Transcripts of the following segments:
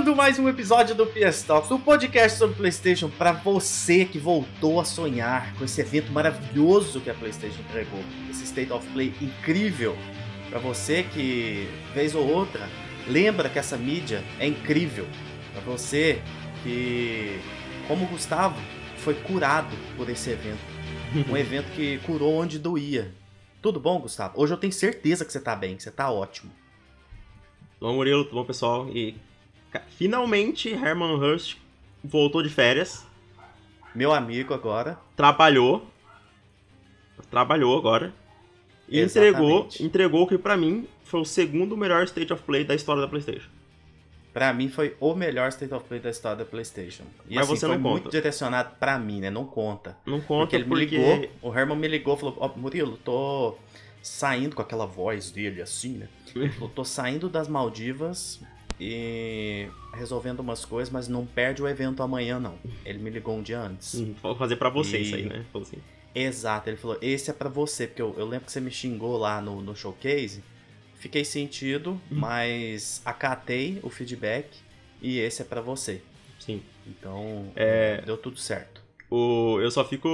Começando mais um episódio do PS Talks, o um podcast sobre PlayStation para você que voltou a sonhar com esse evento maravilhoso que a PlayStation entregou, esse State of Play incrível. Para você que vez ou outra lembra que essa mídia é incrível. Para você que, como o Gustavo, foi curado por esse evento, um evento que curou onde doía. Tudo bom, Gustavo? Hoje eu tenho certeza que você tá bem, que você tá ótimo. Tudo bom, Murilo? Tudo bom, pessoal? E Finalmente, Herman Hurst voltou de férias. Meu amigo agora. Trabalhou. Trabalhou agora. E entregou, entregou que para mim foi o segundo melhor State of Play da história da PlayStation. Pra mim foi o melhor State of Play da história da PlayStation. E Mas assim, você foi não muito conta. direcionado pra mim, né? Não conta. Não conta porque ele porque... me ligou, o Herman me ligou e falou: Ó, Murilo, tô saindo com aquela voz dele assim, né? Eu tô saindo das Maldivas e resolvendo umas coisas, mas não perde o evento amanhã, não. Ele me ligou um dia antes. Hum, Vou fazer pra você E- isso aí, né? Assim. Exato, ele falou: esse é pra você, porque eu, eu lembro que você me xingou lá no, no showcase. Fiquei sentido, Uhum. mas acatei o feedback e esse é pra você. Sim. Então, É. deu tudo certo. O, eu só fico.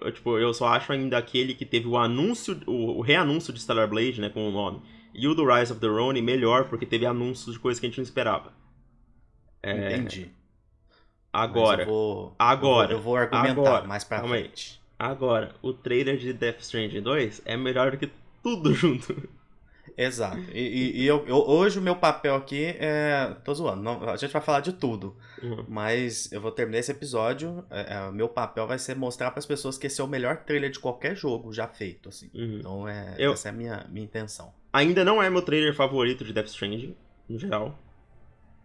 eu, Tipo, eu só acho ainda aquele que teve o anúncio, o, o reanúncio de Stellar Blade, né? Com o nome. E o do Rise of the Ronin melhor, porque teve anúncios de coisas que a gente não esperava. É, Entendi. Agora. Eu vou, agora, Eu vou, eu vou argumentar agora, mais pra frente. Agora, o trailer de Death Stranding 2 é melhor do que tudo junto. Exato. E, e- e eu, eu- hoje o meu papel aqui é. Tô zoando, não- a gente vai falar de tudo. Uhum. Mas eu vou terminar esse episódio. é, é, meu papel vai ser mostrar para as pessoas que esse é o melhor trailer de qualquer jogo já feito. Assim. Uhum. Então é, Eu- essa é a minha, minha intenção. Ainda não é meu trailer favorito de Death Stranding, no geral.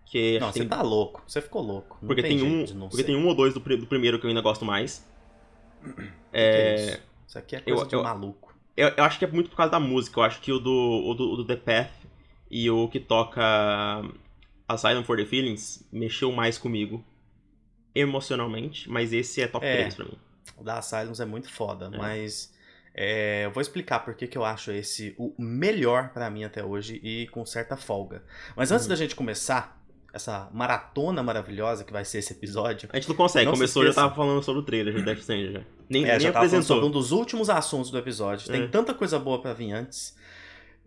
Que Não, acho que você tem, tá louco. Você ficou louco. Não porque tem, jeito um, não porque ser. tem um ou dois do, do primeiro que eu ainda gosto mais. Que É, isso? Isso aqui é coisa eu- de eu- maluco. eu, eu acho que é muito por causa da música. Eu acho que o do, o do, o do The Path e o que toca Asylum for the Feelings mexeu mais comigo emocionalmente, mas esse é top É. 3 pra mim. O da Asylums é muito foda, É. mas é, eu vou explicar por que eu acho esse o melhor pra mim até hoje e com certa folga. Mas antes Uhum. da gente começar essa maratona maravilhosa que vai ser esse episódio, A gente não consegue, Não começou já tava falando sobre o trailer de Death Stranding já. Nem, É, nem já tava falando apresentou. sobre um dos últimos assuntos do episódio. Tem É. tanta coisa boa pra vir antes.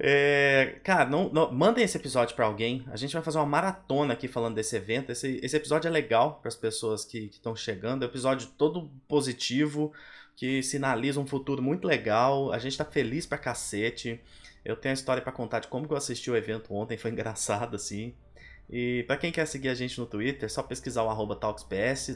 É, cara, não, não- mandem esse episódio pra alguém. A gente vai fazer uma maratona aqui falando desse evento. Esse, esse episódio é legal para as pessoas que estão chegando. É um episódio todo positivo, que sinaliza um futuro muito legal. A gente tá feliz pra cacete. Eu tenho a história pra contar de como eu assisti o evento ontem. Foi engraçado, assim. E pra quem quer seguir a gente no Twitter, é só pesquisar o arroba.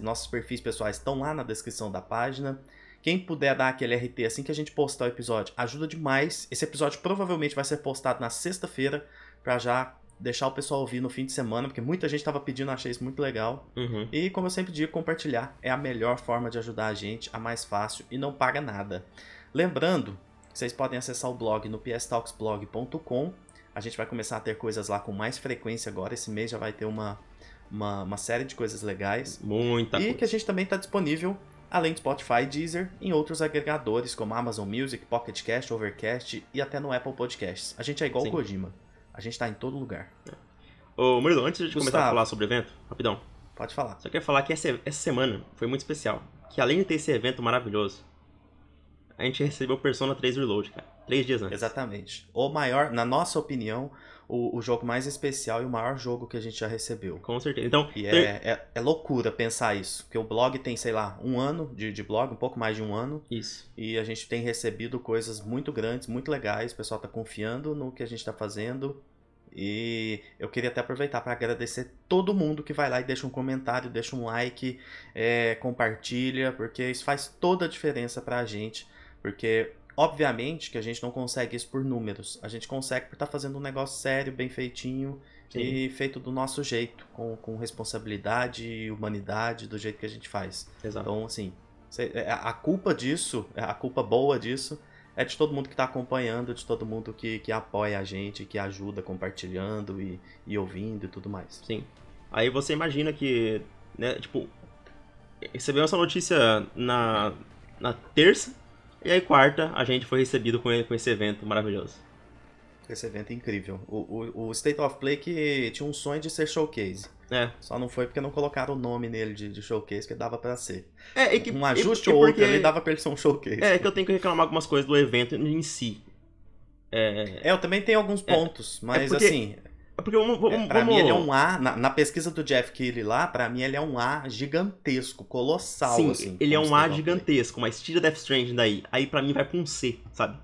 Nossos perfis pessoais estão lá na descrição da página. Quem puder dar aquele RT assim que a gente postar o episódio, ajuda demais. Esse episódio provavelmente vai ser postado na sexta-feira, pra já deixar o pessoal ouvir no fim de semana, porque muita gente tava pedindo, achei isso muito legal. Uhum. E como eu sempre digo, compartilhar é a melhor forma de ajudar a gente, a mais fácil e não paga nada. Lembrando que vocês podem acessar o blog no pstalksblog.com. A gente vai começar a ter coisas lá com mais frequência agora. Esse mês já vai ter uma, uma, uma série de coisas legais. Muita E coisa. que a gente também está disponível, além de Spotify, Deezer, em outros agregadores como Amazon Music, Pocket Cast, Overcast e até no Apple Podcasts. A gente é igual Sim. o Kojima. A gente tá em todo lugar. Ô, Murilo, antes de começar a Gustavo. falar sobre o evento, rapidão. Pode falar. Só queria falar que essa, essa semana foi muito especial. Que além de ter esse evento maravilhoso, a gente recebeu Persona 3 Reload, cara. Três dias antes. Exatamente. O maior, na nossa opinião, o, o jogo mais especial e o maior jogo que a gente já recebeu. Com certeza. Então, E é, é, é loucura pensar isso. Porque o blog tem, sei lá, um ano de, de blog, um pouco mais de um ano. Isso. E a gente tem recebido coisas muito grandes, muito legais. O pessoal tá confiando no que a gente tá fazendo. E eu queria até aproveitar para agradecer todo mundo que vai lá e deixa um comentário, deixa um like, é, compartilha, porque isso faz toda a diferença pra gente. Porque, obviamente, que a gente não consegue isso por números. A gente consegue por estar fazendo um negócio sério, bem feitinho Sim. e feito do nosso jeito, com, com responsabilidade e humanidade, do jeito que a gente faz. Exato. Então, assim, é, a culpa disso, a culpa boa disso, é de todo mundo que tá acompanhando, de todo mundo que, que apoia a gente, que ajuda compartilhando e, e ouvindo e tudo mais. Sim. Aí você imagina que, né, tipo, recebeu essa notícia na, na terça, e aí quarta a gente foi recebido com, com esse evento maravilhoso. Esse evento incrível. O, o, o State of Play que tinha um sonho de ser showcase. É. Só não foi porque não colocaram o nome nele de, de showcase, que dava pra ser. É, que, Um ajuste ou outro ali dava pra ele ser um showcase. É, que eu tenho que reclamar algumas coisas do evento em si. É, É, eu também tenho alguns pontos, mas porque assim, é porque vamos, vamos, é, pra vamos- mim ele é um A, na, na pesquisa do Jeff Keighley lá, pra mim ele é um A gigantesco, colossal, Sim, assim. ele é um A gigantesco, mas tira Death Stranding daí. Aí pra mim vai pra um C, sabe?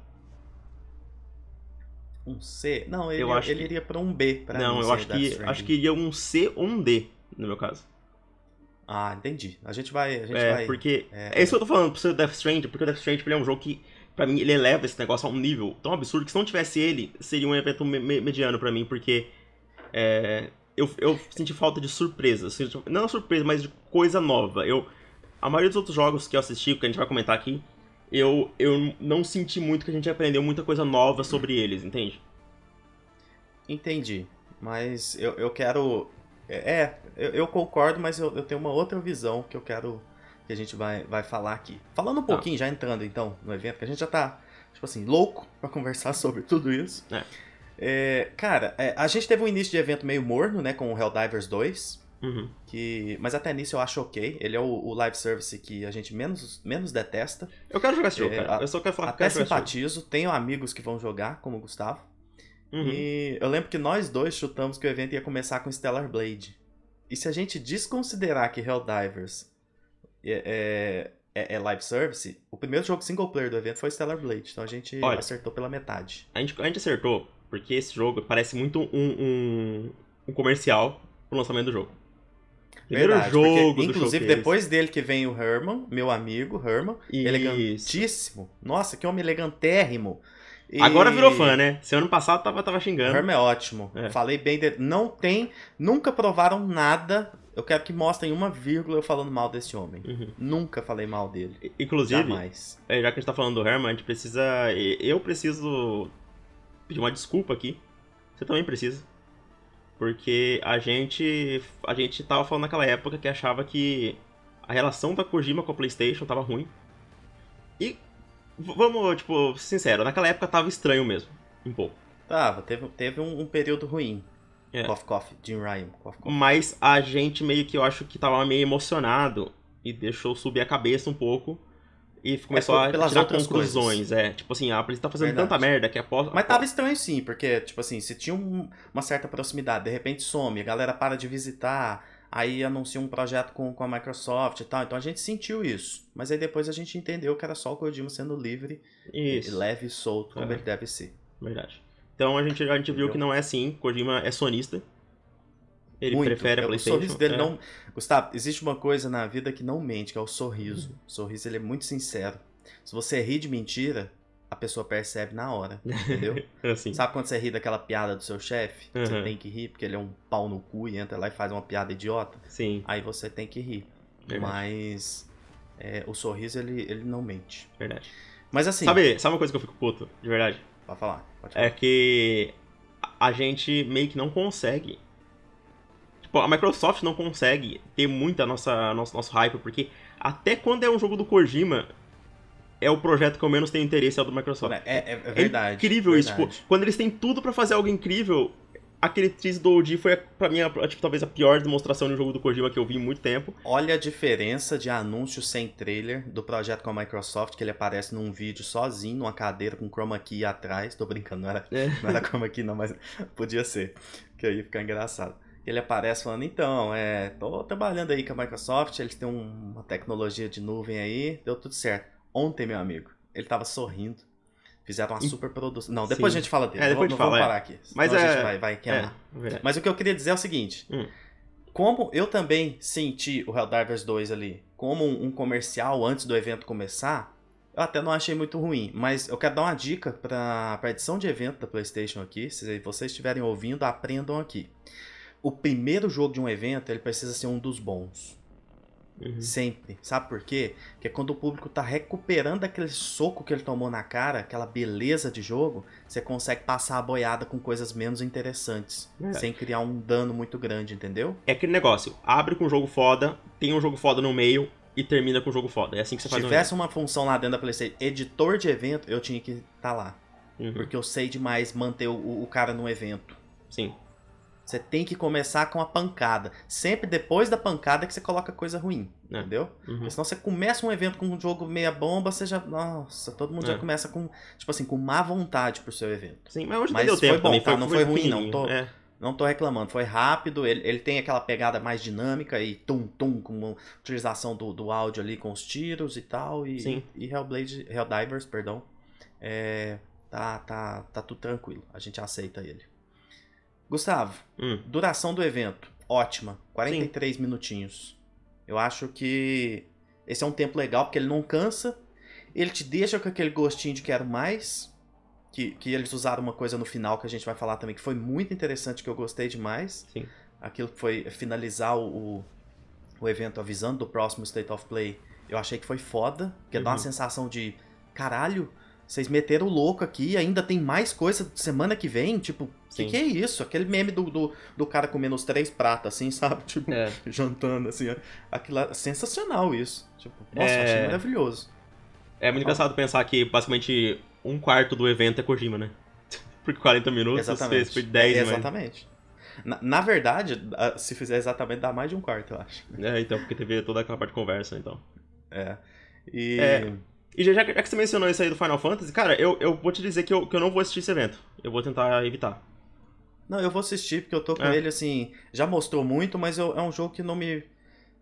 Um C? Não, ele, Eu acho ele que- iria pra um B, pra não, mim, eu acho Death que Stranding. acho que iria um C ou um D, no meu caso. Ah, entendi. A gente vai... A gente É, vai... porque. é. É, isso que eu tô falando pro seu Death Stranding, porque o Death Stranding ele é um jogo que, pra mim, ele eleva esse negócio a um nível tão absurdo que se não tivesse ele, seria um evento me- me- mediano pra mim, porque. É, eu, eu senti falta de surpresa. assim, Não surpresa, mas de coisa nova. Eu, a maioria dos outros jogos que eu assisti, que a gente vai comentar aqui, eu, eu não senti muito que a gente aprendeu muita coisa nova sobre eles, entende? Entendi. Mas eu, eu quero. É, eu, eu concordo, mas eu, eu tenho uma outra visão que eu quero que a gente vai, vai falar aqui. Falando um Tá. pouquinho, já entrando então no evento, que a gente já tá, tipo assim, louco pra conversar sobre tudo isso. É. É, cara, é, a gente teve um início de evento meio morno, né, com o Helldivers 2. Uhum. Que, mas até nisso eu acho ok. Ele é o, o live service que a gente menos, menos detesta. Eu quero jogar esse jogo, É, cara. Eu só quero falar Até quero simpatizo. Tenho amigos que vão jogar, como o Gustavo. Uhum. E eu lembro que nós dois chutamos que o evento ia começar com Stellar Blade. E se a gente desconsiderar que Helldivers é, é, é- é live service, o primeiro jogo single player do evento foi Stellar Blade. Então a gente Olha. acertou pela metade. A gente, a gente acertou, porque esse jogo parece muito um, um, um comercial pro lançamento do jogo. Primeiro Verdade, jogo porque, do inclusive showcase. depois dele que vem o Herman, meu amigo Herman, Isso. elegantíssimo. Nossa, que homem elegantérrimo. E- Agora virou fã, né? Se ano passado tava, tava O xingando. Herman é ótimo. É. Falei bem dele. Não tem, nunca provaram nada. Eu quero que mostrem uma vírgula eu falando mal desse homem. Uhum. Nunca falei mal dele. Inclusive, Jamais. é, já que a gente tá falando do Herman, a gente precisa. Eu preciso pedir uma desculpa aqui. Você também precisa. Porque a gente. A gente tava falando naquela época que achava que a relação da Kojima com a Playstation tava ruim. E vamos, tipo, sincero, naquela época tava estranho mesmo. Um pouco. Tava, teve, teve um, um período ruim. É. Cough, cough, Jim Ryan. Cough, cough. Mas a gente meio que eu acho que tava meio emocionado e deixou subir a cabeça um pouco. E começou É, a pelas tirar conclusões. É, tipo assim, a Playstation tá fazendo Verdade. tanta merda que após. Mas tava estranho sim, porque, tipo assim, se tinha um- uma certa proximidade, de repente some, a galera para de visitar, aí anuncia um projeto com, com a Microsoft e tal. Então a gente sentiu isso. Mas aí depois a gente entendeu que era só o Kojima sendo livre, e leve e solto, como É. ele deve ser. verdade. Então a gente, a gente viu Entendeu? que não é assim. Kojima é sonista. Ele Muito. prefere a O PlayStation. sorriso dele é. não. Gustavo, existe uma coisa na vida que não mente, que é o sorriso. O sorriso ele é muito sincero. Se você ri de mentira, a pessoa percebe na hora, entendeu? É assim. Sabe quando você ri daquela piada do seu chefe? Você Uhum. tem que rir porque ele é um pau no cu e entra lá e faz uma piada idiota. Sim, Aí você tem que rir. Verdade. Mas é, o sorriso ele, ele não mente. verdade. Mas assim, Sabe, sabe uma coisa que eu fico puto, de verdade? pode falar. Pode falar. É que a gente meio que não consegue. A Microsoft não consegue ter muita nossa nosso, nosso hype, porque até quando é um jogo do Kojima, é o projeto que eu menos tenho interesse é o do Microsoft. É, é- é verdade. É incrível isso. verdade. Tipo, quando eles têm tudo pra fazer algo incrível, aquele Tris do OG foi, pra mim, a- tipo, talvez a pior demonstração de um jogo do Kojima que eu vi em muito tempo. Olha a diferença de anúncio sem trailer do projeto com a Microsoft, que ele aparece num vídeo sozinho, numa cadeira com chroma key atrás. Tô brincando, não era, É. não era chroma key não, mas podia ser. Que aí ia ficar engraçado. Ele aparece falando, então, é, tô trabalhando aí com a Microsoft, eles têm um- uma tecnologia de nuvem aí, deu tudo certo. Ontem, meu amigo, ele tava sorrindo. Fizeram uma super produção. Não, depois Sim. a gente fala dele. É, depois não, gente não vamos fala, é. parar aqui. Mas senão a é- gente vai, vai queimar. É. Mas o que eu queria dizer é o seguinte. Hum. Como eu também senti o Helldivers 2 ali como um, um comercial antes do evento começar, eu até não achei muito ruim. Mas eu quero dar uma dica para a edição de evento da PlayStation aqui. Se vocês estiverem ouvindo, aprendam aqui. O primeiro jogo de um evento, ele precisa ser um dos bons. Uhum. Sempre. Sabe por quê? Porque é quando o público tá recuperando aquele soco que ele tomou na cara, aquela beleza de jogo, você consegue passar a boiada com coisas menos interessantes. Verdade. Sem criar um dano muito grande, entendeu? É aquele negócio, abre com um jogo foda, tem um jogo foda no meio e termina com um jogo foda. É assim que você Se faz um tivesse uma função lá dentro da PlayStation, editor de evento, eu tinha que estar lá. Uhum. Porque eu sei demais manter o, o cara no evento. Sim. Você tem que começar com a pancada. Sempre depois da pancada que você coloca coisa ruim. É. Entendeu? Uhum. Porque senão você começa um evento com um jogo meia bomba, você já. Nossa, todo mundo É. já começa com, tipo assim, com má vontade pro seu evento. Sim, mas hoje Mas deu foi tempo bom, também. tá? Não foi ruim, não. Tô- É. Não tô reclamando, foi rápido, ele, ele tem aquela pegada mais dinâmica e tum-tum, com uma utilização do, do áudio ali com os tiros e tal. E, Sim. e Hellblade, Helldivers, perdão, é, tá, tá, tá tudo tranquilo, a gente aceita ele. Gustavo, Hum. duração do evento, ótima, 43 minutinhos. Eu acho que esse é um tempo legal porque ele não cansa, ele te deixa com aquele gostinho de quero mais. Que, que eles usaram uma coisa no final que a gente vai falar também que foi muito interessante, que eu gostei demais. Sim. Aquilo que foi finalizar o, o, evento avisando do próximo State of Play. Eu achei que foi foda, porque dá uma Uhum. sensação de caralho, vocês meteram o louco aqui, ainda tem mais coisa semana que vem, tipo, que Sim. que é isso? Aquele meme do, do, do cara comendo os três pratos, assim, sabe? Tipo, É. jantando, assim. Aquilo é sensacional isso. Tipo, nossa, É. eu achei maravilhoso. É muito engraçado pensar que basicamente um quarto do evento é Kojima, né? Porque 40 minutos Exatamente. fez, foi 10, é, mas... Exatamente. Na, na verdade, se fizer exatamente, dá mais de um quarto, eu acho. É, então, porque teve toda aquela parte de conversa, então. É. E. É. E já, já que você mencionou isso aí do Final Fantasy, cara, eu, eu vou te dizer que eu, que eu não vou assistir esse evento. Eu vou tentar evitar. Não, eu vou assistir porque eu tô com É. ele assim. Já mostrou muito, mas eu- é um jogo que não me.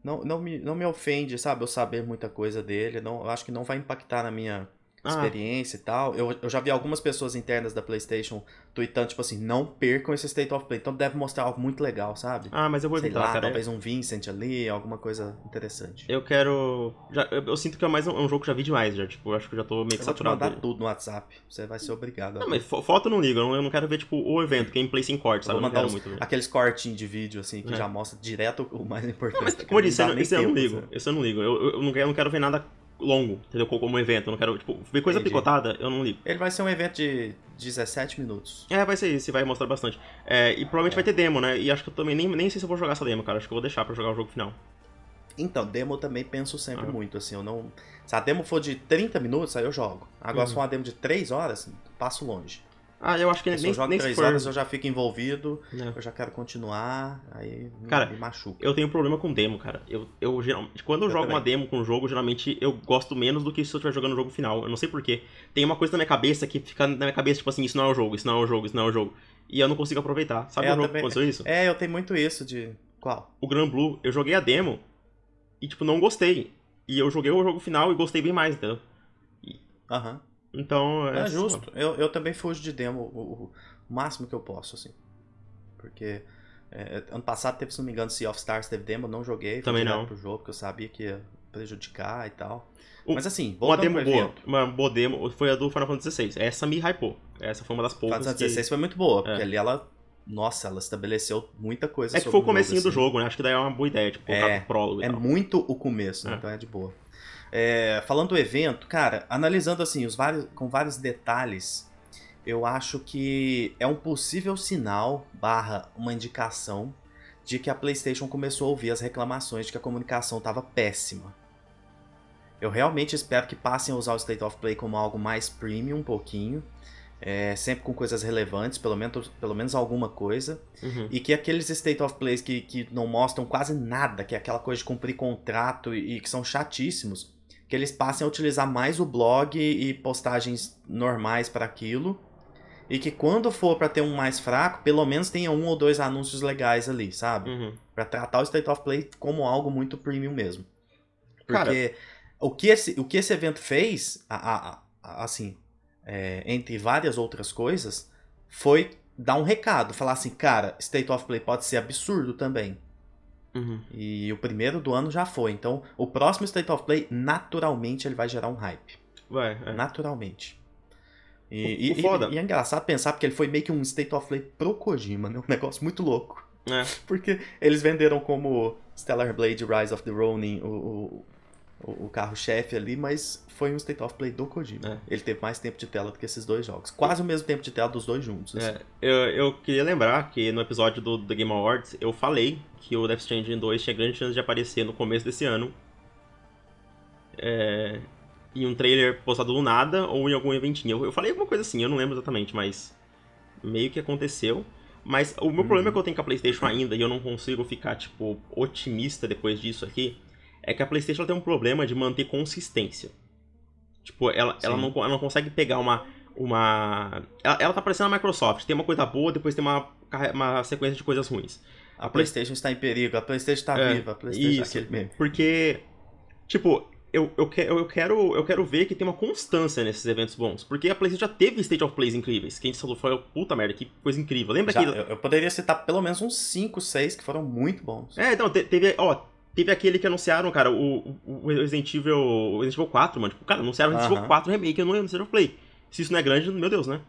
Não, não, me, não me ofende, sabe? Eu saber muita coisa dele. Não, eu acho que não vai impactar na minha Ah. experiência e tal. Eu, eu já vi algumas pessoas internas da PlayStation tweetando, tipo assim, não percam esse State of Play. Então deve mostrar algo muito legal, sabe? Ah, mas eu vou Sei evitar, lá, cara. talvez um Vincent ali, alguma coisa interessante. Eu quero. Já, eu, eu sinto que é mais um, um jogo que já vi demais, já. Tipo, eu acho que já tô meio que Eu vou te saturado mandar tudo no WhatsApp. Você vai ser obrigado. Não, mas fo- foto eu não ligo. Eu não, eu não quero ver, tipo, o evento, gameplay sem corte, sabe? vou Eu não mandar os- muito ver. aqueles cortinhos de vídeo, assim, que É. já mostra direto o mais importante. Não, mas, como eu disse, esse, eu- não ligo. Esse eu não ligo. Eu, não, eu não quero ver nada longo, entendeu? Como, como evento. Eu não quero, tipo, ver coisa Entendi. picotada, eu não ligo. Ele vai ser um evento de 17 minutos. É, vai ser isso, e vai mostrar bastante. É, e provavelmente vai ter demo, né? E acho que eu também nem, nem sei se eu vou jogar essa demo, cara. Acho que eu vou deixar pra jogar o jogo final. Então, demo eu também penso sempre Ah. muito, assim, eu não... Se a demo for de 30 minutos, aí eu jogo. Agora, Uhum. se for uma demo de 3 horas, passo longe. Ah, eu acho que Se nem, eu jogo nem se 3 for... horas, eu já fico envolvido, né? eu já quero continuar, aí Cara, me machuca. Eu tenho um problema com demo, cara. Eu, eu geralmente, quando eu, Eu jogo também. uma demo com um jogo, geralmente eu gosto menos do que se eu estiver jogando o jogo final. Eu não sei porquê. Tem uma coisa na minha cabeça que fica na minha cabeça, tipo assim, isso não é o jogo, isso não é o jogo, isso não é o jogo. E eu não consigo aproveitar. Sabe É, o eu jogo que também- aconteceu isso? É, eu tenho muito isso de... Qual? O Gran Blue, eu joguei a demo e, tipo, não gostei. E eu joguei o jogo final e gostei bem mais, entendeu? Aham. Então, É, é. justo. Eu, eu também fujo de demo o, o- máximo que eu posso, assim. Porque é, ano passado teve, se não me engano, Sea of Stars teve demo, eu não joguei. Também não. pro jogo, porque eu sabia que ia prejudicar e tal. Um- Mas assim, Uma demo boa. evento. Uma boa demo foi a do Final Fantasy XVI. Essa me hypou. Essa foi uma das poucas. Final que... 16 foi muito boa, porque É. ali ela. Nossa, ela estabeleceu muita coisa É que foi o comecinho do assim. jogo, né? Acho que daí é uma boa ideia, tipo, colocar É, prólogo e É muito o começo, né? É. então é de boa. É, falando do evento, cara, analisando assim, os vários, com vários detalhes, eu acho que é um possível sinal, barra uma indicação, de que a PlayStation começou a ouvir as reclamações de que a comunicação estava péssima. Eu realmente espero que passem a usar o State of Play como algo mais premium um pouquinho, é, sempre com coisas relevantes, pelo menos, pelo menos alguma coisa. Uhum. E que aqueles State of Plays que, que não mostram quase nada, que é aquela coisa de cumprir contrato e, e que são chatíssimos, que eles passem a utilizar mais o blog e postagens normais para aquilo. E que quando for para ter um mais fraco, pelo menos tenha um ou dois anúncios legais ali, sabe? Uhum. Pra tratar o State of Play como algo muito premium mesmo. Cara- Porque o, que esse, o que esse evento fez, a- a- a- assim, é, entre várias outras coisas, foi dar um recado. Falar assim, cara, State of Play pode ser absurdo também. Uhum. E o primeiro do ano já foi. Então, o próximo State of Play, naturalmente, ele vai gerar um hype. Vai, é. Naturalmente. E, O- e- o e- e é engraçado pensar porque ele foi meio que um State of Play pro Kojima, né? Um negócio muito louco. É. Porque eles venderam como Stellar Blade Rise of the Ronin o, o, carro-chefe ali, mas foi um State of Play do Kojima. É. Ele teve mais tempo de tela do que esses dois jogos. Quase o mesmo tempo de tela dos dois juntos. assim. É, eu, eu queria lembrar que no episódio do The Game Awards eu falei que o Death Stranding 2 tinha grande chance de aparecer no começo desse ano. É, em um trailer postado do nada ou em algum eventinho. Eu, eu falei alguma coisa assim, eu não lembro exatamente, mas meio que aconteceu. Mas o meu uhum. problema que eu tenho com a PlayStation ainda, e eu não consigo ficar, tipo, otimista depois disso aqui, é que a PlayStation tem um problema de manter consistência. Tipo, ela, ela, não, ela não consegue pegar uma. uma ela, ela tá parecendo a Microsoft. Tem uma coisa boa, depois tem uma, uma sequência de coisas ruins. A, a PlayStation está em perigo, a PlayStation está é, viva, a PlayStation isso, aquele mesmo. Porque, tipo, eu, eu, que, eu, quero, eu quero ver que tem uma constância nesses eventos bons. Porque a PlayStation já teve State of Plays incríveis. Que a gente falou, foi puta merda, que coisa incrível. Lembra já, que. Eu, eu, poderia citar pelo menos uns 5, 6 que foram muito bons. É, então, teve. Ó, teve aquele que anunciaram, cara, o, o Resident Evil. O Resident Evil 4, mano. Tipo, cara, anunciaram o Resident Evil uh -huh. 4 Remake, eu não lembro do State of Play. Se isso não é grande, meu Deus, né?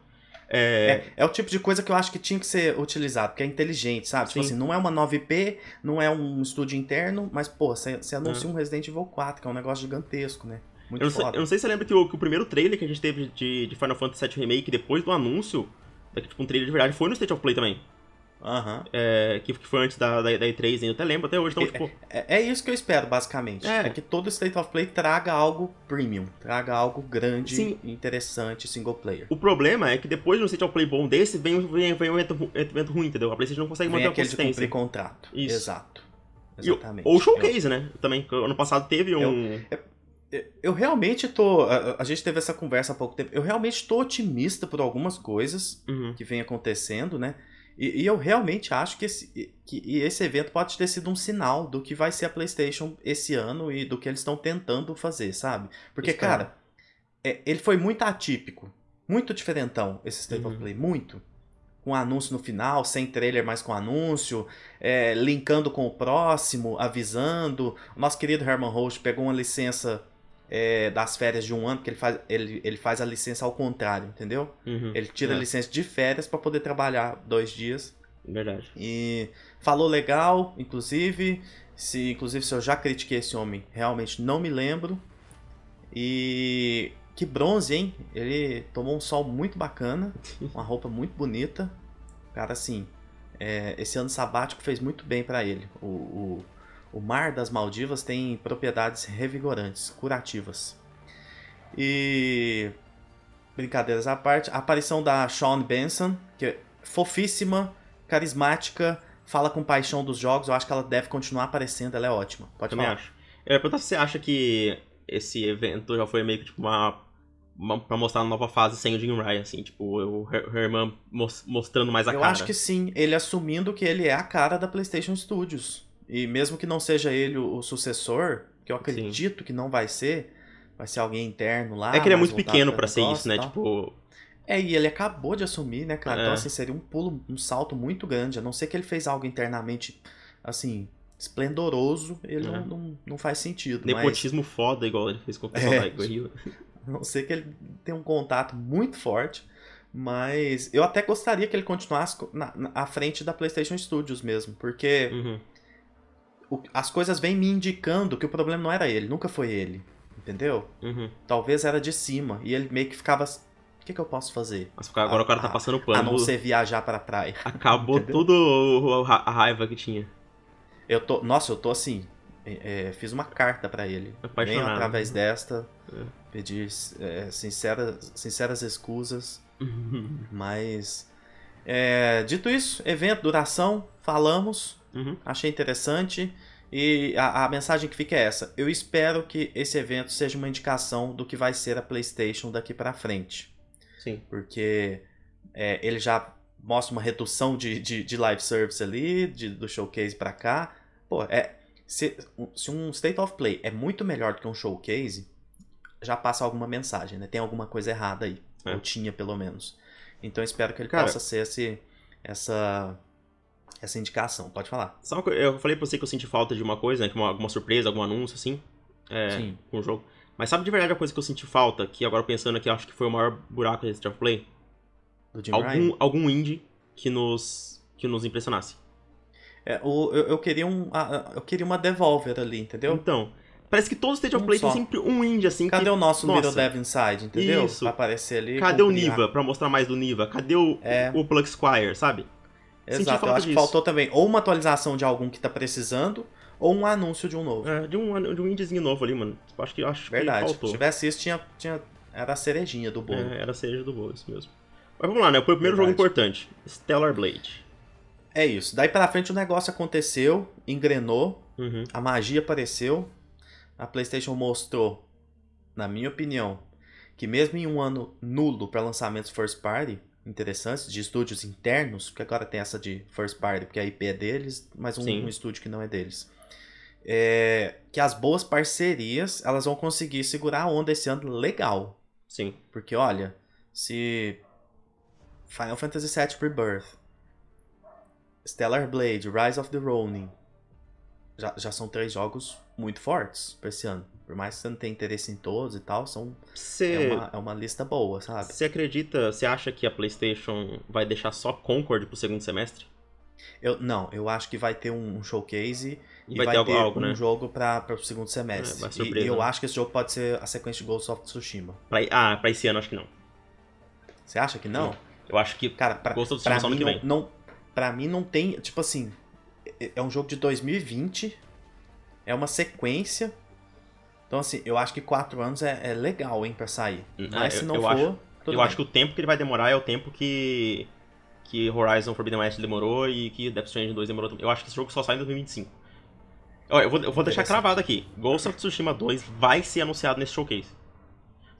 É... é... É, o tipo de coisa que eu acho que tinha que ser utilizado, porque é inteligente, sabe? Tipo Sim. Tipo assim, não é uma 9P, não é um estúdio interno, mas, pô, você, você anuncia é. um Resident Evil 4, que é um negócio gigantesco, né? Muito eu, não sei, eu não sei se você lembra que o, que o primeiro trailer que a gente teve de, de Final Fantasy VII Remake, depois do anúncio, tipo, um trailer de verdade, foi no State of Play também. Uhum. É, que, foi antes da, da, da E3, eu até lembro até hoje. Então, é, tipo... é, é, isso que eu espero, basicamente. É. é. que todo State of Play traga algo premium, traga algo grande, Sim. interessante, single player. O problema é que depois de um State of Play bom desse, vem, vem, vem um evento, evento ruim, entendeu? A PlayStation não consegue vem manter a consistência. De cumprir contrato. Isso. Exato. Exatamente. ou showcase, eu... né? Também, ano passado teve um. Eu, eu realmente tô. A, a, gente teve essa conversa há pouco tempo. Eu realmente tô otimista por algumas coisas uhum. que vem acontecendo, né? E, e, eu realmente acho que esse, que esse evento pode ter sido um sinal do que vai ser a PlayStation esse ano e do que eles estão tentando fazer, sabe? Porque, cara, é, ele foi muito atípico, muito diferentão esse State uhum. of Play, muito. Com anúncio no final, sem trailer, mas com anúncio, é, linkando com o próximo, avisando. O nosso querido Herman Host pegou uma licença é, das férias de um ano, porque ele faz, ele, ele faz a licença ao contrário, entendeu? Uhum, ele tira é. a licença de férias para poder trabalhar dois dias. Verdade. E falou legal, inclusive. Se, inclusive, se eu já critiquei esse homem, realmente não me lembro. E que bronze, hein? Ele tomou um sol muito bacana, uma roupa muito bonita. Cara, assim, é, esse ano sabático fez muito bem para ele. O, o, o mar das Maldivas tem propriedades revigorantes, curativas. E brincadeiras à parte, a aparição da Sean Benson, que é fofíssima, carismática, fala com paixão dos jogos, eu acho que ela deve continuar aparecendo, ela é ótima. Pode Também falar. acho. Eu ia perguntar se você acha que esse evento já foi meio que tipo uma, uma pra mostrar uma nova fase sem o Jim Ryan, assim, tipo, o Herman mostrando mais a eu cara. Eu acho que sim, ele assumindo que ele é a cara da PlayStation Studios. E mesmo que não seja ele o, sucessor, que eu acredito Sim. que não vai ser, vai ser alguém interno lá. É que ele é muito pequeno para ser isso, né? Tipo. É, e ele acabou de assumir, né, cara? Então, é. Então, assim, seria um pulo, um salto muito grande. A não ser que ele fez algo internamente, assim, esplendoroso, ele é. não, não, não, faz sentido. Nepotismo mas... foda, igual ele fez com o pessoal é, da Rio. A não ser que ele tenha um contato muito forte. Mas eu até gostaria que ele continuasse na, na, à frente da PlayStation Studios mesmo, porque uhum o, as coisas vêm me indicando que o problema não era ele, nunca foi ele. Entendeu? Uhum. Talvez era de cima. E ele meio que ficava. O que, que eu posso fazer? Mas agora a, o cara tá passando pano. A não ser viajar pra praia. Acabou tudo a raiva que tinha. Eu tô. Nossa, eu tô assim. É, fiz uma carta para ele. Apaixonado. Venho através desta. É. Pedir é, sinceras, sinceras excusas. Mas. É, dito isso, evento, duração, falamos. Uhum. Achei interessante. E a, a, mensagem que fica é essa. Eu espero que esse evento seja uma indicação do que vai ser a PlayStation daqui para frente. Sim. Porque é, ele já mostra uma redução de, de, de live service ali, de, do showcase para cá. Pô, é, se, se um State of Play é muito melhor do que um showcase, já passa alguma mensagem, né? Tem alguma coisa errada aí. É. Ou tinha, pelo menos. Então espero que ele Cara, possa ser esse, essa essa indicação. Pode falar. Sabe, eu falei pra você que eu senti falta de uma coisa, né? Uma, alguma surpresa, algum anúncio, assim. É, Sim. Com o jogo. Mas sabe de verdade a coisa que eu senti falta? Que agora pensando aqui, acho que foi o maior buraco desse of Play? Do Jim algum, Ryan? algum indie que nos, que nos impressionasse. É, eu, eu, queria um, eu queria uma Devolver ali, entendeu? Então, parece que todo State of Play tem sempre um indie assim. Cadê que, o nosso nossa, Little Dev Inside, entendeu? Isso. Pra aparecer ali. Cadê o Niva, pra mostrar mais do Niva? Cadê o, é. o Plug Squire, sabe? Exato, eu acho disso. que faltou também ou uma atualização de algum que está precisando, ou um anúncio de um novo. É, de um, de um indiezinho novo ali, mano. Acho que, acho Verdade. que Se faltou. tivesse isso, tinha, tinha, era a cerejinha do bolo. É, era a cereja do bolo, isso mesmo. Mas vamos lá, né? Foi o primeiro jogo Verdade. importante. Stellar Blade. É isso. Daí pra frente o negócio aconteceu, engrenou, Uhum. a magia apareceu, a PlayStation mostrou, na minha opinião, que mesmo em um ano nulo para lançamentos first party interessantes, de estúdios internos, porque agora tem essa de first party, porque a IP é deles, mas um, um estúdio que não é deles. É, que as boas parcerias elas vão conseguir segurar a onda esse ano legal. Sim. Porque olha, se Final Fantasy VII Rebirth, Stellar Blade, Rise of the Ronin, já, já são três jogos muito fortes pra esse ano. Por mais que você não tenha interesse em todos e tal, são, é, Você uma, é uma lista boa, sabe? você acredita, você acha que a PlayStation vai deixar só Concord pro segundo semestre? Eu, não, eu acho que vai ter um, showcase E e vai vai, ter ter algo, um né? jogo pra o segundo É, semestre. e, surpresa, e eu né? acho que esse jogo pode ser a sequência de Ghost of Tsushima. Pra, ah, pra esse ano acho que não. Você acha que não? Eu acho que Cara, pra, Ghost of Tsushima só ano que não, vem. não, pra mim não tem, tipo assim, é- é um jogo de 2020, é uma sequência, então assim, eu acho que quatro anos é, é legal, hein, pra sair. Hum, Mas é, se não eu for, acho- eu bem. acho que o tempo que ele vai demorar é o tempo que que Horizon Forbidden West demorou e que Death Stranding 2 demorou também. Eu acho que esse jogo só sai em 2025. Ó, eu vou, eu vou deixar cravado aqui. Ghost of Tsushima 2 vai ser anunciado nesse showcase.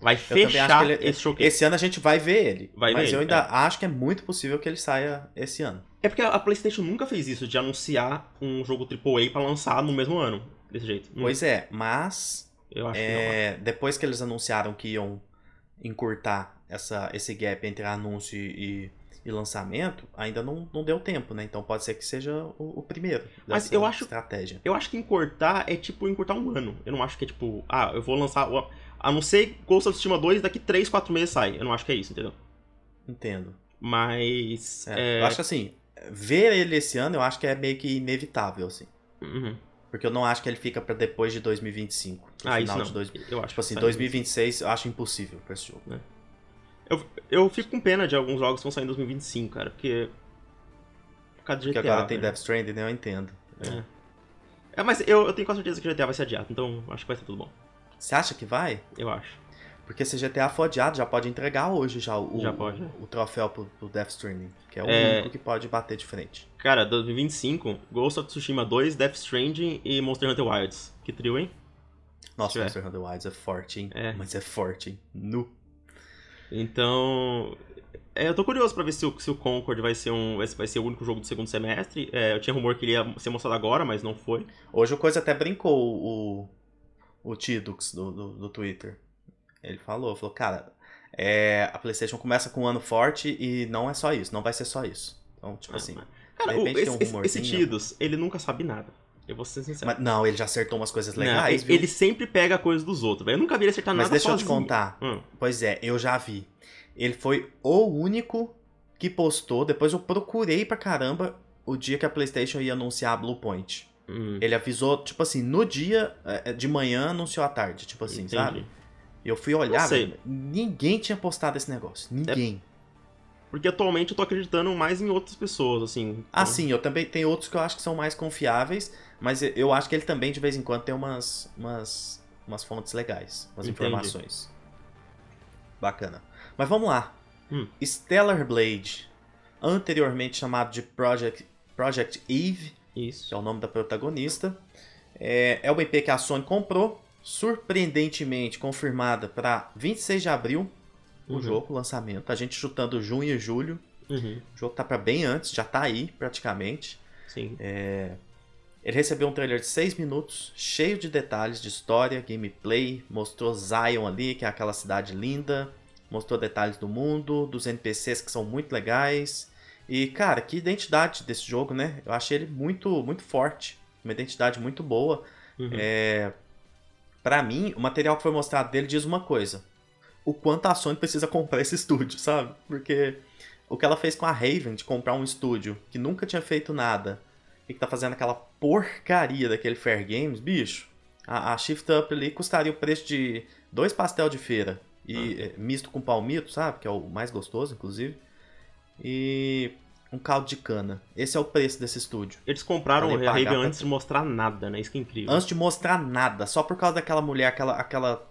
Vai Eu fechar ele- esse showcase. Esse ano a gente vai ver ele, Vai ver mas eu ele, ainda acho que é muito possível que ele saia esse ano. É porque a PlayStation nunca fez isso, de anunciar um jogo AAA pra lançar no mesmo ano. Desse jeito. Hum, Pois é, mas Eu acho que não. é, depois que eles anunciaram que iam encurtar essa, esse gap entre anúncio e, e lançamento, ainda não, não deu tempo, né? Então pode ser que seja o, o primeiro Mas eu acho- estratégia. Eu acho que encurtar é tipo encurtar um ano. Eu não acho que é tipo, ah, eu vou lançar. A não ser Ghost of Tsushima 2, daqui 3, 4 meses sai. Eu não acho que é isso, entendeu? Entendo. Mas. É, é, Eu acho que assim, ver ele esse ano eu acho que é meio que inevitável, assim. uhum. Porque eu não acho que ele fica pra depois de 2025. no Ah, isso não. de dois- Eu acho Tipo assim, que sai 2026 eu acho impossível pra esse jogo. Eu, eu fico com pena de alguns jogos que vão sair em 2025, cara, porque. Por causa de Porque GTA. agora tem velho. Death Stranding, né? Eu entendo. É. É, mas eu, eu tenho quase certeza que GTA vai ser adiado, então acho que vai ser tudo bom. Você acha que vai? Eu acho. Porque se GTA for adiado, já pode entregar hoje já o, Já pode, é. o troféu pro, pro Death Stranding. Que é o É. único que pode bater de frente. Cara, 2025, Ghost of Tsushima 2, Death Stranding e Monster Hunter Wilds. Que trio, hein? Nossa. Monster Hunter Wilds é forte, hein? É. Mas é forte, hein? Nu. Então. é, eu tô curioso pra ver se o, se o Concord vai ser, um, vai ser o único jogo do segundo semestre. É, eu tinha rumor que ele ia ser mostrado agora, mas não foi. Hoje o Coisa até brincou, o, o Tidux do, do, do Twitter. Ele falou, falou, cara, é, a Playstation começa com um ano forte e não é só isso, não vai ser só isso. Então, tipo Ah, assim... Cara, De o- repente tem esse, um esse- esse rumorzinho. Tidus, ele nunca sabe nada. Eu vou ser sincero. Mas, não, ele já acertou umas coisas Não, legais, ele, viu? ele sempre pega a coisa dos outros, velho. Eu nunca vi ele acertar Mas nada deixa eu te sozinho. contar. Hum, Pois é, eu já vi. Ele foi o único que postou, depois eu procurei pra caramba o dia que a PlayStation ia anunciar a Bluepoint. hum, Ele avisou, tipo assim, no dia é, de manhã anunciou à tarde, tipo assim, entendi. sabe? Eu fui olhar, velho, ninguém tinha postado esse negócio. Ninguém. Porque atualmente eu tô acreditando mais em outras pessoas, assim. Ah, Então, sim, eu também tenho outros que eu acho que são mais confiáveis, mas eu- acho que ele também de vez em quando tem umas umas, umas fontes legais, umas Entendi. informações. Bacana. Mas vamos lá. Hum. Stellar Blade, anteriormente chamado de Project, Project Eve, que Isso. é o nome da protagonista, é, é uma IP que a Sony comprou, surpreendentemente confirmada para 26 de abril, o Uhum. jogo, o lançamento. A gente chutando junho e julho. Uhum, O jogo tá para bem antes, já tá aí praticamente. sim. Ele recebeu um trailer de 6 minutos, cheio de detalhes de história, gameplay, mostrou Zion ali, que é aquela cidade linda, mostrou detalhes do mundo, dos NPCs que são muito legais. E, cara, que identidade desse jogo, né? Eu achei ele muito, muito forte, uma identidade muito boa. Uhum. É... Para mim, o material que foi mostrado dele diz uma coisa: o quanto a Sony precisa comprar esse estúdio, sabe? Porque o que ela fez com a Raven de comprar um estúdio que nunca tinha feito nada e que tá fazendo aquela porcaria daquele Fair Games, bicho, a, a Shift Up ali custaria o preço de dois pastel de feira e Ah. é, misto com palmito, sabe? Que é o mais gostoso, inclusive. E um caldo de cana. Esse é o preço desse estúdio. Eles compraram Raven pra- antes de mostrar nada, né? Isso que é incrível. Antes de mostrar nada, só por causa daquela mulher, aquela aquela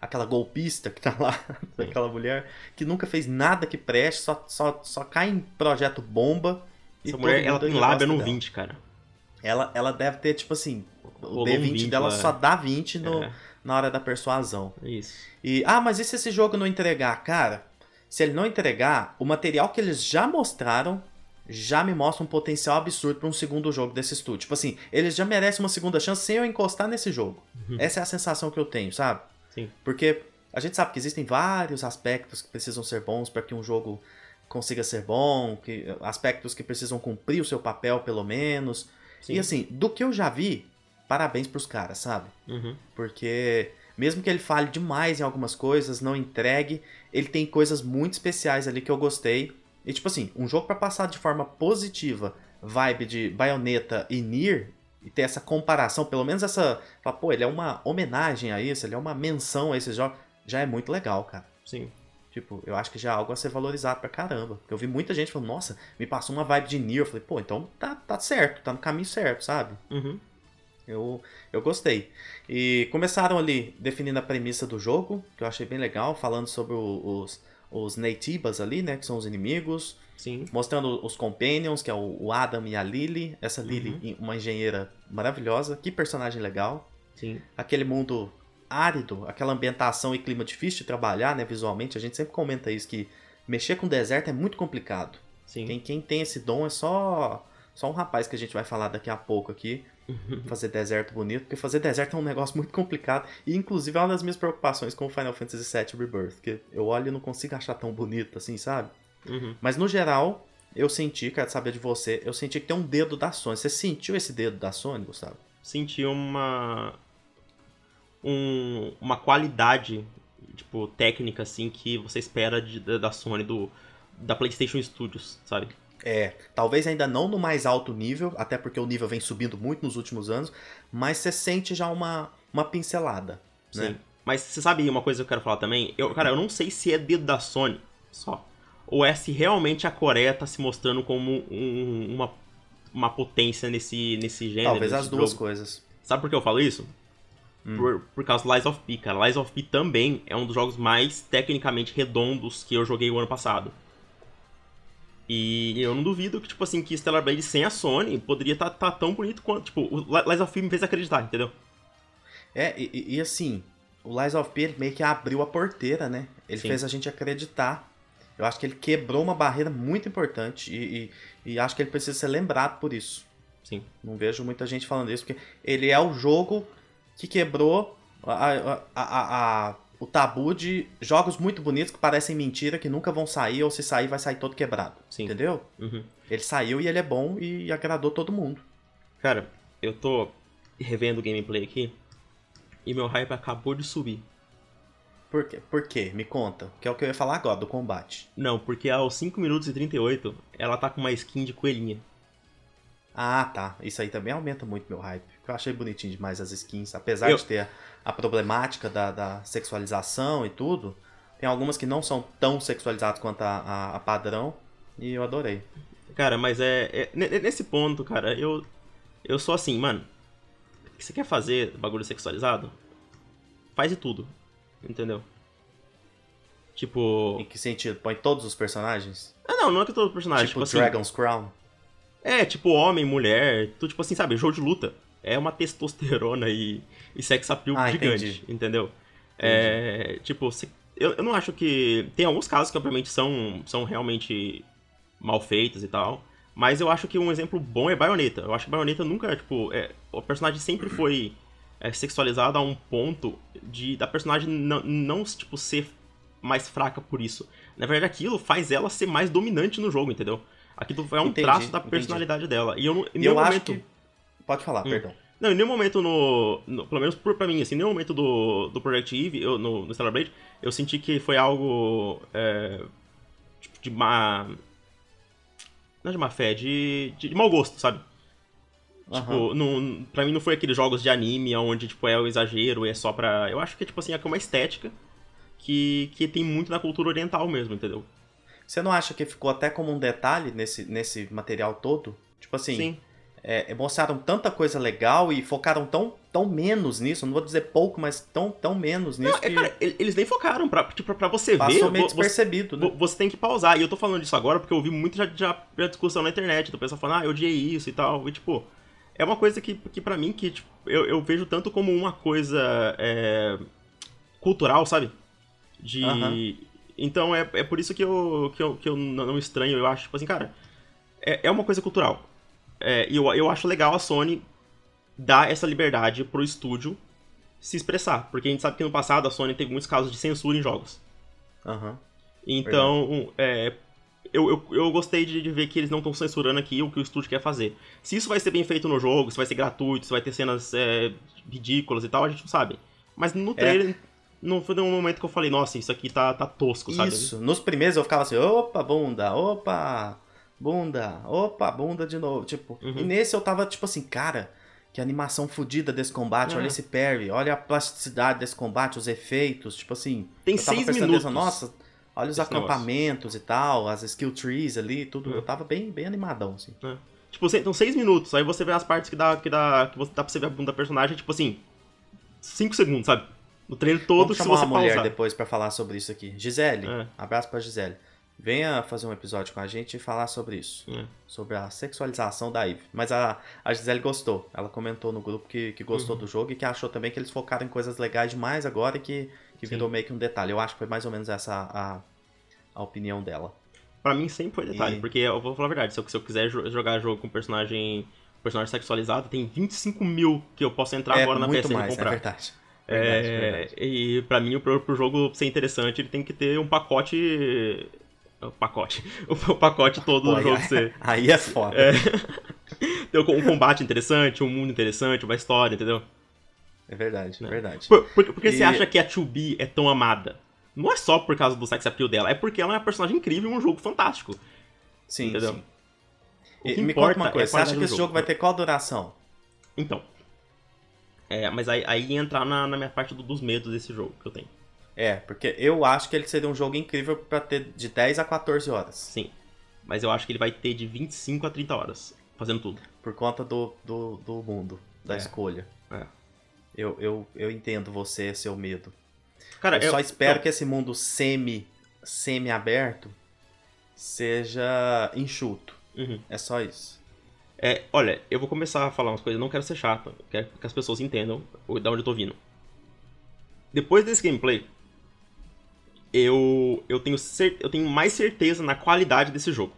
aquela golpista que tá lá, daquela mulher que nunca fez nada que preste, só só, só cai em projeto bomba. Essa mulher, ela tem lábia no dela. 20, cara. Ela, ela deve ter, tipo assim, o Rolou um D20 20 dela só dá 20 no, É, na hora da persuasão. isso. E, ah, mas e se esse jogo não entregar? Cara, se ele não entregar, o material que eles já mostraram já me mostra um potencial absurdo para um segundo jogo desse estúdio. Tipo assim, eles já merecem uma segunda chance sem eu encostar nesse jogo. Uhum. Essa é a sensação que eu tenho, sabe? Sim. Porque a gente sabe que existem vários aspectos que precisam ser bons para que um jogo consiga ser bom, que, aspectos que precisam cumprir o seu papel, pelo menos. Sim. E assim, do que eu já vi, parabéns pros caras, sabe? Uhum. Porque mesmo que ele fale demais em algumas coisas, não entregue, ele tem coisas muito especiais ali que eu gostei. E tipo assim, um jogo pra passar de forma positiva, vibe de Bayonetta e Nier, e ter essa comparação, pelo menos essa, fala, pô, ele é uma homenagem a isso, ele é uma menção a esses jogos, já é muito legal, cara. Sim. Tipo, eu acho que já é algo a ser valorizado pra caramba. Porque eu vi muita gente falando, nossa, me passou uma vibe de Nier. Eu falei, pô, então tá, tá certo, tá no caminho certo, sabe? Uhum. Eu, eu gostei. E começaram ali definindo a premissa do jogo, que eu achei bem legal, falando sobre os, os Neitibas ali, né? Que são os inimigos. Sim. Mostrando os Companions, que é o, o Adam e a Lily. Essa Lily, uma engenheira maravilhosa. Que personagem legal. Sim. Aquele mundo árido, aquela ambientação e clima difícil de trabalhar, né? Visualmente. A gente sempre comenta isso, que mexer com deserto é muito complicado. Sim. Quem, quem tem esse dom é só, só um rapaz que a gente vai falar daqui a pouco aqui. Fazer deserto bonito, porque fazer deserto é um negócio muito complicado. E inclusive é uma das minhas preocupações com o Final Fantasy VII Rebirth. Que eu olho e não consigo achar tão bonito assim, sabe? Uhum. Mas no geral, eu senti, quero saber de você, eu senti que tem um dedo da Sony. Você sentiu esse dedo da Sony, Gustavo? Senti uma. Um, uma qualidade, tipo, técnica, assim, que você espera de- da da Sony, do, da PlayStation Studios, sabe? É, talvez ainda não no mais alto nível, até porque o nível vem subindo muito nos últimos anos, mas você sente já uma, uma pincelada, né? Sim. Mas você sabe uma coisa que eu quero falar também? Eu, cara, eu não sei se é dedo da Sony só. Ou é se realmente a Coreia tá se mostrando como um- uma, uma potência nesse, nesse gênero. Talvez as duas jogo. coisas. Sabe por que eu falo isso? Hum. Por, por causa do Lies of P, cara. Lies of P também é um dos jogos mais tecnicamente redondos que eu joguei o ano passado. E eu não duvido que, tipo assim, que Stellar Blade sem a Sony poderia estar tão bonito quanto. Tipo, o Lies of P me fez acreditar, entendeu? É, e, e- assim, o Lies of P meio que abriu a porteira, né? Ele Sim. fez a gente acreditar. Eu acho que ele quebrou uma barreira muito importante e, e- e acho que ele precisa ser lembrado por isso. Sim. Não vejo muita gente falando isso, porque ele é o jogo que quebrou a- a- a- a- o tabu de jogos muito bonitos que parecem mentira, que nunca vão sair, ou se sair, vai sair todo quebrado. Sim. Entendeu? Uhum. Ele saiu e ele é bom e agradou todo mundo. Cara, eu tô revendo o gameplay aqui e meu hype acabou de subir. Por quê? Por quê? Me conta. Que é o que eu ia falar agora, do combate. Não, porque aos 5 minutos e 38 ela tá com uma skin de coelhinha. Ah, tá. Isso aí também aumenta muito meu hype. Eu achei bonitinho demais as skins. Apesar Eu- de ter a problemática da, da sexualização e tudo, tem algumas que não são tão sexualizadas quanto a, a- a padrão. E eu adorei. Cara, mas é, é- ne- Nesse ponto, cara, eu. Eu sou assim, mano. Você quer fazer bagulho sexualizado? Faz de tudo. Entendeu? Tipo. Em que sentido? Põe todos os personagens? Ah, não, não é que todo personagem. tipo Tipo, assim. Dragon's Crown? É, tipo homem, mulher. Tu, tipo assim, sabe? Jogo de luta. É uma testosterona e, e sex appeal Ah, gigante. entendi. Entendeu? É. Tipo, se- eu, eu não acho que. Tem alguns casos que, obviamente, são, são realmente mal feitos e tal. Mas eu acho que um exemplo bom é Bayonetta. Eu acho que Bayonetta nunca, tipo, é, o personagem sempre foi é, sexualizado a um ponto de da personagem não, não, tipo, ser mais fraca por isso. Na verdade, aquilo faz ela ser mais dominante no jogo, entendeu? Aquilo é um Entendi, traço da entendi. personalidade dela. E eu, não- em eu acho momento... que. Pode falar, Hum. perdão. Não, em nenhum momento no, no- Pelo menos por, pra mim, assim, em nenhum momento do, do Project Eve, eu, no, no Stellar Blade, eu senti que foi algo. É, tipo, de má. Não é de má fé, de, de, de mau gosto, sabe? Aham. Tipo, não, pra mim não foi aqueles jogos de anime onde, tipo, é o exagero e é só pra. Eu acho que, tipo assim, é é uma estética que, que tem muito na cultura oriental mesmo, entendeu? Você não acha que ficou até como um detalhe nesse, nesse material todo? Tipo assim, Sim. é, mostraram tanta coisa legal e focaram tão, tão menos nisso, não vou dizer pouco, mas tão, tão menos nisso Não, é, que cara, ele- eles nem focaram pra, tipo, pra você passou ver. meio vo- você, despercebido, né? vo- você tem que pausar. E eu tô falando disso agora porque eu ouvi muito já, já, já discussão na internet, do pessoal falando, ah, eu odiei isso e tal. E tipo, é uma coisa que, que pra mim, que tipo, eu, eu vejo tanto como uma coisa é, cultural, sabe? De. Aham. Então é, é por isso que eu, que eu, que eu não estranho, eu acho, tipo assim, cara, é, é uma coisa cultural. É, e eu, eu acho legal a Sony dar essa liberdade pro estúdio se expressar. Porque a gente sabe que no passado a Sony teve muitos casos de censura em jogos. Aham. Então, é, eu, eu, eu gostei de, de ver que eles não estão censurando aqui o que o estúdio quer fazer. Se isso vai ser bem feito no jogo, se vai ser gratuito, se vai ter cenas é, ridículas e tal, a gente não sabe. Mas no trailer, não foi nenhum momento que eu falei, nossa, isso aqui tá, tá tosco, sabe? Isso. Nos primeiros eu ficava assim, opa, bunda, opa, bunda, opa, bunda de novo. Tipo, Uhum. e nesse eu tava tipo assim, cara, que animação fodida desse combate, É. olha esse parry, olha a plasticidade desse combate, os efeitos, tipo assim. Tem eu tava seis minutos. nossa, olha os acampamentos e tal, as skill trees ali, tudo. Uhum. Eu tava bem, bem animadão, assim. Tipo, você- então seis minutos, aí você vê as partes que dá, que dá, que você, dá pra você ver a bunda da personagem, tipo assim, cinco segundos, sabe? No trailer todo, Vamos se chamar você uma mulher pausar. depois pra falar sobre isso aqui. Gisele, É. abraço pra Gisele. Venha fazer um episódio com a gente e falar sobre isso. É. Sobre a sexualização da Eve. Mas a, a Gisele gostou. Ela comentou no grupo que, que Uhum. gostou do jogo e que achou também que eles focaram em coisas legais demais agora e que, que Sim. virou meio que um detalhe. Eu acho que foi mais ou menos essa a, a opinião dela. Pra mim sempre foi detalhe, E- porque eu vou falar a verdade, se eu, se eu quiser jo- jogar jogo com personagem personagem sexualizado, tem 25 mil que eu posso entrar é agora na PSN e é comprar. verdade. Verdade, É, verdade. E pra mim, pro, pro jogo ser interessante, ele tem que ter um pacote. O pacote. O pacote todo Pô, do jogo aí, ser. aí é foda. É. ter um combate interessante, um mundo interessante, uma história, entendeu? É verdade, é Né? verdade. Por, por, por que E- você acha que a 2B é tão amada? Não é só por causa do sex appeal dela, é porque ela é uma personagem incrível e um jogo fantástico. Sim, entendeu? sim. O E que me importa conta uma é coisa, você acha que esse jogo. jogo vai ter qual duração? Então. É, mas aí, aí entrar na, na minha parte do- dos medos desse jogo que eu tenho. É, porque eu acho que ele seria um jogo incrível pra ter de 10 a 14 horas. Sim. Mas eu acho que ele vai ter de 25 a 30 horas fazendo tudo. Por conta do, do, do mundo, da É. escolha. É. Eu, eu, eu entendo você, seu medo. Cara, eu só espero então, que esse mundo semi, semi-aberto seja enxuto. uhum. É só isso. É, olha, eu vou começar a falar umas coisas, não quero ser chato, quero que as pessoas entendam da onde eu tô vindo. Depois desse gameplay, eu eu tenho cer eu tenho mais certeza na qualidade desse jogo.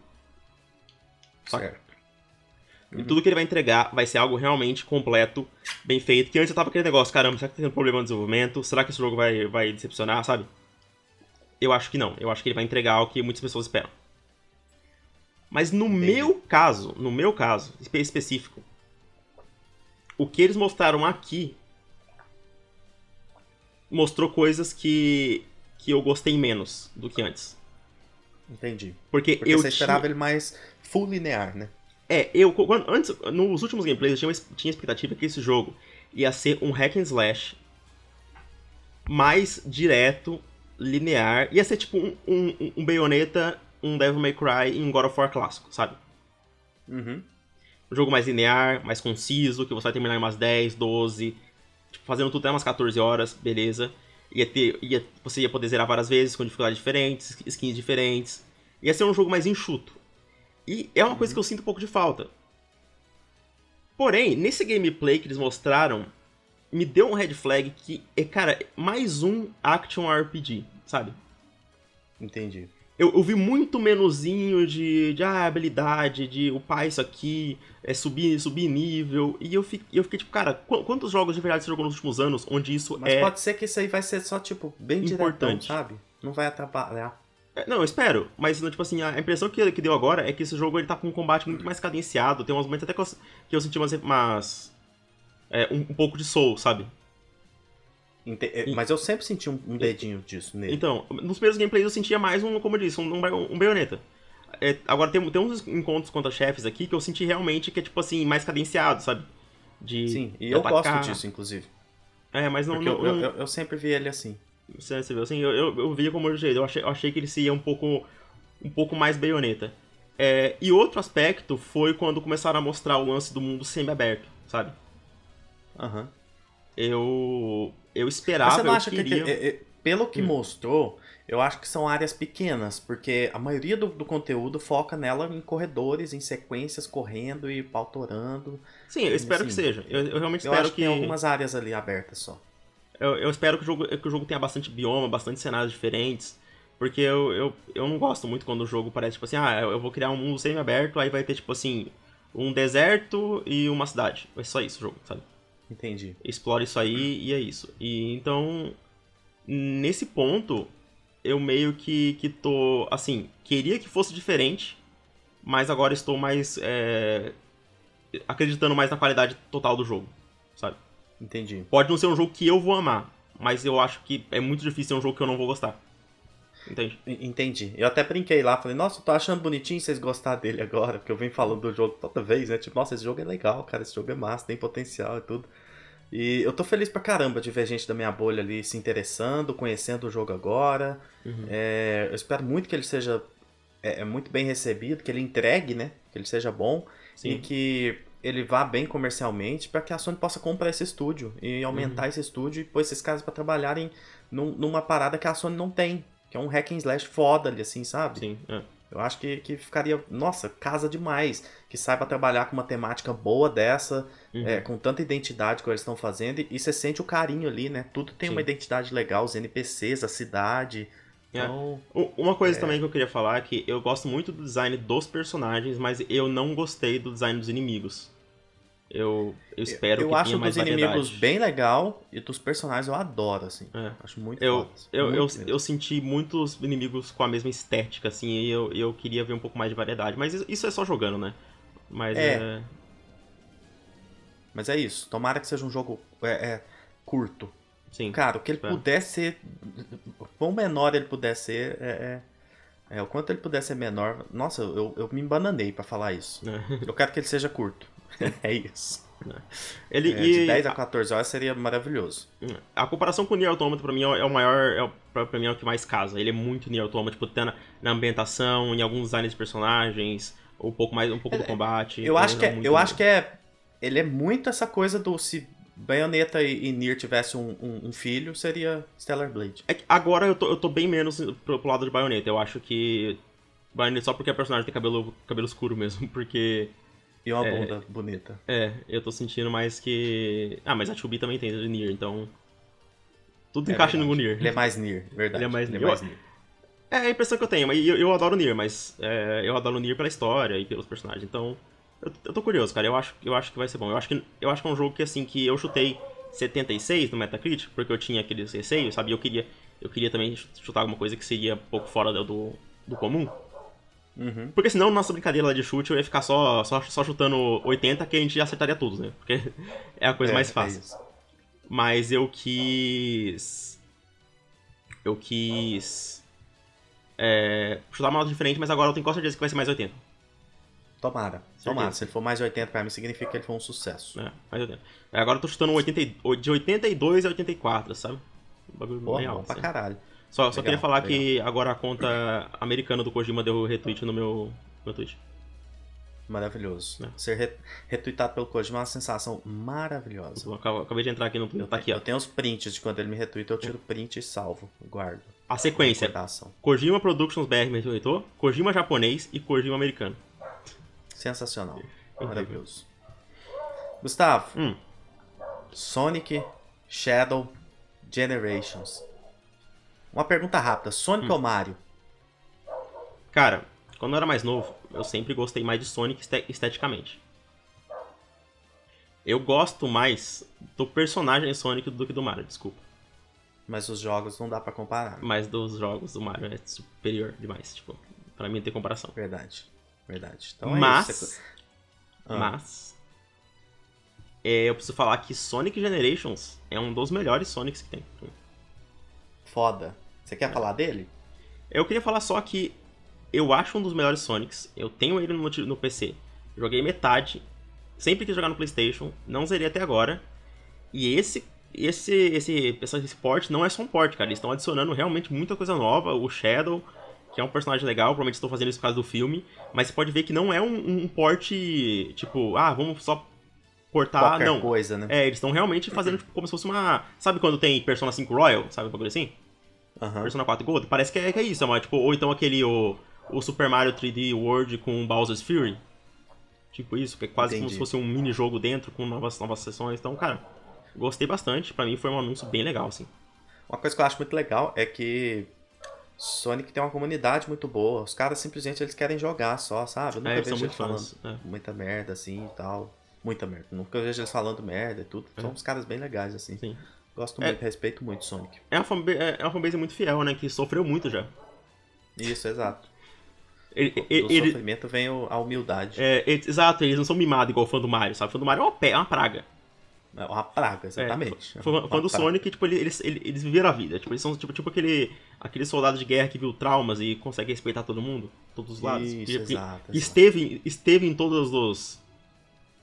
Saca? Certo. E tudo que ele vai entregar vai ser algo realmente completo, bem feito. Que antes eu tava aquele negócio, caramba, será que tá tendo problema no desenvolvimento? Será que esse jogo vai, vai decepcionar, sabe? Eu acho que não. Eu acho que ele vai entregar o que muitas pessoas esperam. Mas no Entendi. meu caso, no meu caso espe- específico, o que eles mostraram aqui mostrou coisas que, que eu gostei menos do que antes. Entendi. Porque, Porque eu você esperava tinha... ele mais full linear, né? É, eu, quando, antes, nos últimos gameplays, eu tinha, tinha expectativa que esse jogo ia ser um hack and slash mais direto, linear. Ia ser tipo um, um, um um Devil May Cry e um God of War clássico, sabe? Uhum. Um jogo mais linear, mais conciso, que você vai terminar em umas 10, 12, tipo, fazendo tudo até umas 14 horas, beleza. Ia ter, ia, você ia poder zerar várias vezes, com dificuldades diferentes, skins diferentes. Ia ser um jogo mais enxuto. E é uma coisa que eu sinto um pouco de falta. Porém, nesse gameplay que eles mostraram, me deu um red flag que é, cara, mais um action RPG, sabe? Entendi. Eu, eu vi muito menuzinho de, de ah, habilidade, de upar isso aqui, é, subir, subir nível. E eu fiquei, eu fiquei tipo, cara, qu- quantos jogos de verdade você jogou nos últimos anos onde isso Mas é. pode ser que isso aí vai ser só, tipo, bem diretão, Importante. sabe? Não vai atrapalhar. É, Não, eu espero, mas tipo assim, a impressão que, que deu agora é que esse jogo ele tá com um combate muito mais cadenciado. Tem uns momentos até que eu, que eu senti umas. umas é, um, um pouco de soul, sabe? É, Mas eu sempre senti um, um dedinho disso nele. Então, nos primeiros gameplays eu sentia mais um, como eu disse, um, um, um baioneta. É, agora tem, tem uns encontros contra chefes aqui que eu senti realmente que é tipo assim, mais cadenciado, sabe? De, Sim, e eu atacar. gosto disso, inclusive. É, mas não. Não, eu, eu, eu- eu sempre vi ele assim. Você, você viu assim, eu, eu, eu via como jeito. Eu achei, eu achei que ele se ia um pouco. um pouco mais baioneta. É, e outro aspecto foi quando começaram a mostrar o lance do mundo semi-aberto, sabe? Aham. Eu. Eu Mas esperava, você não acha que, queria. que- é- é- pelo que Hum. mostrou, eu acho que são áreas pequenas, porque a maioria do, do conteúdo foca nela em corredores, em sequências, correndo e pautorando. Sim, eu espero que Sim. seja. Eu, eu realmente Eu espero acho que tem algumas áreas ali abertas só. Eu, eu espero que o, jogo, que o jogo tenha bastante bioma, bastante cenários diferentes. Porque eu, eu, eu não gosto muito quando o jogo parece, tipo assim, ah, eu eu vou criar um mundo semi-aberto, aí vai ter, tipo assim, um deserto e uma cidade. É só isso o jogo, sabe? Entendi. Explora isso aí e é isso. E então, nesse ponto, eu meio que, que tô, assim, queria que fosse diferente, mas agora estou mais, é, acreditando mais na qualidade total do jogo, sabe? Entendi. Pode não ser um jogo que eu vou amar, mas eu acho que é muito difícil ser um jogo que eu não vou gostar. Entende? En- Entendi. Eu até brinquei lá, falei, nossa, eu tô achando bonitinho vocês gostar dele agora, porque eu venho falando do jogo toda vez, né? Tipo, nossa, esse jogo é legal, cara, esse jogo é massa, tem potencial e tudo. E eu tô feliz pra caramba de ver gente da minha bolha ali se interessando, conhecendo o jogo agora. Uhum. É, eu espero muito que ele seja é, é muito bem recebido, que ele entregue, né? Que ele seja bom e Sim. que ele vá bem comercialmente para que a Sony possa comprar esse estúdio e aumentar esse estúdio e pôr esses caras pra trabalharem num- numa parada que a Sony não tem, que é um hack and slash foda ali, assim, sabe? Sim, é. Eu acho que, que ficaria, nossa, casa demais. Que saiba trabalhar com uma temática boa dessa, Uhum. é, com tanta identidade que eles estão fazendo, e, e você sente o carinho ali, né? Tudo tem Sim. uma identidade legal, os NPCs, a cidade. É. Então, Uma coisa também que eu queria falar é que eu gosto muito do design dos personagens, mas eu não gostei do design dos inimigos. Eu, eu espero eu que acho tenha mais dos inimigos variedade. bem legal e dos personagens eu adoro, assim. É. Acho muito Eu, foda. eu, Muito eu, eu senti muitos inimigos com a mesma estética, assim, e eu, eu queria ver um pouco mais de variedade. Mas isso- é só jogando, né? Mas É. é. Mas é isso. Tomara que seja um jogo é, é, curto. Sim. Cara, o que ele É. puder ser. O quão menor ele puder ser, é, é, é, O quanto ele puder ser menor. Nossa, eu, eu me embananei pra falar isso. É. Eu quero que ele seja curto. é isso. Ele, É, e de 10 a 14 horas seria maravilhoso. a comparação com o Nier Automata, pra mim, é o- é maior. É pra, mim, é o que mais casa. Ele é muito Nier Automata, tipo, na, na ambientação, em alguns designs de personagens, um pouco mais um pouco do combate. Eu acho que é, muito eu acho que é. Ele é muito essa coisa do se Bayonetta e, e Nier tivessem um, um- um filho, seria Stellar Blade. É agora eu tô, eu tô bem menos pro, pro lado de Bayonetta. Eu acho que. Bayonetta só porque a personagem tem cabelo, cabelo escuro mesmo, porque. E uma É. bunda bonita. É, eu tô sentindo mais que. Ah, mas a Chubi também tem de Nier, então. Tudo É encaixa no verdade. Nier. Ele é mais Nier, verdade. Ele é mais Ele Nier. é mais Nier. É a impressão que eu tenho, mas eu, eu adoro Nier, mas é, eu adoro Nier pela história e pelos personagens, então eu, eu tô curioso, cara, eu acho, eu acho que vai ser bom. Eu acho que, eu acho que é um jogo que, assim, que eu chutei 76 no Metacritic, porque eu tinha aqueles receios, sabe? Eu queria, eu queria também chutar alguma coisa que seria um pouco fora do, do comum. Uhum. Porque senão, nossa brincadeira lá de chute, eu ia ficar só, só, só chutando 80, que a gente acertaria tudo, né? Porque é a coisa É, mais é fácil. isso. Mas eu quis. Eu quis. É, chutar uma nota diferente, mas agora eu tenho quase certeza que vai ser mais 80. Tomara. Tomara. Se ele for mais 80 pra mim, significa que ele foi um sucesso. É, mais 80. É, Agora eu tô chutando 80, e- de 82 a 84, sabe? Um bagulho Porra, bem bom alto. pra assim. caralho. Só, só Legal, queria falar legal. que agora a conta americana do Kojima deu retweet no meu, meu tweet. Maravilhoso. É. Ser re retweetado pelo Kojima é uma sensação maravilhosa. Eu acabei de entrar aqui no Eu, tá aqui, ó. eu tenho os prints de quando ele me retweeta, eu tiro print e salvo. Guardo. A sequência. Kojima Productions BR me retweetou, Kojima japonês e Kojima americano. Sensacional. Maravilhoso. Gustavo, Hum. Sonic Shadow Generations. Uma pergunta rápida: Sonic Hum. ou Mario? Cara, quando eu era mais novo, eu sempre gostei mais de Sonic este- esteticamente. Eu gosto mais do personagem Sonic do que do Mario, desculpa. Mas os jogos não dá pra comparar. Mas dos jogos do Mario é superior demais, tipo, pra mim não tem comparação. Verdade. Verdade. Então é mas, isso. Ah. mas, é, eu preciso falar que Sonic Generations é um dos melhores Sonics que tem. Foda. Você quer falar dele? Eu queria falar só que eu acho um dos melhores Sonics. Eu tenho ele no, no PC. Joguei metade. Sempre quis jogar no PlayStation. Não zerei até agora. E esse esse esse esse, port não é só um port, cara. Eles estão adicionando realmente muita coisa nova. O Shadow, que é um personagem legal, provavelmente estão fazendo isso por causa do filme, mas você pode ver que não é um, um porte, tipo, ah, vamos só portar, Qualquer não. coisa, né? É, eles estão realmente fazendo tipo, como se fosse uma. Sabe quando tem Persona 5 Royal? Sabe um bagulho assim? Aham. Persona 4 Gold? Parece que é, que é isso, mas, tipo, ou então aquele o, o Super Mario 3D World com Bowser's Fury. Tipo isso, que é quase como Entendi. se fosse um mini jogo dentro com novas, novas sessões. Então, cara, gostei bastante. Pra mim foi um anúncio bem legal, assim. Uma coisa que eu acho muito legal é que Sonic tem uma comunidade muito boa. Os caras simplesmente eles querem jogar só, sabe? Eu nunca É, vejo eles muito falando fãs. É. muita merda assim e tal. Muita merda. Nunca vejo eles falando merda e tudo. São uns caras bem legais assim. Sim. Gosto É. muito, respeito muito Sonic. É uma, fanbase, é uma fanbase muito fiel, né? Que sofreu muito já. Isso, exato. Ele, Do ele- sofrimento vem a humildade. é, é, exato, eles não são mimados igual o fã do Mario, sabe? O fã do Mario é uma, é uma praga. É uma praga, exatamente. É, fã, Uma fã do praga. Sonic, tipo, ele- eles, eles, eles viveram a vida. Tipo, eles são tipo, tipo aquele, aquele soldado de guerra que viu traumas e consegue respeitar todo mundo, todos os lados. Isso, Que- exato, que exato. esteve, esteve em todas os,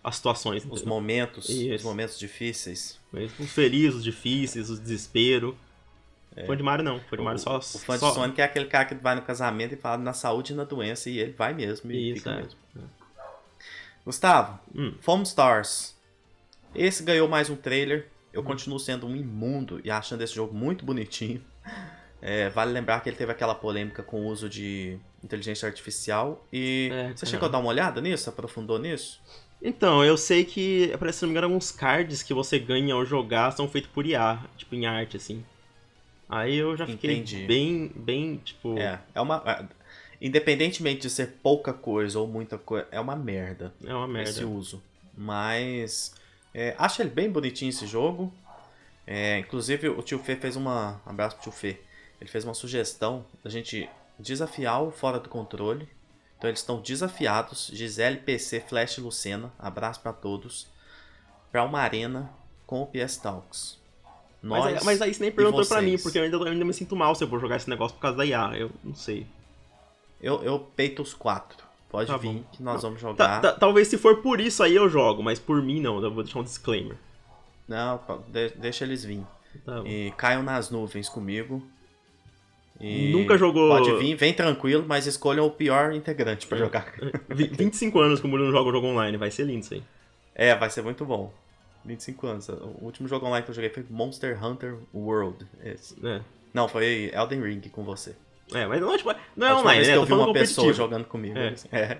as situações. Os momentos, os Isso. momentos difíceis. Os felizes, os difíceis, os desespero. Fã de Mario não. Fã de Mario só. É. o fã só... de Sonic é aquele cara que vai no casamento e fala na saúde e na doença, e ele vai mesmo e Isso, fica é. mesmo. Gustavo, Hum. Foam Stars. Esse ganhou mais um trailer. Hum. Eu continuo sendo um imundo e achando esse jogo muito bonitinho. É, vale lembrar que ele teve aquela polêmica com o uso de inteligência artificial. E É, você é. chegou a dar uma olhada nisso? Aprofundou nisso? Então, eu sei que, parece se não me engano, alguns cards que você ganha ao jogar são feitos por IA, tipo, em arte, assim. Aí eu já fiquei Entendi. bem, bem, tipo... É, é uma. é, Independentemente de ser pouca coisa ou muita coisa, é uma merda. É uma merda. esse uso. Mas é, acho ele bem bonitinho esse jogo. É, inclusive o tio Fê fez uma. um Abraço pro tio Fê. Ele fez uma sugestão da gente desafiar o fora do controle. Então eles estão desafiados, Gisele, PC, Flash e Lucena, abraço pra todos, pra uma arena com o PS Talks. Mas, Nós aí- mas aí você nem perguntou pra mim, porque eu ainda, eu ainda me sinto mal se eu vou jogar esse negócio por causa da IA. Eu não sei. eu, eu peito os quatro. Pode Tá vir bom. que nós vamos Ta- jogar. ta- talvez se for por isso aí eu jogo, mas por mim não. Eu vou deixar um disclaimer. Não, deixa eles vir. Tá. E caiam nas nuvens comigo. E Nunca jogou- Pode vir, vem tranquilo, mas escolham o pior integrante É. pra jogar. Vi- 25 anos que o Murilo não joga o jogo online, vai ser lindo isso aí. É, vai ser muito bom. 25 anos. O último jogo online que eu joguei foi Monster Hunter World. É, Não, foi Elden Ring com você. é mas não, tipo, não é online, né? eu vi uma pessoa jogando comigo. É. assim, É.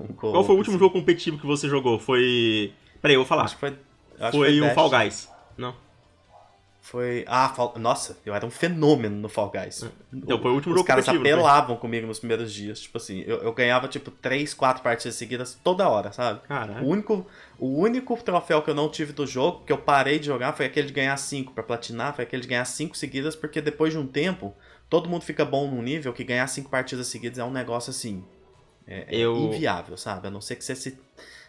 Um Qual foi o último assim. jogo competitivo que você jogou? Foi. Peraí, eu vou falar. Acho que foi. acho que Foi o. Fall Guys. Não. Foi. Ah, Fall... nossa, eu era um fenômeno no Fall Guys. Então, foi o último Os jogo caras apelavam comigo nos primeiros dias. Tipo assim, eu, eu ganhava tipo 3, 4 partidas seguidas toda hora, sabe? O único, o único troféu que eu não tive do jogo, que eu parei de jogar, foi aquele de ganhar 5 pra platinar, foi aquele de ganhar 5 seguidas, porque depois de um tempo, todo mundo fica bom num nível que ganhar 5 partidas seguidas é um negócio assim. É, é Eu- inviável, sabe? A não ser que você se,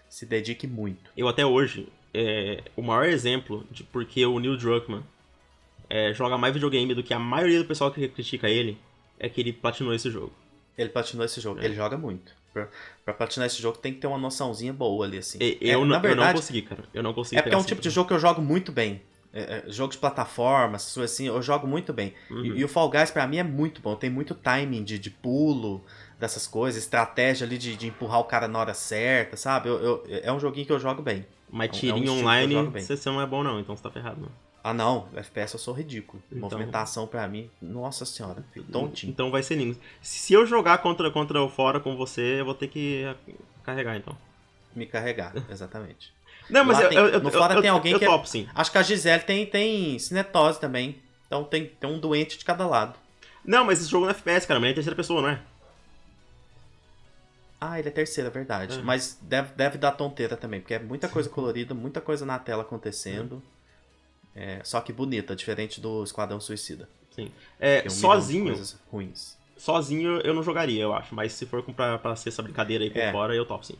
se dedique muito. Eu até hoje, é, o maior exemplo de porque o Neil Druckmann é, joga mais videogame do que a maioria do pessoal que critica ele, é que ele platinou esse jogo. Ele platinou esse jogo, ele joga muito. Pra, pra platinar esse jogo tem que ter uma noçãozinha boa ali, assim. E- É, Eu, não, na eu não verdade, consegui, cara. Eu não consegui É porque é um tipo de jogo que eu jogo muito bem. É, é, jogo de plataforma, assim, eu jogo muito bem. E- Uhum. E, o Fall Guys pra mim é muito bom. Tem muito timing de, de pulo, dessas coisas, estratégia ali de, de empurrar o cara na hora certa, sabe? Eu, eu- é um joguinho que eu jogo bem. Mas é um tirinho estilo que eu online, você não é bom não, então você tá ferrado, não. Ah não, FPS eu sou ridículo. Então- Movimentação pra mim, nossa senhora, tontinho. Então vai ser lindo. Se eu jogar contra, contra o fora com você, eu vou ter que carregar, então. Me carregar, exatamente. Não, mas eu, tem- eu, no fora eu, tem alguém que é- topo, sim. Acho que a Gisele tem, tem cinetose também. Então tem, tem um doente de cada lado. Não, mas esse jogo não é FPS, cara, mas é terceira pessoa, não é? Ah, ele é terceira, é verdade. É. Mas deve, deve dar tonteira também, porque é muita coisa colorida, muita coisa na tela acontecendo. É, só que bonita, diferente do Esquadrão Suicida. Sim. É, Tem um sozinho, ruins. sozinho eu não jogaria, eu acho. Mas se for pra, pra ser essa brincadeira aí por É. fora, eu topo sim.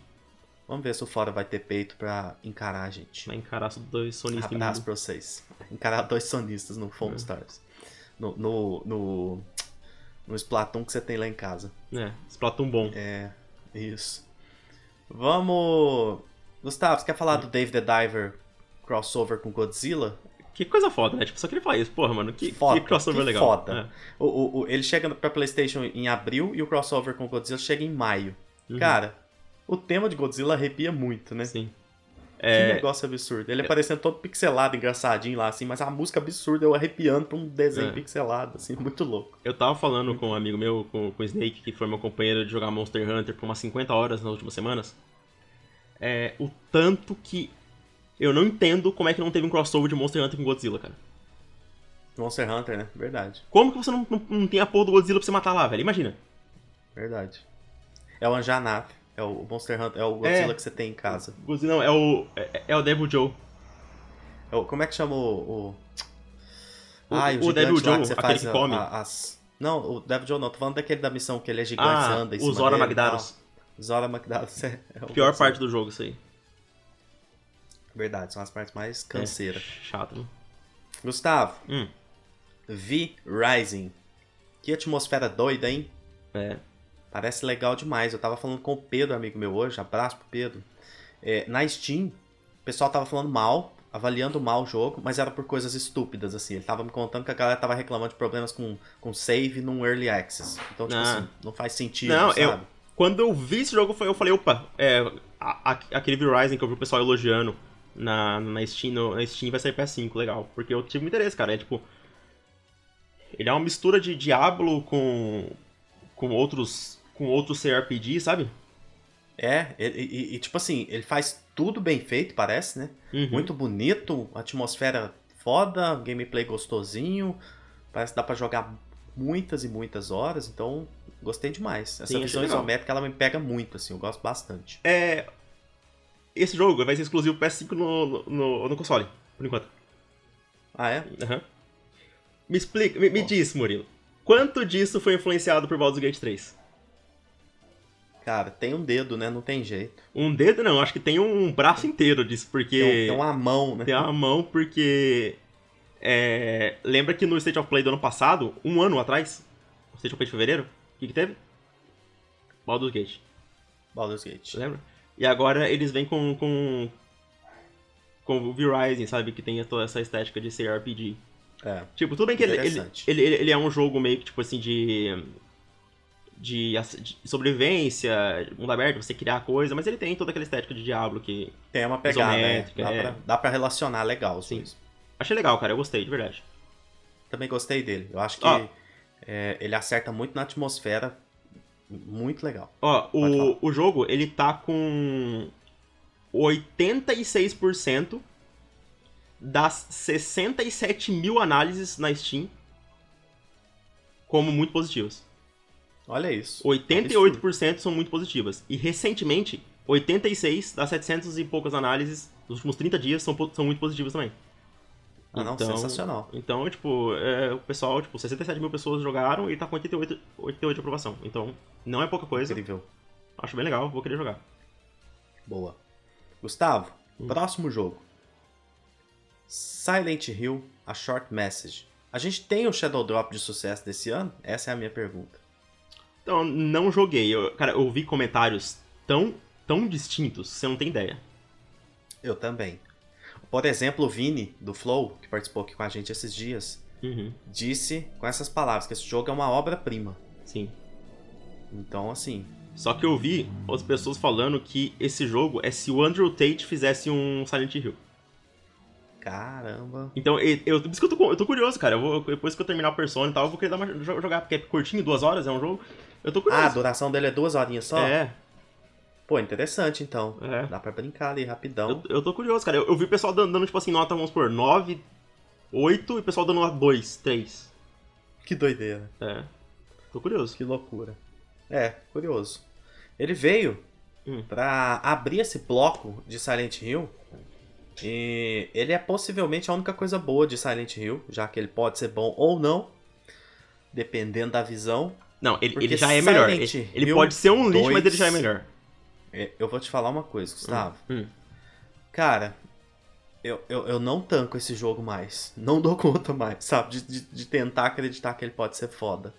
Vamos ver se o Fora vai ter peito pra encarar a gente. Vai encarar os dois sonistas Abraço pra vocês. Encarar dois sonistas no É. Foam Stars. No, no, no, no Splatoon que você tem lá em casa. É, Splatoon bom. É, isso. Vamos. Gustavo, você quer falar do Dave the Diver crossover com Godzilla? Que coisa foda, né? Tipo, só queria falar isso. Porra, mano, que, Foda, que crossover que legal. foda. É. O, o, o- ele chega pra PlayStation em abril e o crossover com Godzilla chega em maio. Uhum. Cara, o tema de Godzilla arrepia muito, né? Sim. Que É, negócio absurdo. Ele parecendo todo pixelado, engraçadinho lá, assim, mas a música absurda, eu arrepiando pra um desenho É. pixelado, assim, muito louco. eu tava falando com um amigo meu, com, com o Snake, que foi meu companheiro de jogar Monster Hunter por umas 50 horas nas últimas semanas. É, o tanto que eu não entendo como é que não teve um crossover de Monster Hunter com Godzilla, cara. Monster Hunter, né? Verdade, Como que você não, não, não tem a porra do Godzilla pra você matar lá, velho? Imagina. verdade. É o Anjanaf, é o Monster Hunter, é o Godzilla É. que você tem em casa. Godzilla não, é o. É, é o Devil Joe. É o- como é que chama o... o... O- Ai, o gigante Devil Joe, que você aquele faz que come. a- as... Não, o Devil Joe não, tô falando daquele da missão que ele é gigante, Ah, anda em o cima Zora dele e Magdaros. Zora Magdaros, é, é o Pior parte do jogo, isso aí. Verdade, são as partes mais É, canseiras. chato, né? Gustavo, Hum. V Rising. Que atmosfera doida, hein? É. Parece legal demais. Eu tava falando com o Pedro, amigo meu, hoje. Abraço pro Pedro. É, na Steam, o pessoal tava falando mal, avaliando mal o jogo, mas era por coisas estúpidas, assim. Ele tava me contando que a galera tava reclamando de problemas com, com save num Early Access. Então, tipo Ah. assim, não faz sentido, Não, sabe? eu- Quando eu vi esse jogo, eu falei, opa, é, a- a- aquele V-Rising que eu vi o pessoal elogiando na, na, Steam, no- na Steam vai sair PS5, legal. Porque eu tive muito interesse, cara. É tipo. Ele é uma mistura de Diablo com. com outros. com outros CRPG, sabe? É, e, e- e, tipo assim, ele faz tudo bem feito, parece, né? Uhum. Muito bonito, atmosfera foda, gameplay gostosinho. Parece que dá pra jogar muitas e muitas horas, então gostei demais. Essa Sim, visão isométrica ela me pega muito, assim, eu gosto bastante. É. Esse jogo vai ser exclusivo PS5 no, no, no console, por enquanto. Ah, é? Aham. Me explica, me, me diz, Murilo. Quanto disso foi influenciado por Baldur's Gate 3? Cara, tem um dedo, né? Não tem jeito. Um dedo não, acho que tem um braço inteiro disso, porque. Tem, tem uma mão, né? Tem uma mão, porque. é, lembra que no State of Play do ano passado, um ano atrás, State of Play de fevereiro, o que, que teve? Baldur's Gate, Baldur's Gate. lembra? E agora eles vêm com. com. com o V-Rising, sabe? Que tem toda essa estética de ser RPG. É. Tipo, tudo bem que ele, ele, ele, é um jogo meio que, tipo assim, de. De, de sobrevivência, mundo aberto, você criar coisa, mas ele tem toda aquela estética de Diablo que. Tem uma pegada, né? Dá, é. pra, dá pra relacionar legal Sim. Achei legal, cara, eu gostei, de verdade. Também gostei dele. Eu acho que Ó. é, ele acerta muito na atmosfera. Muito legal. Ó, o, o jogo, ele tá com 86% das 67 mil análises na Steam como muito positivas. Olha isso. 88% são muito positivas. E recentemente, 86 das 700 e poucas análises dos últimos 30 dias são, são muito positivas também. Ah, não, Então- sensacional. Então, tipo, é, o pessoal, tipo, 67 mil pessoas jogaram e tá com 88, 88 de aprovação. Então, não é pouca coisa. Incrível. Acho bem legal, vou querer jogar. Boa. Gustavo, Hum. próximo jogo. Silent Hill, A Short Message. A gente tem o Shadow Drop de sucesso desse ano? Essa é a minha pergunta. Então, não joguei. Eu, cara, eu vi comentários tão, tão distintos, você não tem ideia. Eu também. Por exemplo, o Vini, do Flow, que participou aqui com a gente esses dias, Uhum, disse com essas palavras que esse jogo é uma obra-prima. sim. Então, assim, Só que eu vi as pessoas falando que esse jogo é se o Andrew Tate fizesse um Silent Hill. caramba. Então, eu, por isso que eu tô, eu tô curioso, cara. Eu vou, depois que eu terminar o Persona e tal, eu vou querer dar uma, jo- jogar, porque é curtinho, duas horas, é um jogo. Eu tô Ah, a curioso. duração dele é duas horinhas só? é, Pô, interessante então. é. Dá pra brincar ali rapidão. Eu, eu tô curioso, cara. Eu, eu vi o pessoal dando, dando, tipo assim, nota, vamos por 9, 8 e o pessoal dando nota 2, 3. Que doideira. É. Tô curioso. Que loucura. É, curioso. Ele veio Hum. pra abrir esse bloco de Silent Hill. E ele é possivelmente a única coisa boa de Silent Hill, já que ele pode ser bom ou não, dependendo da visão. Não, ele, ele já é melhor. Silent Ele, ele Hill pode ser um lixo, mas 2 ele já é melhor. É, Eu vou te falar uma coisa, Gustavo. Hum. Cara, eu, eu, eu não tanco esse jogo mais. Não dou conta mais, sabe? De, de, de tentar acreditar que ele pode ser foda.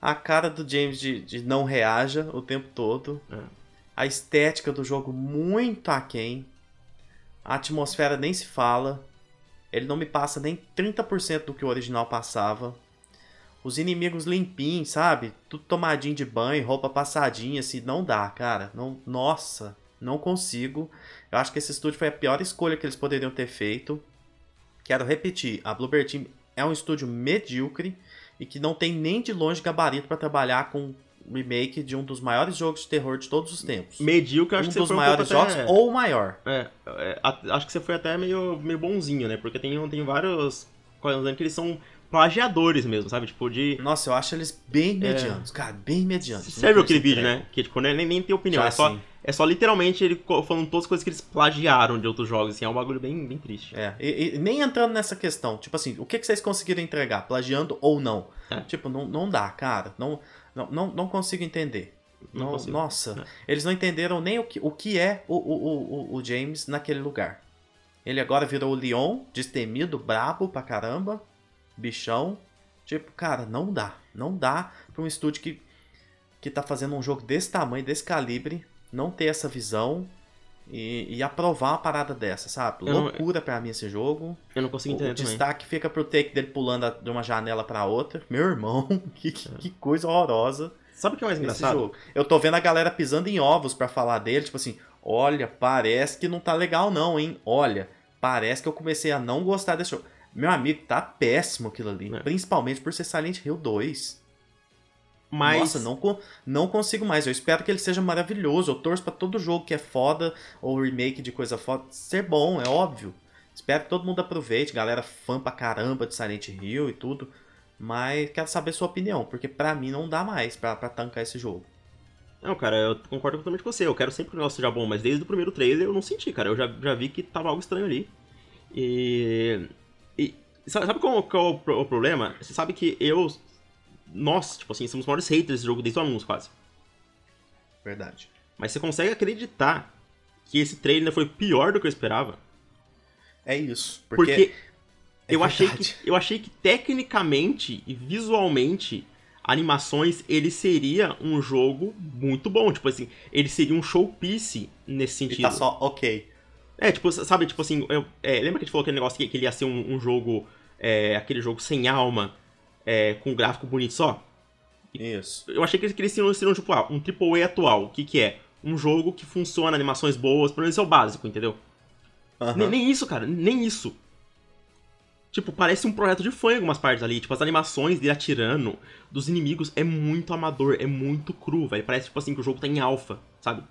A cara do James de, de não reaja o tempo todo. É. A estética do jogo muito aquém. A atmosfera nem se fala. Ele não me passa nem 30% do que o original passava. Os inimigos limpinhos, sabe? Tudo tomadinho de banho, roupa passadinha, assim, não dá, cara. Não, nossa, não consigo. Eu acho que esse estúdio foi a pior escolha que eles poderiam ter feito. Quero repetir, a Bluebird Team é um estúdio medíocre e que não tem nem de longe gabarito para trabalhar com remake de um dos maiores jogos de terror de todos os tempos. Medíocre, acho um que dos você foi maiores um jogos até... ou o maior. É, é, acho que você foi até meio, meio bonzinho, né? Porque tem, tem vários coisas que eles são plagiadores mesmo, sabe? Tipo, de... Nossa, eu acho eles bem medianos, cara, bem medianos. Você viu aquele vídeo, né? Que, tipo, nem, nem tem opinião. Já é, só, sim. é só literalmente ele falando todas as coisas que eles plagiaram de outros jogos, assim. É um bagulho bem, bem triste. É, e, e nem entrando nessa questão, tipo assim, o que, que vocês conseguiram entregar, plagiando ou não? É. Tipo, não, não dá, cara, não, não, não, não consigo entender. Não Não-. Nossa, É. eles não entenderam nem o que, o que é o, o, o, o James naquele lugar. Ele agora virou o Leon, destemido, brabo pra caramba, bichão. Tipo, cara, não dá. Não dá pra um estúdio que, que tá fazendo um jogo desse tamanho, desse calibre, não ter essa visão e, e aprovar uma parada dessa, sabe? Eu não- Loucura pra mim esse jogo. Eu não consigo O, entender o também. destaque fica pro take dele pulando de uma janela pra outra. Meu irmão, que, que, coisa horrorosa Sabe o que é mais engraçado? jogo. Eu tô vendo a galera pisando em ovos pra falar dele, tipo assim, olha, parece que não tá legal não, hein? Olha, parece que eu comecei a não gostar desse jogo. Meu amigo, tá péssimo aquilo ali, É. principalmente por ser Silent Hill 2. Mas... Nossa, não, não consigo mais. Eu espero que ele seja maravilhoso. Eu torço pra todo jogo que é foda ou remake de coisa foda ser bom, é óbvio. Espero que todo mundo aproveite, galera fã pra caramba de Silent Hill e tudo. Mas quero saber sua opinião, porque pra mim não dá mais pra, pra tancar esse jogo. Não, cara, eu concordo totalmente com você. Eu quero sempre que o negócio seja bom, mas desde o primeiro trailer eu não senti, cara. Eu já, já vi que tava algo estranho ali. E. e sabe, qual, qual é o pro- o problema? Você sabe que eu. Nós, tipo assim, somos os maiores haters desse jogo desde o anúncio, quase. Verdade. Mas você consegue acreditar que esse trailer foi pior do que eu esperava? É isso. Porque, Porque, é eu, achei que, eu achei que tecnicamente e visualmente, animações, ele seria um jogo muito bom. Tipo assim, ele seria um showpiece nesse sentido. tá só ok. É, tipo, sabe, tipo assim, eu- é, lembra que a gente falou aquele negócio que, que ele ia ser um, um jogo, é, aquele jogo sem alma, é, com gráfico bonito só? Isso. Eu achei que eles queriam ser um, tipo, ah, um AAA atual. O que que é? Um jogo que funciona, animações boas, pelo menos é o básico, entendeu? Aham. Nem, nem isso, cara, nem isso. Tipo, parece um projeto de fã em algumas partes ali. Tipo, as animações dele atirando dos inimigos é muito amador, é muito cru, velho. Parece, tipo assim, que o jogo tá em alfa, sabe?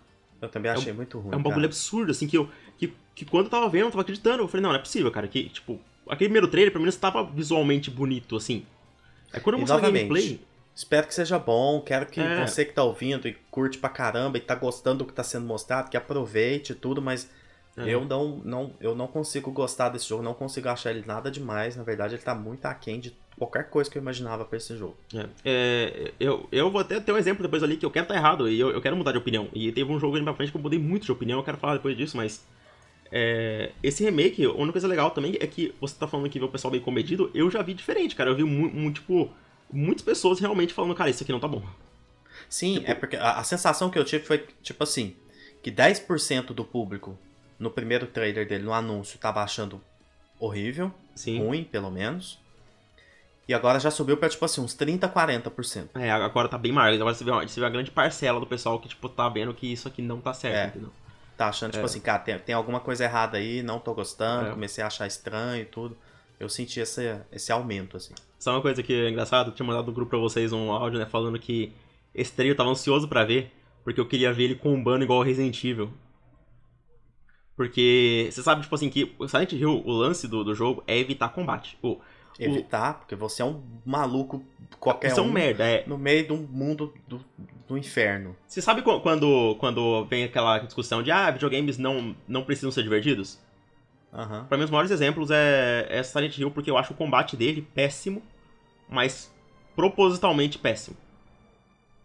Eu também achei muito ruim. É um bagulho cara. absurdo, assim, que eu. Que, que quando eu tava vendo, eu tava acreditando. Eu falei, não, não é possível, cara. Que, tipo, aquele primeiro trailer, pelo menos, tava visualmente bonito, assim. Aí quando eu mostrei gameplay. Espero que seja bom. Quero que É. você que tá ouvindo e curte pra caramba e tá gostando do que tá sendo mostrado, que aproveite tudo, mas É. eu não, não, eu não consigo gostar desse jogo, não consigo achar ele nada demais. Na verdade, ele tá muito aquém de qualquer coisa que eu imaginava pra esse jogo. É, é, eu, eu vou até ter um exemplo depois ali que eu quero estar errado e eu, eu quero mudar de opinião. E teve um jogo ali pra frente que eu mudei muito de opinião, eu quero falar depois disso, mas. é, esse remake, a única coisa legal também é que você tá falando que vê o pessoal bem comedido, eu já vi diferente, cara. Eu vi mu mu- tipo, muitas pessoas realmente falando, cara, isso aqui não tá bom. Sim, Tipo- é porque a, a sensação que eu tive foi, tipo assim, que 10% do público no primeiro trailer dele, no anúncio, tava achando horrível, Sim. ruim, pelo menos. E agora já subiu pra, tipo assim, uns 30, 40%. É, agora tá bem maior. Agora você vê, uma- você vê uma grande parcela do pessoal que, tipo, tá vendo que isso aqui não tá certo, É. entendeu? Tá achando, tipo É. assim, cara, tem, tem alguma coisa errada aí, não tô gostando, É. comecei a achar estranho e tudo. Eu senti esse, esse aumento, assim. Só uma coisa que é engraçada, eu tinha mandado no grupo pra vocês um áudio, né, falando que esse trailer eu tava ansioso pra ver, porque eu queria ver ele combando igual o Resident Evil. Porque você sabe, tipo assim, que o Silent Hill, o lance do, do jogo é evitar combate. O, Evitar, porque você é um maluco qualquer você é um um merda, é. no meio de um mundo do, do inferno. Você sabe qu- quando, quando vem aquela discussão de, ah, videogames não, não precisam ser divertidos? Aham. Pra mim, os maiores exemplos é, é Silent Hill, porque eu acho o combate dele péssimo, mas propositalmente péssimo.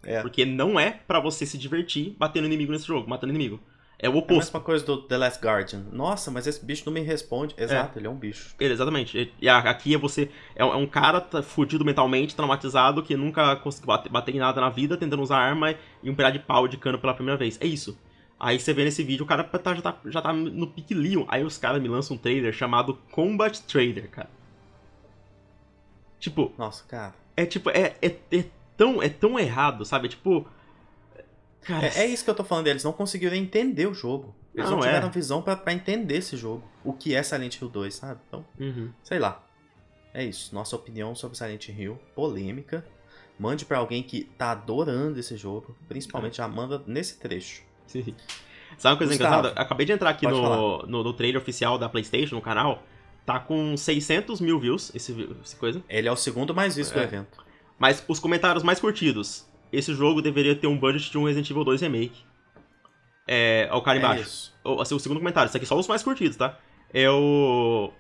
É. Porque não é pra você se divertir batendo inimigo nesse jogo, matando inimigo. É o É a oposto. mesma coisa do The Last Guardian. Nossa, mas esse bicho não me responde. Exato, ele é um bicho. Ele, exatamente. E aqui é você. É um, é cara tá fudido mentalmente, traumatizado, que nunca conseguiu bater, bater em nada na vida, tentando usar arma e um pedaço de pau de cano pela primeira vez. É isso. Aí você vê nesse vídeo, o cara tá, já, tá, já tá no pique Leon. Aí os caras me lançam um trailer chamado Combat Trader, cara. Tipo. Nossa, cara. É tipo, é, é, é tão, é tão errado, sabe? É tipo. Cara, é, é, isso que eu tô falando, eles não conseguiram entender o jogo. Eles não, não tiveram é. visão para entender esse jogo. O que é Silent Hill 2, sabe? Então, uhum. sei lá. É isso. Nossa opinião sobre Silent Hill. Polêmica. Mande para alguém que tá adorando esse jogo. Principalmente já manda nesse trecho. Sim. Sabe uma coisa Gustavo, engraçada? Acabei de entrar aqui no, no, no, trailer oficial da PlayStation, no canal. Tá com 600 mil views, esse, essa coisa. Ele é o segundo mais visto é. do evento. Mas os comentários mais curtidos. Esse jogo deveria ter um budget de um Resident Evil 2 Remake. É, o cara é embaixo. Isso. O, assim, o segundo comentário, isso aqui só os mais curtidos, tá? Eu.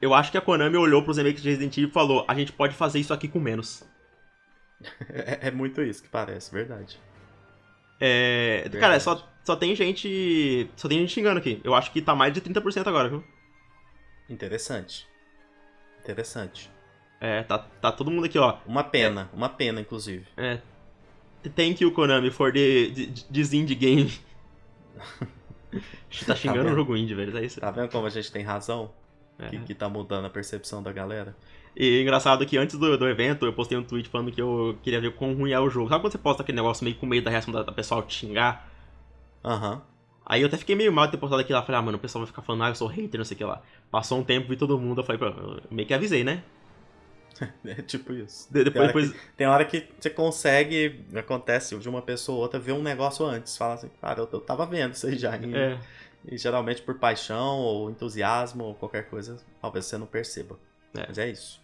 Eu acho que a Konami olhou pros remakes de Resident Evil e falou: a gente pode fazer isso aqui com menos. É, é muito isso que parece, verdade. É. Verdade. Cara, só, só tem gente. Só tem gente xingando aqui. Eu acho que tá mais de 30% agora, viu? Interessante. Interessante. É, tá, tá todo mundo aqui, ó. Uma pena, é. uma pena, inclusive. É. Thank you, Konami, for the, this indie game. tá xingando tá o jogo indie, velho. É isso. Tá vendo como a gente tem razão? É. Que, que tá mudando a percepção da galera. E engraçado que antes do, do evento eu postei um tweet falando que eu queria ver quão ruim é o jogo. Sabe quando você posta aquele negócio meio com medo da reação da, da pessoa te xingar? Aham. Uhum. Aí eu até fiquei meio mal de ter postado aquilo lá. Falei, ah, mano, o pessoal vai ficar falando, ah, eu sou hater, não sei o que lá. Passou um tempo, vi todo mundo, eu falei, eu meio que avisei, né? É tipo isso. De, depois, tem, hora que, tem hora que você consegue, acontece de uma pessoa ou outra ver um negócio antes. Fala assim, cara, eu, eu tava vendo isso aí já. E, é. e geralmente por paixão ou entusiasmo ou qualquer coisa, talvez você não perceba. É. Mas é isso.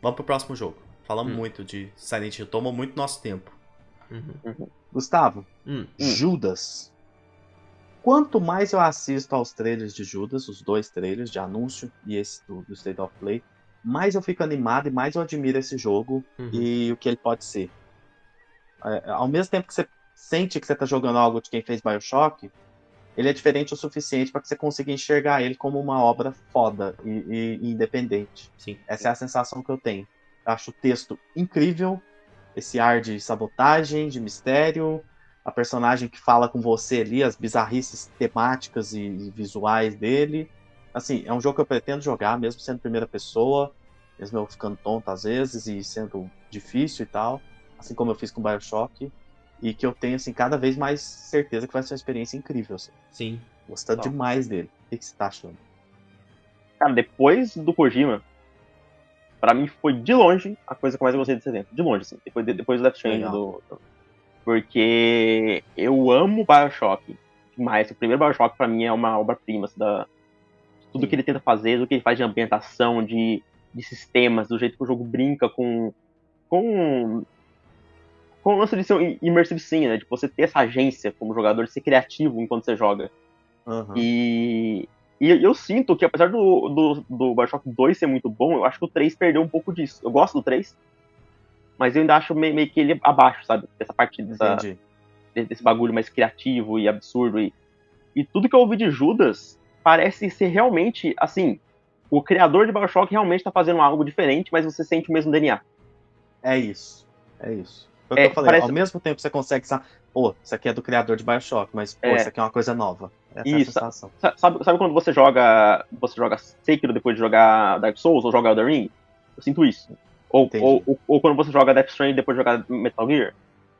Vamos pro próximo jogo. Falamos hum. muito de Silent Hill, tomou muito nosso tempo. Uhum. Uhum. Gustavo, hum. Judas. Quanto mais eu assisto aos trailers de Judas, os dois trailers de anúncio e esse do, do State of Play, mais eu fico animado e mais eu admiro esse jogo uhum. e o que ele pode ser. É, ao mesmo tempo que você sente que você está jogando algo de quem fez Bioshock, ele é diferente o suficiente para que você consiga enxergar ele como uma obra foda e, e, e, independente. Sim. Essa é a sensação que eu tenho. Eu acho o texto incrível, esse ar de sabotagem, de mistério, a personagem que fala com você ali, as bizarrices temáticas e, e visuais dele assim, é um jogo que eu pretendo jogar, mesmo sendo primeira pessoa, mesmo eu ficando tonto às vezes e sendo difícil e tal, assim como eu fiz com Bioshock, e que eu tenho, assim, cada vez mais certeza que vai ser uma experiência incrível, assim. Sim. Gostando Top. demais dele. O que, você tá achando? Cara, depois do Kojima, para mim foi de longe a coisa que eu mais gostei desse evento. De longe, assim. Depois, depois do Death Stranding. Do, do... Porque eu amo Bioshock demais. O primeiro Bioshock para mim é uma obra-prima assim, da, tudo que ele tenta fazer, do que ele faz de ambientação, de, de sistemas, do jeito que o jogo brinca com. com. com o lance de ser immersive sim, né? De você ter essa agência como jogador, de ser criativo enquanto você joga. Uhum. E, e eu sinto que, apesar do, do, do Bioshock 2 ser muito bom, eu acho que o 3 perdeu um pouco disso. Eu gosto do 3, mas eu ainda acho meio, meio que ele abaixo, sabe? Essa parte dessa, desse bagulho mais criativo e absurdo. E, e tudo que eu ouvi de Judas parece ser realmente, assim, o criador de Bioshock realmente está fazendo algo diferente, mas você sente o mesmo DNA. É isso. É isso. Foi o é, que eu falei. Parece... Ao mesmo tempo você consegue. Pô, isso aqui é do criador de Bioshock, mas pô, é. isso aqui é uma coisa nova. Essa isso. É sensação. Sabe, sabe quando você joga. Você joga Sekiro depois de jogar Dark Souls ou jogar Elden Ring? Eu sinto isso. Ou, ou, ou, ou, quando você joga Death Stranding depois de jogar Metal Gear.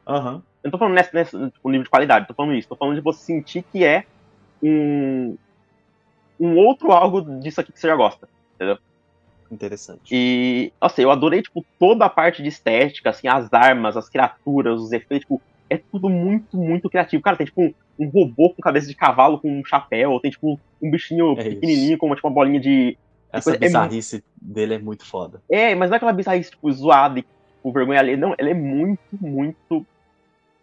Aham. Uhum. Eu não tô falando nesse, nesse tipo, nível de qualidade, tô falando isso. Tô falando de você sentir que é um, um outro algo disso aqui que você já gosta, entendeu? Interessante. E, assim, eu adorei, tipo, toda a parte de estética, assim, as armas, as criaturas, os efeitos, tipo, é tudo muito, muito criativo. Cara, tem, tipo, um, um robô com cabeça de cavalo com um chapéu, tem, tipo, um bichinho é pequenininho isso. com uma, tipo, uma bolinha de... Essa coisa. bizarrice é, dele é muito foda. É, mas não é aquela bizarrice, tipo, zoada e, tipo, vergonha ali. Não, ela é muito, muito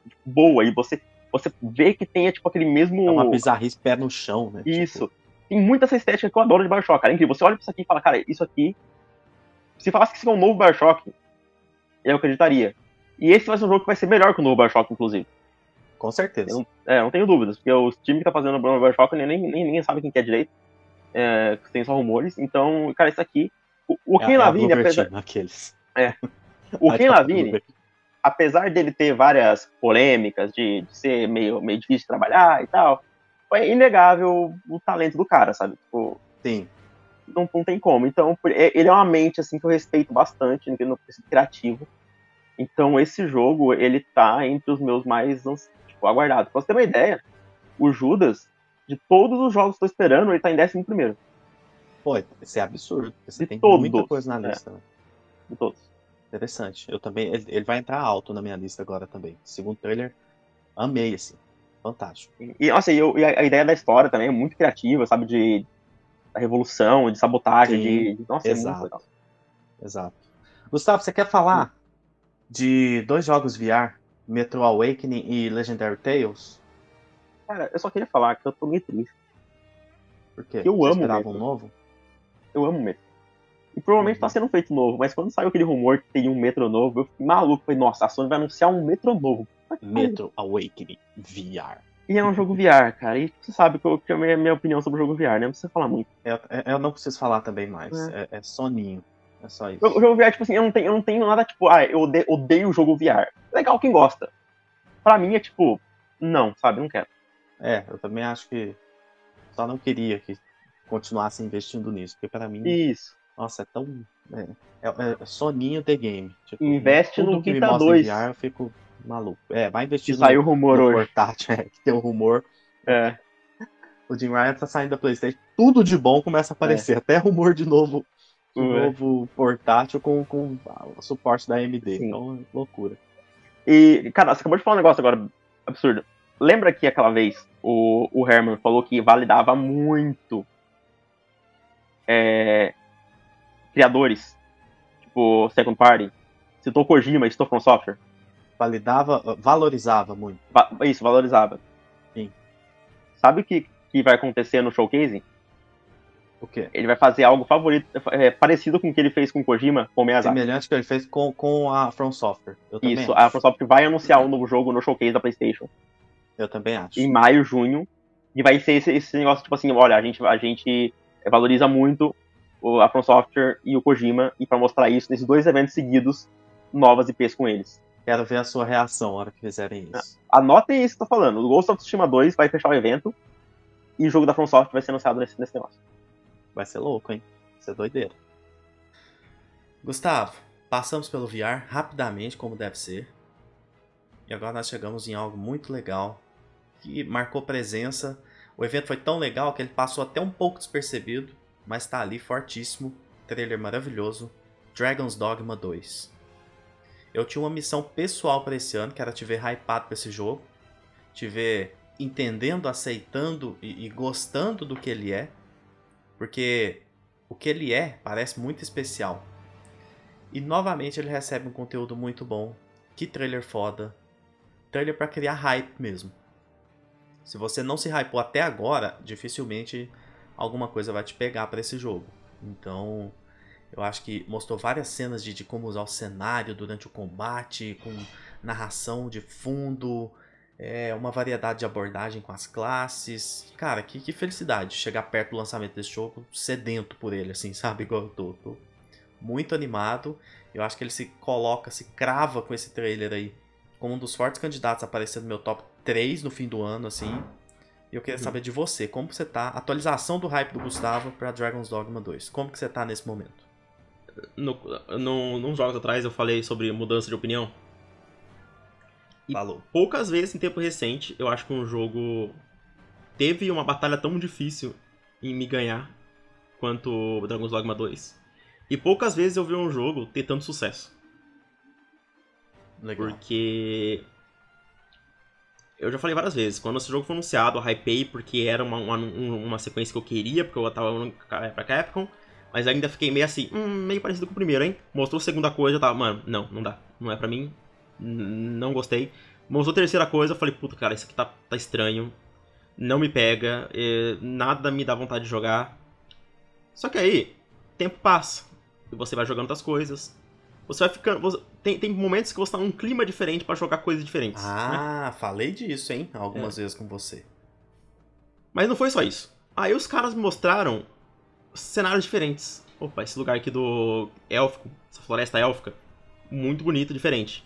tipo, boa. E você, você vê que tem, tipo, aquele mesmo... É uma bizarrice pé no chão, né? Isso. Tipo tem muita essa estética que eu adoro de Bioshock, cara. É incrível. Você olha pra isso aqui e fala, cara, isso aqui. Se falasse que isso é um novo Bioshock, eu acreditaria. E esse vai ser um jogo que vai ser melhor que o novo Bioshock, inclusive. Com certeza. Eu, é, não tenho dúvidas, porque o time que tá fazendo o novo Bioshock nem, nem, nem, nem sabe quem que é direito. É, tem só rumores. Então, cara, isso aqui. O, o é, Ken é Lavigne, apesar. Aqueles. É. O Ken Lavigne, apesar dele ter várias polêmicas, de, de, ser meio, meio difícil de trabalhar e tal, foi inegável o talento do cara, sabe? Tipo, Sim. Não, não tem como. Então, ele é uma mente, assim, que eu respeito bastante no criativo. Então, esse jogo, ele tá entre os meus mais, tipo, aguardados. Pra você ter uma ideia, o Judas, de todos os jogos que eu tô esperando, ele tá em 11 primeiro. Pô, isso é absurdo. Você de tem todos. muita coisa na lista. É. Né? De todos. Interessante. Eu também. Ele, ele, vai entrar alto na minha lista agora também. Segundo trailer, amei, assim. Fantástico. E, e assim, eu, e a, a, ideia da história também é muito criativa, sabe? De da revolução, de sabotagem, de, de. Nossa, Exato. é muito legal. Exato. Gustavo, você quer falar de dois jogos VR, Metro Awakening e Legendary Tales? Cara, eu só queria falar que eu tô meio triste. Por quê? Eu você amo esperava Metro. um novo? Eu amo Metro. E provavelmente Uhum. tá sendo feito novo, mas quando saiu aquele rumor que teria um Metro novo, eu fiquei maluco. Falei, nossa, a Sony vai anunciar um Metro novo. Metro Awakening VR. E é um jogo VR, cara. E você sabe que, eu, que é a minha, minha opinião sobre o jogo VR, né? Não precisa falar muito. Eu, eu não preciso falar também mais. É, é soninho. É só isso. O jogo VR, tipo assim, eu não tenho, eu não tenho nada, tipo, ah, eu odeio, odeio o jogo VR. Legal quem gosta. Pra mim é tipo, não, sabe? Não quero. É, eu também acho que só não queria que continuasse investindo nisso, porque pra mim, Isso. nossa, é tão. É, é, é soninho The Game. Tipo, Investe no mostra 2. em VR, eu fico maluco. É, vai investir Que no, saiu rumor no hoje. portátil, é, que tem o rumor. É. O Jim Ryan tá saindo da Playstation, tudo de bom começa a aparecer, até rumor de novo, de É. novo portátil com, com o suporte da AMD. Sim. Então, é loucura. E, cara, você acabou de falar um negócio agora absurdo. Lembra que aquela vez o, o Herman falou que validava muito é, criadores, tipo Second Party? Citou Kojima, citou From Software. Validava, valorizava muito. Va- Isso, valorizava. Sim. Sabe o que, que vai acontecer no showcase? O quê? Ele vai fazer algo favorito, é, parecido com o que ele fez com o Kojima, com o Miyazaki. Semelhante que ele fez com, com a From Software. Isso, acho. a Microsoft vai anunciar um novo jogo no showcase da PlayStation Eu também acho. em maio, junho, e vai ser esse, esse negócio tipo assim, olha, a gente, a gente valoriza muito o- a From Software e o Kojima, e pra mostrar isso nesses dois eventos seguidos, novas IPs com eles. Quero ver a sua reação na hora que fizerem isso. Anotem isso que eu tô falando. O Ghost of Tsushima 2 vai fechar o evento, e o jogo da From Software vai ser anunciado nesse, nesse negócio. Vai ser louco, hein? Vai ser doideira. Gustavo, passamos pelo VR rapidamente, como deve ser. E agora nós chegamos em algo muito legal, que marcou presença. O evento foi tão legal que ele passou até um pouco despercebido, mas tá ali fortíssimo. Trailer maravilhoso. Dragon's Dogma 2. Eu tinha uma missão pessoal para esse ano, que era te ver hypado pra esse jogo. Te ver entendendo, aceitando e, e gostando do que ele é. Porque o que ele é parece muito especial. E novamente ele recebe um conteúdo muito bom. Que trailer foda. Trailer pra criar hype mesmo. Se você não se hypou até agora, dificilmente alguma coisa vai te pegar pra esse jogo. Então, eu acho que mostrou várias cenas de, de como usar o cenário durante o combate, com narração de fundo, é, uma variedade de abordagem com as classes. Cara, que, que felicidade chegar perto do lançamento desse jogo, sedento por ele, assim, sabe? Igual eu tô. tô muito animado. Eu acho que ele se coloca, se crava com esse trailer aí como um dos fortes candidatos a aparecer no meu top 3 no fim do ano, assim. E eu queria Uhum. saber de você, como você tá? Atualização do hype do Gustavo pra Dragon's Dogma 2. Como que você tá nesse momento? No, no, nos jogos atrás eu falei sobre mudança de opinião. E Falou. poucas vezes em tempo recente eu acho que um jogo teve uma batalha tão difícil em me ganhar quanto o Dragon's Dogma 2. E poucas vezes eu vi um jogo ter tanto sucesso. Legal. Porque. Eu já falei várias vezes, quando esse jogo foi anunciado, eu hypei porque era uma, uma, uma sequência que eu queria, porque eu tava pra Capcom, mas ainda fiquei meio assim, hum, meio parecido com o primeiro, hein? Mostrou a segunda coisa, tava, mano, não, não dá, não é pra mim, não gostei. Mostrou a terceira coisa, eu falei, puta, cara, isso aqui tá, tá estranho, não me pega, eh, nada me dá vontade de jogar. Só que aí, tempo passa, e você vai jogando outras coisas, você vai ficando. você- tem, tem momentos que você tá num clima diferente pra jogar coisas diferentes. né? Ah, falei disso, hein? Algumas vezes com você. Mas não foi só isso. Aí os caras me mostraram cenários diferentes. Opa, esse lugar aqui do Élfico, essa floresta élfica, muito bonito, diferente.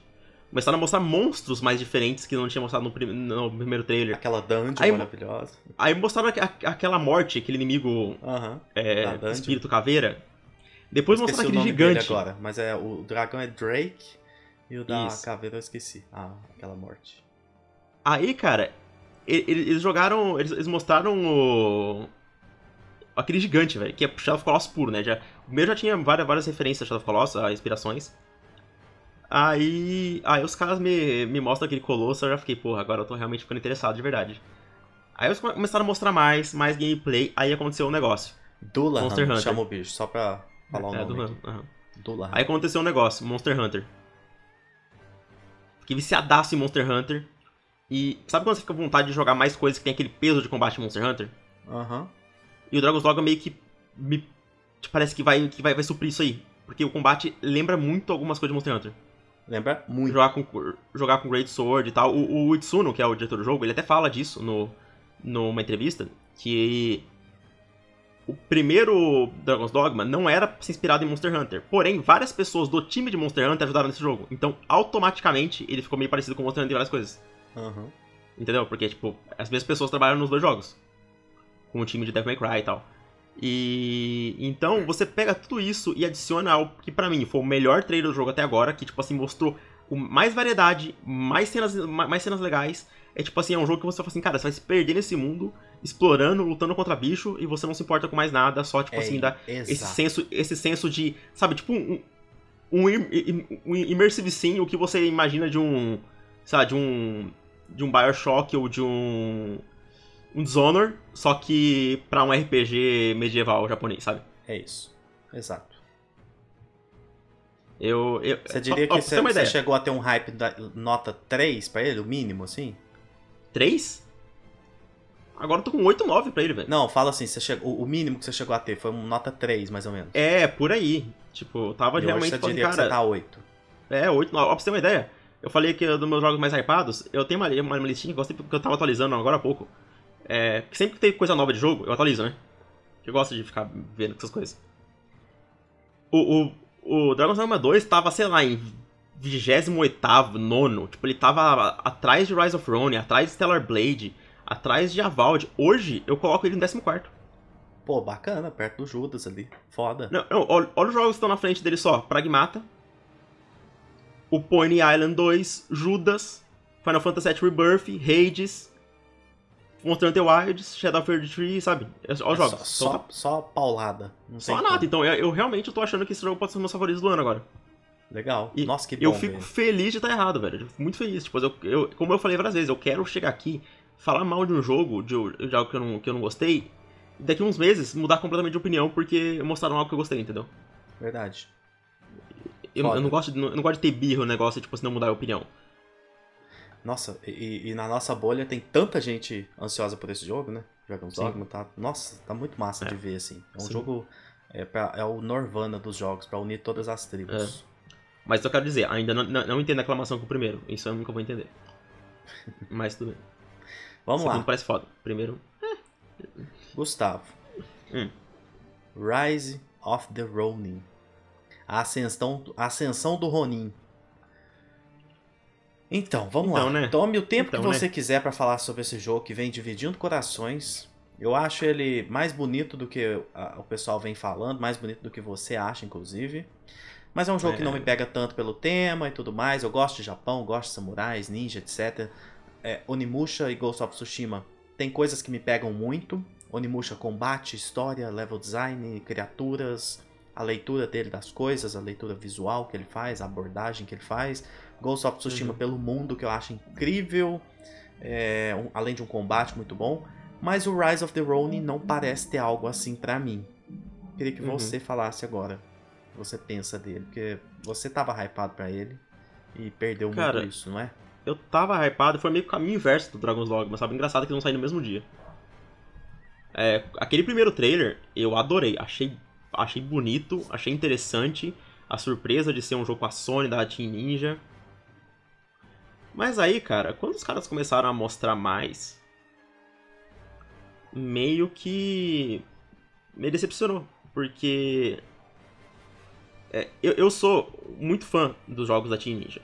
Começaram a mostrar monstros mais diferentes que não tinha mostrado no, prim- no primeiro trailer. Aquela dungeon Aí- maravilhosa. Aí mostraram aqu- aqu- aquela morte, aquele inimigo é, espírito caveira. Depois mostraram o aquele gigante. agora, mas é o dragão é Drake e o da Isso. caveira eu esqueci. Ah, aquela morte. Aí, cara, eles jogaram. Eles mostraram o. Aquele gigante, velho, que é Shadow of Colossus puro, né? Já, o primeiro já tinha várias, várias referências a Shadow of Colossus, a inspirações. Aí. Aí os caras me, me mostram aquele colosso, eu já fiquei, porra, agora eu tô realmente ficando interessado de verdade. Aí eles come- começaram a mostrar mais, mais gameplay, aí aconteceu um negócio. Dulahan, Monster Hunter. chama o bicho, só pra falar o É, nome. do- aham. Dulahan. Aí aconteceu um negócio, Monster Hunter. Fiquei viciadaço em Monster Hunter. E sabe quando você fica com vontade de jogar mais coisas que tem aquele peso de combate em Monster Hunter? Aham. E o Dragon's Dogma meio que me parece que vai que vai, vai suprir isso aí, porque o combate lembra muito algumas coisas de Monster Hunter. Lembra muito. Jogar com jogar com Great Sword e tal. O, o Itsuno, que é o diretor do jogo, ele até fala disso no numa entrevista que o primeiro Dragon's Dogma não era ser inspirado em Monster Hunter. Porém, várias pessoas do time de Monster Hunter ajudaram nesse jogo. Então, automaticamente, ele ficou meio parecido com Monster Hunter em várias coisas. Aham. Entendeu? Porque, tipo, as mesmas pessoas trabalham nos dois jogos. Com o time de Devil May Cry e tal. E então você pega tudo isso e adiciona algo que pra mim foi o melhor trailer do jogo até agora, que tipo assim mostrou com mais variedade, mais cenas, ma- mais cenas legais. É tipo assim, é um jogo que você fala assim, cara, você vai se perder nesse mundo, explorando, lutando contra bicho e você não se importa com mais nada, só tipo É, assim, dá esse senso, esse senso de, sabe, tipo um, um, um immersive sim, o que você imagina de um, sei lá, de um de um BioShock ou de um um Dishonor, só que pra um RPG medieval japonês, sabe? É isso. Exato. Eu, eu Você diria ó, ó, que pra você, você chegou a ter um hype da nota 3 pra ele, o mínimo, assim? 3? Agora eu tô com 8, 9 pra ele, velho. Não, fala assim, você chegou, o mínimo que você chegou a ter foi uma nota 3, mais ou menos. É, por aí. Tipo, eu tava E hoje realmente você falando, diria cara. que você tá 8. É, 8, 9. Ó, pra você ter uma ideia, eu falei que dos meus jogos mais hypados, eu tenho uma, uma listinha que eu, sempre- que eu tava atualizando agora há pouco. É, sempre que tem coisa nova de jogo, eu atualizo, né? Eu gosto de ficar vendo essas coisas. O, o, o Dragon's Dogma 2 tava, sei lá, em 28 nono. Tipo, ele tava atrás de Rise of Rome, atrás de Stellar Blade, atrás de Avald. Hoje, eu coloco ele em 14. Pô, bacana, perto do Judas ali. Foda. Não, não, olha, olha os jogos que estão na frente dele só. Pragmata. O Pony Island 2, Judas, Final Fantasy VII Rebirth, Hades, Monster Hunter Wilds, Shadow of the Tree, sabe? É os É jogos. Só, Então, só, só paulada. Não só nada. Então, eu, eu realmente tô achando que esse jogo pode ser um dos meus favoritos do ano agora. Legal. E Nossa, que bom. eu fico velho. feliz de estar errado, velho. Muito feliz. Tipo, eu, eu- como eu falei várias vezes, eu quero chegar aqui, falar mal de um jogo, de, de algo que eu, não, que eu não gostei, e daqui uns meses mudar completamente de opinião porque mostraram algo que eu gostei, entendeu? Verdade. Eu, eu não gosto de, eu não gosto de ter birra o negócio, tipo, se não mudar a opinião. Nossa, e, e na nossa bolha tem tanta gente ansiosa por esse jogo, né? Dragon's Sim. Dogma tá. Nossa, tá muito massa É. de ver, assim. É um Sim. jogo. É, pra- é o Norvana dos jogos, pra unir todas as tribos. Mas eu quero dizer, ainda não, não, não entendo a aclamação com o primeiro. Isso eu nunca vou entender. Mas tudo bem. Vamos segundo lá, parece foda. Primeiro. Gustavo. Hum. Rise of the Ronin. A ascensão, a ascensão do Ronin. Então, vamos Então, lá. né? Tome o tempo Então, que né? você quiser pra falar sobre esse jogo que vem dividindo corações. Eu acho ele mais bonito do que o pessoal vem falando, mais bonito do que você acha, inclusive. Mas é um jogo que É. não me pega tanto pelo tema e tudo mais. Eu gosto de Japão, gosto de samurais, ninja, etc. É, Onimusha e Ghost of Tsushima tem coisas que me pegam muito. Onimusha combate, história, level design, criaturas, a leitura dele das coisas, a leitura visual que ele faz, a abordagem que ele faz. Ghost of Tsushima Uhum. pelo mundo que eu acho incrível, é, um- além de um combate muito bom. Mas o Rise of the Ronin não parece ter algo assim pra mim. Queria que Uhum. você falasse agora o que você pensa dele, porque você tava hypado pra ele e perdeu Cara, muito isso, não é? Eu tava hypado, foi meio que o caminho inverso do Dragon's Dogma, sabe? Engraçado que eles não saíram no mesmo dia. É, aquele primeiro trailer, eu adorei. Achei, achei bonito, achei interessante. A surpresa de ser um jogo com a Sony, da Team Ninja. Mas aí, cara, quando os caras começaram a mostrar mais, meio que me decepcionou. Porque é, eu, eu sou muito fã dos jogos da Team Ninja.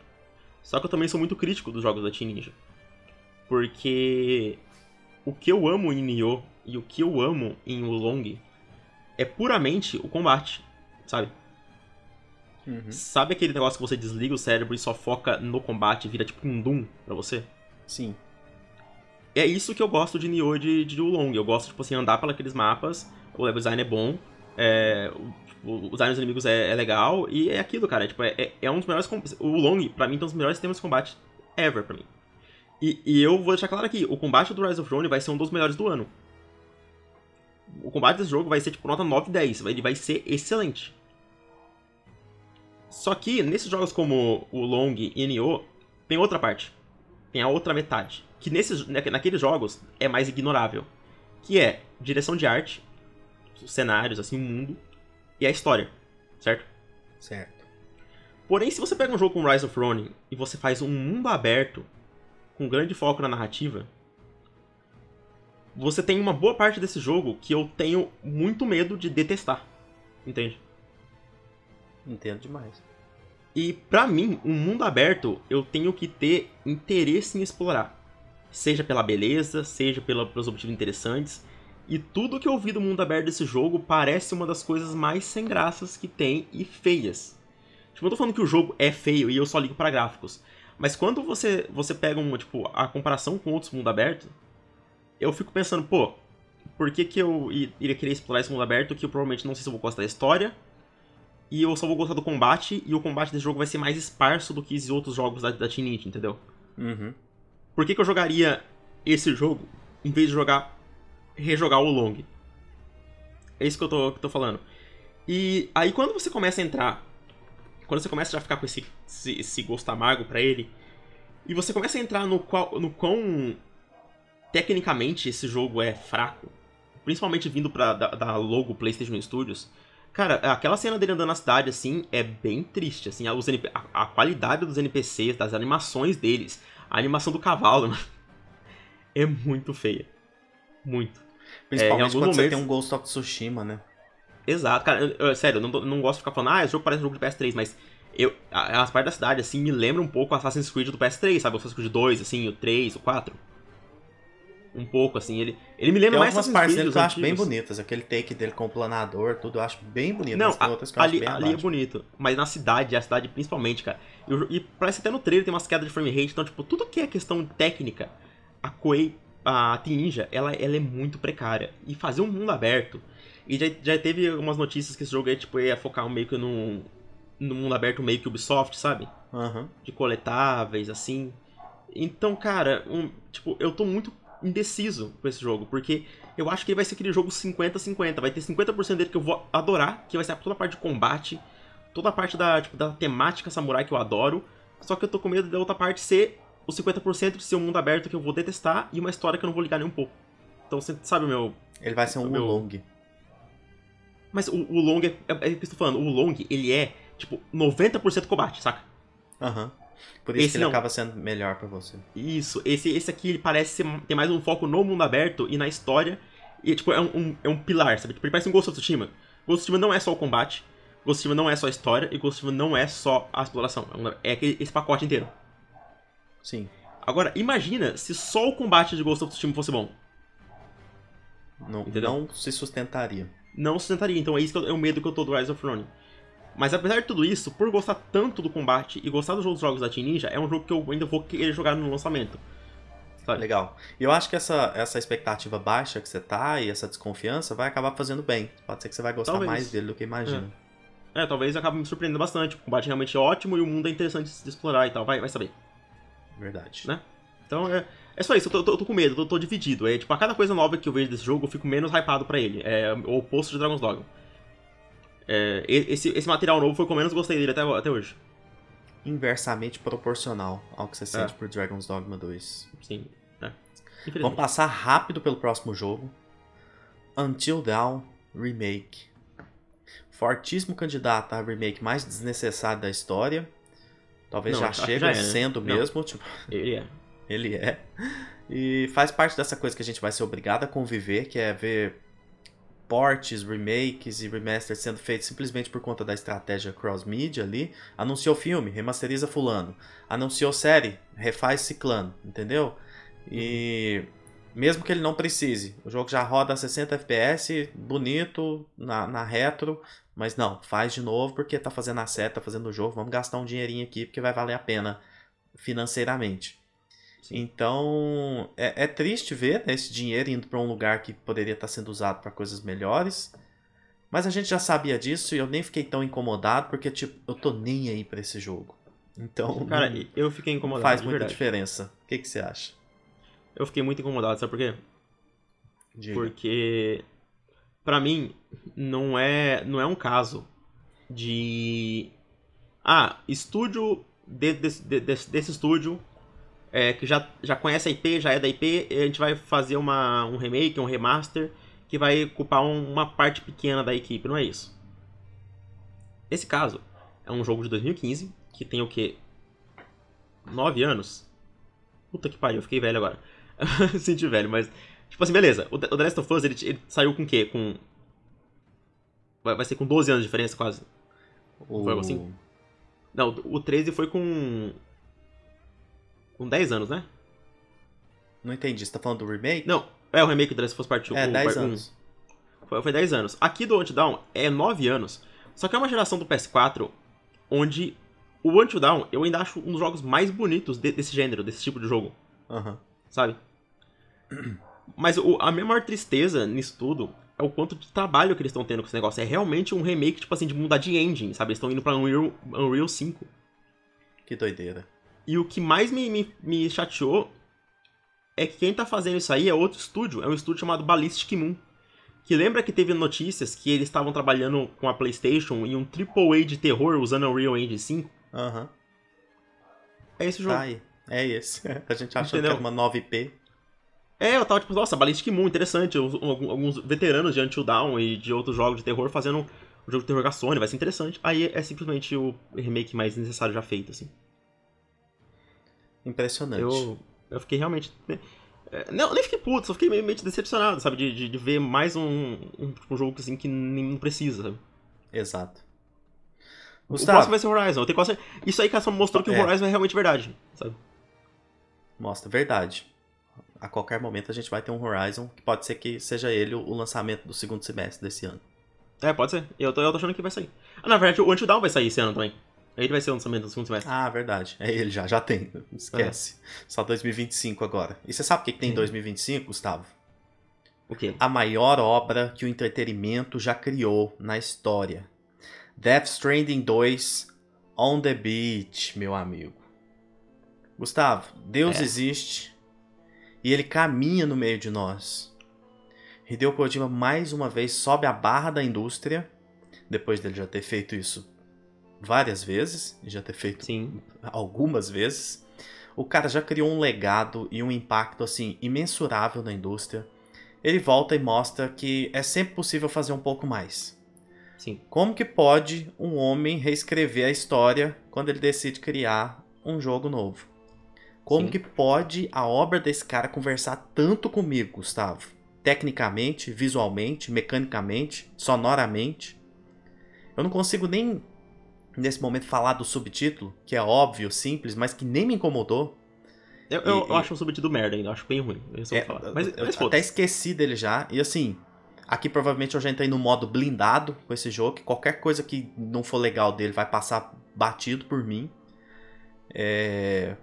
Só que eu também sou muito crítico dos jogos da Team Ninja. Porque o que eu amo em Nioh e o que eu amo em Ulong é puramente o combate, sabe? Uhum. Sabe aquele negócio que você desliga o cérebro e só foca no combate e vira tipo um Doom pra você? Sim. É isso que eu gosto de Nioh e de, de Ulong. Eu gosto, tipo assim, andar pelos mapas, o level design é bom, é, o, tipo, o design dos inimigos é, é, legal, e é aquilo, cara. Tipo, é, é um dos melhores. O Ulong, pra mim, tem um dos melhores sistemas de combate ever pra mim. E, e, eu vou deixar claro aqui: o combate do Rise of Rome vai ser um dos melhores do ano. O combate desse jogo vai ser tipo nota 9 10. Ele vai ser excelente. Só que nesses jogos como o Long e Nioh, tem outra parte. Tem a outra metade. Que nesses, naqueles jogos é mais ignorável. Que é direção de arte, cenários, assim, o mundo, e a história. Certo? Certo. Porém, se você pega um jogo como Rise of Ronin e você faz um mundo aberto, com grande foco na narrativa, você tem uma boa parte desse jogo que eu tenho muito medo de detestar. Entende? Entendo demais. E para mim, um mundo aberto, eu tenho que ter interesse em explorar. Seja pela beleza, seja pelos objetivos interessantes. E tudo que eu vi do mundo aberto desse jogo parece uma das coisas mais sem graças que tem e feias. Tipo, eu tô falando que o jogo é feio e eu só ligo para gráficos. Mas quando você, você pega um, tipo, a comparação com outros mundo aberto, eu fico pensando, pô, por que, que eu iria querer explorar esse mundo aberto que eu provavelmente não sei se eu vou gostar da história, e eu só vou gostar do combate, e o combate desse jogo vai ser mais esparso do que os outros jogos da, da Team Ninja, entendeu? Uhum. Por que, que eu jogaria esse jogo em vez de jogar rejogar o Long? É isso que eu tô, que eu tô falando. E aí quando você começa a entrar, quando você começa a ficar com esse, esse, esse gosto amargo para ele, e você começa a entrar no, qual, no quão tecnicamente esse jogo é fraco, principalmente vindo pra, da, da logo PlayStation Studios, Cara, aquela cena dele andando na cidade, assim, é bem triste, assim, a, NP... a, a qualidade dos NPCs, das animações deles, a animação do cavalo, mano, é muito feia. Muito. Principalmente é, quando momentos... você tem um Ghost of Tsushima, né? Exato, cara, eu, eu, sério, eu não, não gosto de ficar falando, ah, esse jogo parece um jogo de PS3, mas eu, as partes da cidade, assim, me lembram um pouco Assassin's Creed do PS3, sabe? O Assassin's Creed 2, assim, o 3, o 4 um pouco, assim. Ele, ele me lembra tem mais algumas partes dele que eu acho bem bonitas. Aquele take dele com o planador, tudo, eu acho bem bonito. Não, a, outras que eu ali, acho bem ali é bonito. Mas na cidade, a cidade principalmente, cara. E, e parece até no trailer tem umas quedas de frame rate. Então, tipo, tudo que é questão técnica, a Koei, a Ninja, ela, ela é muito precária. E fazer um mundo aberto. E já, já teve algumas notícias que esse jogo aí, tipo, ia focar meio que no, no mundo aberto meio que Ubisoft, sabe? Uhum. De coletáveis, assim. Então, cara, um, tipo, eu tô muito indeciso com esse jogo, porque eu acho que ele vai ser aquele jogo 50-50. Vai ter 50% dele que eu vou adorar, que vai ser toda a parte de combate, toda a parte da, tipo, da temática samurai que eu adoro. Só que eu tô com medo da outra parte ser o 50% de ser um mundo aberto que eu vou detestar e uma história que eu não vou ligar nem um pouco. Então você sabe o meu. Ele vai ser um meu... long. Mas o, o long é, é, é o que eu tô falando, o long ele é, tipo, 90% combate, saca? Aham. Uhum. Por isso esse que ele não. acaba sendo melhor para você. Isso, esse, esse aqui ele parece ser, ter mais um foco no mundo aberto e na história. E tipo, é um, um, é um pilar, sabe? Tipo, ele parece um Ghost of Tsushima. Ghost of Tsushima não é só o combate, Ghost of Tsushima não é só a história, e Ghost of Tsushima não é só a exploração. É, é esse pacote inteiro. Sim. Agora, imagina se só o combate de Ghost of Tsushima fosse bom. Não, não se sustentaria. Não sustentaria, então é isso que é o medo que eu tô do Rise of Ronin. Mas apesar de tudo isso, por gostar tanto do combate e gostar dos outros jogos da Team Ninja, é um jogo que eu ainda vou querer jogar no lançamento. Sabe? Legal. E eu acho que essa, essa expectativa baixa que você tá e essa desconfiança vai acabar fazendo bem. Pode ser que você vai gostar talvez. mais dele do que imagina. É. é, talvez acabe me surpreendendo bastante. O combate realmente é ótimo e o mundo é interessante de explorar e tal. Vai, vai saber. Verdade. Né? Então é, é só isso, eu tô, tô, tô com medo, tô, tô, dividido. É, tipo, a cada coisa nova que eu vejo desse jogo, eu fico menos hypado pra ele. É o oposto de Dragon's Dogma. É, esse, esse material novo foi o que eu menos gostei dele até, até hoje. Inversamente proporcional ao que você sente é. por Dragon's Dogma 2. Sim, é. Vamos passar rápido pelo próximo jogo. Until Dawn Remake. Fortíssimo candidato a remake mais desnecessário da história. Talvez Não, já chega já é, né? sendo mesmo. Tipo, ele é. Ele é. E faz parte dessa coisa que a gente vai ser obrigado a conviver, que é ver portes, remakes e remasters sendo feitos simplesmente por conta da estratégia cross-media ali. Anunciou filme, remasteriza fulano. Anunciou série, refaz ciclano, entendeu? E mesmo que ele não precise, o jogo já roda a 60 FPS, bonito, na, na retro, mas não, faz de novo porque tá fazendo a seta, tá fazendo o jogo, vamos gastar um dinheirinho aqui porque vai valer a pena financeiramente. Então, é, é, triste ver né, esse dinheiro indo para um lugar que poderia estar tá sendo usado para coisas melhores. Mas a gente já sabia disso e eu nem fiquei tão incomodado porque, tipo, eu tô nem aí para esse jogo. Então. Cara, eu fiquei incomodado. Faz muita verdade. diferença. O que, que você acha? Eu fiquei muito incomodado, sabe por quê? Diga. Porque para mim não é não é um caso de ah, estúdio de, de, de, desse estúdio é, que já, já conhece a IP, já é da IP, a gente vai fazer uma, um remake, um remaster que vai ocupar um, uma parte pequena da equipe, não é isso. Esse caso é um jogo de 2015 que tem o que? 9 anos? Puta que pariu, eu fiquei velho agora. Senti velho, mas. Tipo assim, beleza. O The Last of Us ele, ele saiu com o quê? Com. Vai, vai ser com 12 anos de diferença, quase. O... Foi algo assim? Não, o 13 foi com. Com 10 anos, né? Não entendi. Você tá falando do remake? Não, é o remake do Last of Us Part 1. É, 10 anos. Foi, foi 10 anos. Aqui do Until é 9 anos. Só que é uma geração do PS4 onde o Until Dawn eu ainda acho um dos jogos mais bonitos de, desse gênero, desse tipo de jogo. Uhum sabe? Mas o, a minha maior tristeza nisso tudo é o quanto de trabalho que eles estão tendo com esse negócio. É realmente um remake, tipo assim, de mudar de engine, sabe? Eles estão indo pra Unreal, Unreal 5. Que doideira. E o que mais me, me, me chateou é que quem tá fazendo isso aí é outro estúdio. É um estúdio chamado Ballistic Moon. Que lembra que teve notícias que eles estavam trabalhando com a PlayStation em um AAA de terror usando Unreal Engine 5? Aham. Uhum. É esse jogo. Tá aí. É esse. A gente achou que era uma 9P. É, eu tava tipo, nossa, Ballistic Moon, interessante. Alguns veteranos de Until Dawn e de outros jogos de terror fazendo um jogo de terror com a Sony, vai ser interessante. Aí é simplesmente o remake mais necessário já feito, assim. Impressionante. Eu, eu fiquei realmente. É, não, nem fiquei puto, só fiquei meio, meio decepcionado, sabe? De, de, de ver mais um, um, um, jogo assim que nem não precisa, sabe? Exato. Gustavo. O próximo vai ser Horizon. Eu tenho quase... Isso aí, cara, só mostrou que é. o Horizon é realmente verdade, sabe? Mostra, verdade. A qualquer momento a gente vai ter um Horizon, que pode ser que seja ele o lançamento do segundo semestre desse ano. É, pode ser. Eu tô, eu tô achando que vai sair. Ah, na verdade, o Until Dawn vai sair esse ano também. Ele vai ser o lançamento do segundo semestre. Ah, verdade. É ele já, já tem. Esquece. É. Só 2025 agora. E você sabe o que, que tem em 2025, Gustavo? O quê? A maior obra que o entretenimento já criou na história. Death Stranding 2 On the Beach, meu amigo. Gustavo, Deus é. existe e ele caminha no meio de nós. Hideo Kojima mais uma vez sobe a barra da indústria, depois dele já ter feito isso várias vezes, já ter feito Sim. algumas vezes. O cara já criou um legado e um impacto assim imensurável na indústria. Ele volta e mostra que é sempre possível fazer um pouco mais. Sim. Como que pode um homem reescrever a história quando ele decide criar um jogo novo? Como Sim. que pode a obra desse cara conversar tanto comigo, Gustavo? Tecnicamente, visualmente, mecanicamente, sonoramente. Eu não consigo nem nesse momento falar do subtítulo, que é óbvio, simples, mas que nem me incomodou. Eu, eu, e, eu acho o subtítulo merda ainda, eu acho bem ruim. É, mas, eu mas até esqueci dele já. E assim, aqui provavelmente eu já entrei no modo blindado com esse jogo, que qualquer coisa que não for legal dele vai passar batido por mim. É...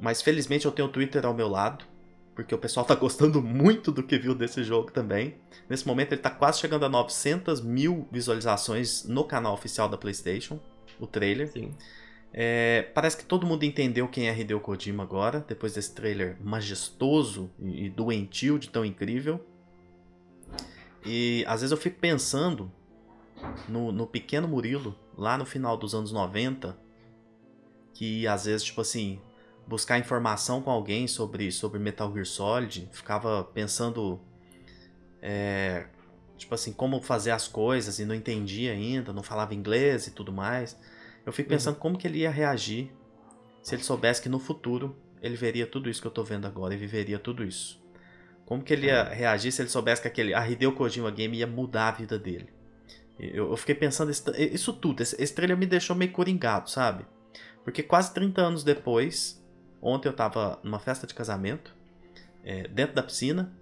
Mas felizmente eu tenho o Twitter ao meu lado, porque o pessoal tá gostando muito do que viu desse jogo também. Nesse momento ele tá quase chegando a 900 mil visualizações no canal oficial da PlayStation, o trailer. Sim. É, parece que todo mundo entendeu quem é Hideo Kojima agora, depois desse trailer majestoso e doentio de tão incrível. E às vezes eu fico pensando no, no pequeno Murilo, lá no final dos anos 90, que às vezes, tipo assim, buscar informação com alguém sobre, sobre Metal Gear Solid, ficava pensando, é, tipo assim, como fazer as coisas e não entendia ainda, não falava inglês e tudo mais. Eu fico uhum. pensando uhum. como que ele ia reagir se ele soubesse que no futuro ele veria tudo isso que eu tô vendo agora e viveria tudo isso. Como que ele ia reagir se ele soubesse que aquele a Hideo Kojima Game ia mudar a vida dele? Eu, eu fiquei pensando isso, isso tudo. Esse, esse, trailer me deixou meio coringado, sabe? Porque quase 30 anos depois, ontem eu tava numa festa de casamento, é, dentro da piscina,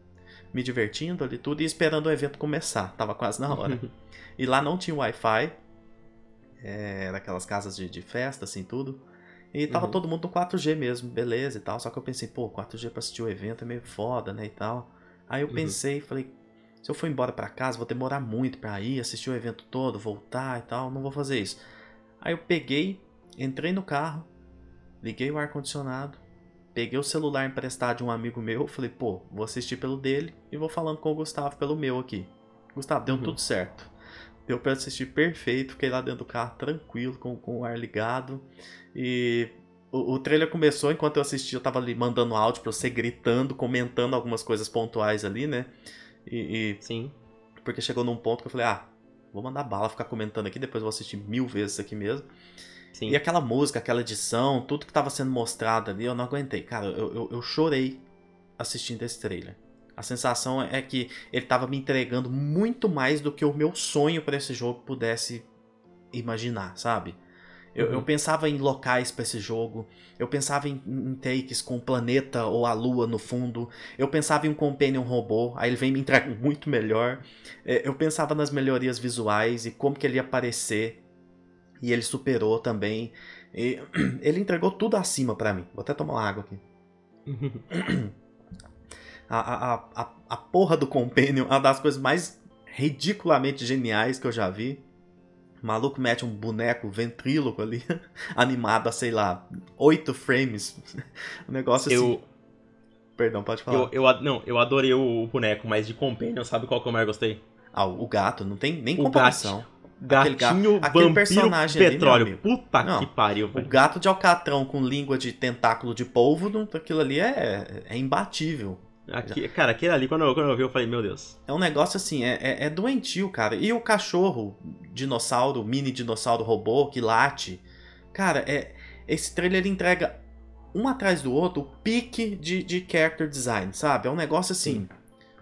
me divertindo ali tudo e esperando o evento começar. Tava quase na hora. e lá não tinha Wi-Fi. É, daquelas casas de, de festa, assim, tudo. E tava uhum. todo mundo no 4G mesmo, beleza e tal. Só que eu pensei, pô, 4G pra assistir o evento é meio foda, né, e tal. Aí eu uhum. pensei, falei, se eu for embora para casa, vou demorar muito para ir, assistir o evento todo, voltar e tal, não vou fazer isso. Aí eu peguei, entrei no carro, liguei o ar-condicionado, peguei o celular emprestado de um amigo meu, falei, pô, vou assistir pelo dele e vou falando com o Gustavo pelo meu aqui. Gustavo, deu uhum. tudo certo. Deu pra assistir perfeito, fiquei lá dentro do carro tranquilo, com, com o ar ligado. E o, o trailer começou enquanto eu assistia, eu tava ali mandando áudio pra você gritando, comentando algumas coisas pontuais ali, né? E, e, Sim. Porque chegou num ponto que eu falei, ah, vou mandar bala, ficar comentando aqui, depois vou assistir mil vezes aqui mesmo. Sim. E aquela música, aquela edição, tudo que tava sendo mostrado ali, eu não aguentei. Cara, eu, eu, eu chorei assistindo esse trailer. A sensação é que ele tava me entregando muito mais do que o meu sonho para esse jogo pudesse imaginar, sabe? Eu, uhum. eu pensava em locais para esse jogo, eu pensava em, em, takes com o planeta ou a lua no fundo, eu pensava em um companion robô, aí ele vem me entregar muito melhor. É, eu pensava nas melhorias visuais e como que ele ia aparecer, e ele superou também. E, ele entregou tudo acima para mim. Vou até tomar uma água aqui. a, a, a, a porra do companion uma das coisas mais ridiculamente geniais que eu já vi. O maluco mete um boneco ventríloco ali, animado a, sei lá, 8 frames. Um negócio assim. Eu... Perdão, pode falar. Eu, eu, não, eu adorei o boneco, mas de Companion, sabe qual que eu mais gostei? Ah, o gato, não tem nem o comparação. Gato, gatinho, aquele, aquele personagem petróleo. Ali, Puta não, que pariu, velho. O gato de alcatrão com língua de tentáculo de polvo, aquilo ali é, é imbatível. Aqui, cara, aquele ali, quando eu, quando eu vi, eu falei, meu Deus. É um negócio assim, é, é, é, doentio, cara. E o cachorro, dinossauro, mini dinossauro robô que late. Cara, é, esse trailer entrega um atrás do outro o pique de, de character design, sabe? É um negócio assim. Sim.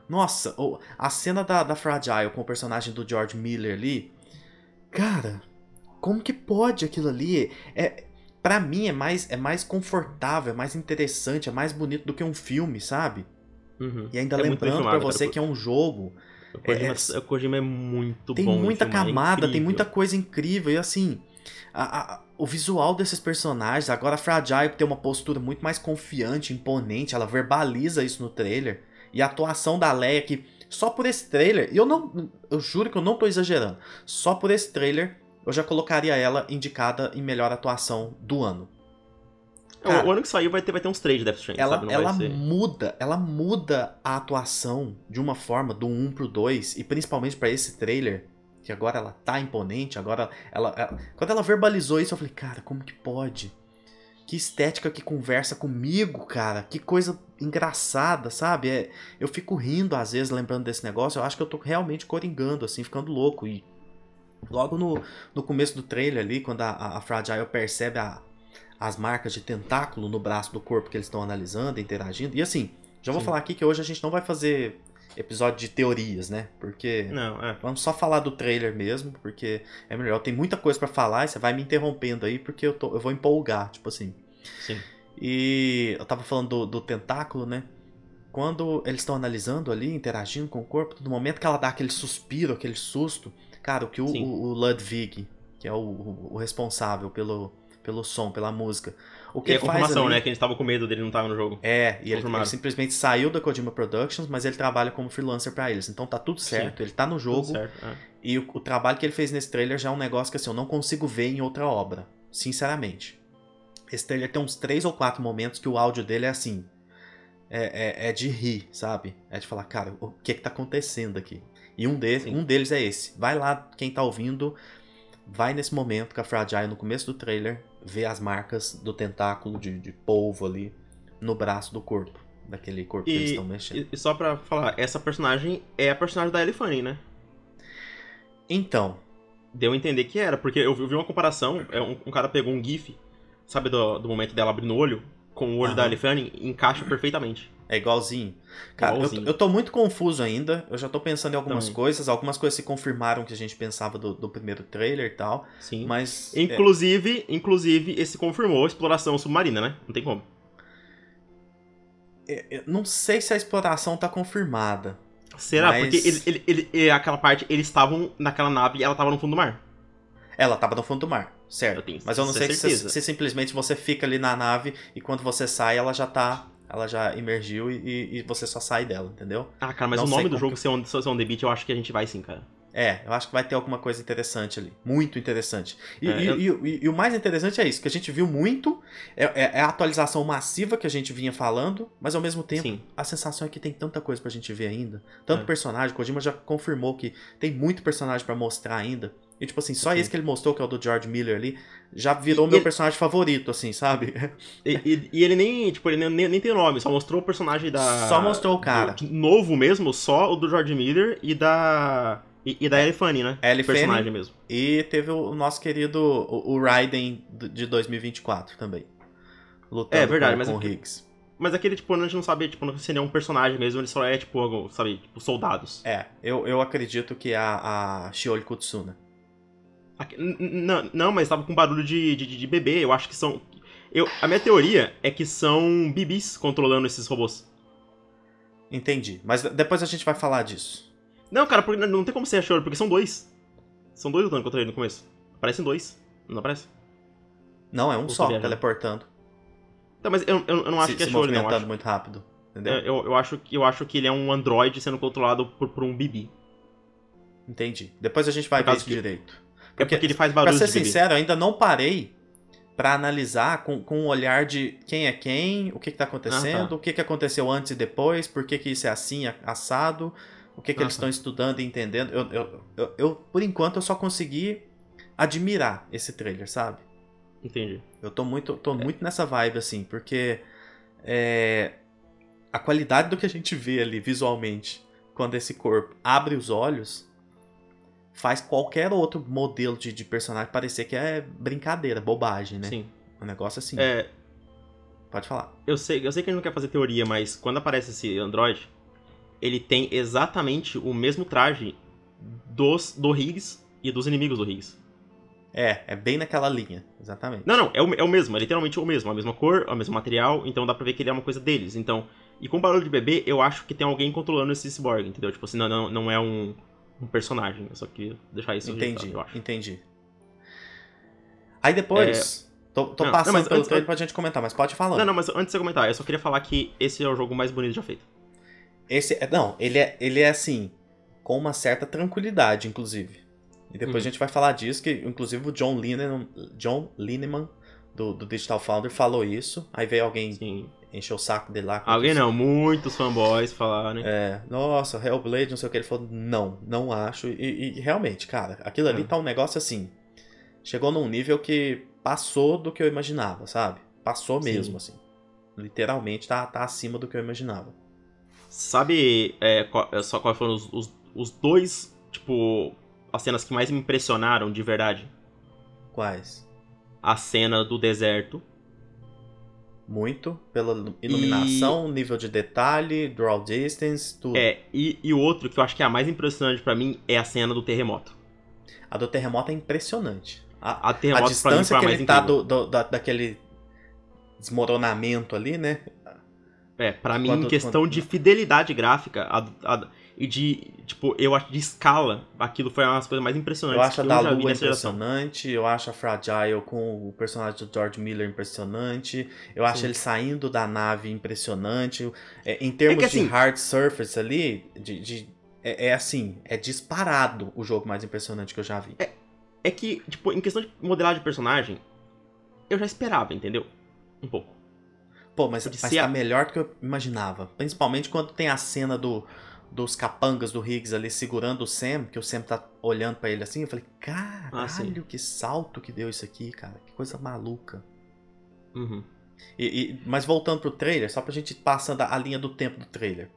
Nossa, a cena da, da Fragile com o personagem do George Miller ali. Cara, como que pode aquilo ali? É, para mim é mais, é mais confortável, é mais interessante, é mais bonito do que um filme, sabe? Uhum. E ainda é lembrando para você cara, que é um jogo. O Kojima é, o Kojima é muito tem bom. Tem muita camada, é tem muita coisa incrível. E assim, a, a, o visual desses personagens, agora a Fragile tem uma postura muito mais confiante, imponente, ela verbaliza isso no trailer. E a atuação da Leia, que só por esse trailer, e eu não. Eu juro que eu não tô exagerando. Só por esse trailer, eu já colocaria ela indicada em melhor atuação do ano. Cara, o ano que saiu vai ter, vai ter uns três de Death Stranding, ela, sabe? ela muda, ela muda a atuação de uma forma do 1 pro 2 e principalmente para esse trailer, que agora ela tá imponente, agora ela, ela, quando ela verbalizou isso eu falei, cara, como que pode? Que estética que conversa comigo, cara. Que coisa engraçada, sabe? É, eu fico rindo às vezes lembrando desse negócio. Eu acho que eu tô realmente coringando, assim, ficando louco. E logo no, no começo do trailer ali, quando a, a Fragile percebe a, as marcas de tentáculo no braço do corpo que eles estão analisando, interagindo. E assim, já vou Sim. falar aqui que hoje a gente não vai fazer episódio de teorias, né? Porque não, é. vamos só falar do trailer mesmo, porque é melhor. Tem muita coisa para falar e você vai me interrompendo aí porque eu, tô, eu vou empolgar, tipo assim. Sim. E eu tava falando do, do tentáculo, né? Quando eles estão analisando ali, interagindo com o corpo, no momento que ela dá aquele suspiro, aquele susto, cara, o que o, o, o Ludwig, que é o, o responsável pelo, pelo som, pela música. O que e a confirmação, ali... né? Que a gente tava com medo dele não estar no jogo. É, e ele, ele, simplesmente saiu da Kojima Productions, mas ele trabalha como freelancer para eles. Então tá tudo certo, Sim. ele tá no jogo. Certo, é. E o, o, trabalho que ele fez nesse trailer já é um negócio que assim, eu não consigo ver em outra obra. Sinceramente. Esse trailer tem uns três ou quatro momentos que o áudio dele é assim. É, é, é de rir, sabe? É de falar, cara, o que que tá acontecendo aqui? E um, de, um deles é esse. Vai lá, quem tá ouvindo, vai nesse momento com a Fragile no começo do trailer, vê as marcas do tentáculo de, de polvo ali no braço do corpo. Daquele corpo e, que eles estão mexendo. E só pra falar, essa personagem é a personagem da Ellie Fanning, né? Então. Deu a entender que era, porque eu vi uma comparação, é um, um cara pegou um GIF, sabe, do, do momento dela abrindo o olho, com o olho da Ellie Fanning, encaixa perfeitamente. É igualzinho. Cara, Igualzinho. Eu, eu tô muito confuso ainda. Eu já tô pensando em algumas Também. coisas. Algumas coisas se confirmaram que a gente pensava do, do primeiro trailer e tal. Sim. Mas. é, Inclusive, inclusive, esse confirmou a exploração submarina, né? Não tem como. é, eu não sei se a exploração tá confirmada. Será? Mas- Porque ele, ele, ele- ele- aquela parte, eles estavam naquela nave e ela tava no fundo do mar. Ela tava no fundo do mar, certo? Eu Mas eu não sei se, se simplesmente você fica ali na nave e quando você sai, ela já tá. Ela já emergiu e, e- você só sai dela, entendeu? Ah, cara, mas Não o nome do jogo ser on, ser on the beat, eu acho que a gente vai sim, cara. É, eu acho que vai ter alguma coisa interessante ali. Muito interessante. E, É, e- eu- e- e- o mais interessante é isso, que a gente viu muito, é, é- é a atualização massiva que a gente vinha falando, mas ao mesmo tempo, Sim. a sensação é que tem tanta coisa pra gente ver ainda. Tanto É. personagem, Kojima já confirmou que tem muito personagem pra mostrar ainda. E tipo assim, só Sim. esse que ele mostrou, que é o do George Miller ali, já virou E meu ele- personagem favorito, assim, sabe? E, e- e ele nem, tipo, ele nem, nem tem nome, só mostrou o personagem da. Só mostrou o cara. do- novo mesmo, só o do George Miller e da. E, e da Ellie Fanny, né? O personagem mesmo. E teve o nosso querido, o, o Raiden de 2024 também. Lutando É verdade, com, mas com o aqui- Higgs. Mas aquele, tipo, a gente não sabe, tipo, não se ele é um personagem mesmo, ele só é, tipo, sabe, tipo, soldados. É, eu, eu acredito que é a, a Shiori Kutsuna. Aqui- Não, não, mas tava com barulho de, de, de bebê, eu acho que são. Eu, a minha teoria é que são bibis controlando esses robôs. Entendi. Mas depois a gente vai falar disso. Não, cara, porque não tem como ser Shiori, porque são dois. São dois lutando contra ele no começo. Aparecem dois. Não aparece? Não, é um Ou só, teleportando. Tá, mas eu, eu, eu não acho se, que é se Shiori, não. Acho, muito rápido. Entendeu? eu, eu, eu acho, que- eu acho que ele é um androide sendo controlado por, por um bibi. Entendi. Depois a gente vai ver isso que- direito. É porque ele faz pra barulho ser de bebê. sincero, eu ainda não parei pra analisar com, com um olhar de quem é quem, o que, que tá acontecendo, Ah, tá. o que, que aconteceu antes e depois, por que, que isso é assim, assado, o que, que Ah, eles tá. estão estudando e entendendo. Eu, eu, eu, eu, por enquanto, eu só consegui admirar esse trailer, sabe? Entendi. Eu tô muito, tô muito nessa vibe, assim, porque é, a qualidade do que a gente vê ali visualmente, quando esse corpo abre os olhos, faz qualquer outro modelo de, de personagem parecer que é brincadeira, bobagem, né? Sim. Um negócio assim. É, Pode falar. eu, sei, eu sei que a gente não quer fazer teoria, mas quando aparece esse androide, ele tem exatamente o mesmo traje dos do Higgs e dos inimigos do Higgs. É, é bem naquela linha, exatamente. Não, não, é o, é o mesmo, é literalmente o mesmo, a mesma cor, o mesmo material, então dá pra ver que ele é uma coisa deles. Então, e com barulho de bebê, eu acho que tem alguém controlando esse cyborg, entendeu? Tipo assim, não, não, não é um, um personagem, eu só queria deixar isso entendi, entendi. Aí depois, tô, tô É. Não, passando não, pelo antes- trailer pra gente comentar, mas pode falar. Não, não, mas antes de você comentar, eu só queria falar que esse é o jogo mais bonito já feito. Esse, é- não, ele é, ele é assim, com uma certa tranquilidade, inclusive. E depois Uhum. a gente vai falar disso, que inclusive o John Lineman, John Lineman do, do Digital Founder falou isso. Aí veio alguém Sim. Encher o saco dele lá. Alguém não, muitos fanboys falaram, né? É, nossa, Hellblade, não sei o que. Ele falou, não, não acho. E, e realmente, cara, aquilo ali É. tá um negócio assim. Chegou num nível que passou do que eu imaginava, sabe? Passou Sim. mesmo, assim. Literalmente tá, tá acima do que eu imaginava. Sabe é, qual, é, só quais foram os, os, os dois, tipo, as cenas que mais me impressionaram de verdade? Quais? A cena do deserto. Muito, pela iluminação, nível de detalhe, draw distance, tudo. É, e, e o outro que eu acho que é a mais impressionante pra mim é a cena do terremoto. A do terremoto é impressionante. A, A a terremoto mim distância a que ele tá do, do- da- daquele desmoronamento ali, né? É, pra mim, Quando- em questão quando- de fidelidade gráfica a- a- e de, tipo, eu acho de escala, aquilo foi uma das coisas mais impressionantes Eu acho a que da Lua nessa geração. impressionante, eu acho a Fragile com o personagem do George Miller impressionante, eu acho Sim. ele saindo da nave impressionante. É, em termos que, assim- de hard surface ali, de, de- é, é assim, é disparado o jogo mais impressionante que eu já vi. É que, tipo, em questão de modelagem de personagem, eu já esperava, entendeu? Um pouco. Pô, mas, De mas tá a- melhor do que eu imaginava. Principalmente quando tem a cena do, dos capangas do Higgs ali segurando o Sam, que o Sam tá olhando pra ele assim. Eu falei, Ah, caralho, que salto que deu isso aqui, cara. Que coisa maluca. Uhum. E, e- mas voltando pro trailer, só pra gente ir passando a, linha do tempo do trailer.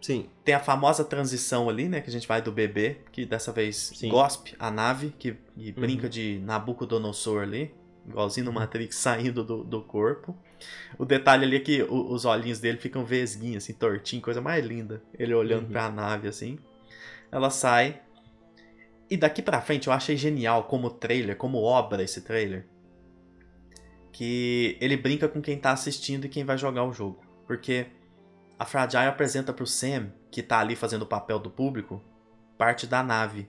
Sim. Tem a famosa transição ali, né? Que a gente vai do bebê, que dessa vez Sim. gospe a nave, que e brinca Uhum. de Nabucodonosor ali. Igualzinho no Matrix saindo do, do corpo. O detalhe ali é que o- os olhinhos dele ficam vesguinhos, assim, tortinho, coisa mais linda. Ele olhando Uhum. pra nave, assim. Ela sai. E daqui pra frente eu achei genial como trailer, como obra esse trailer. Que ele brinca com quem tá assistindo e quem vai jogar o jogo. Porque a Fragile apresenta pro Sam, que tá ali fazendo o papel do público, parte da nave.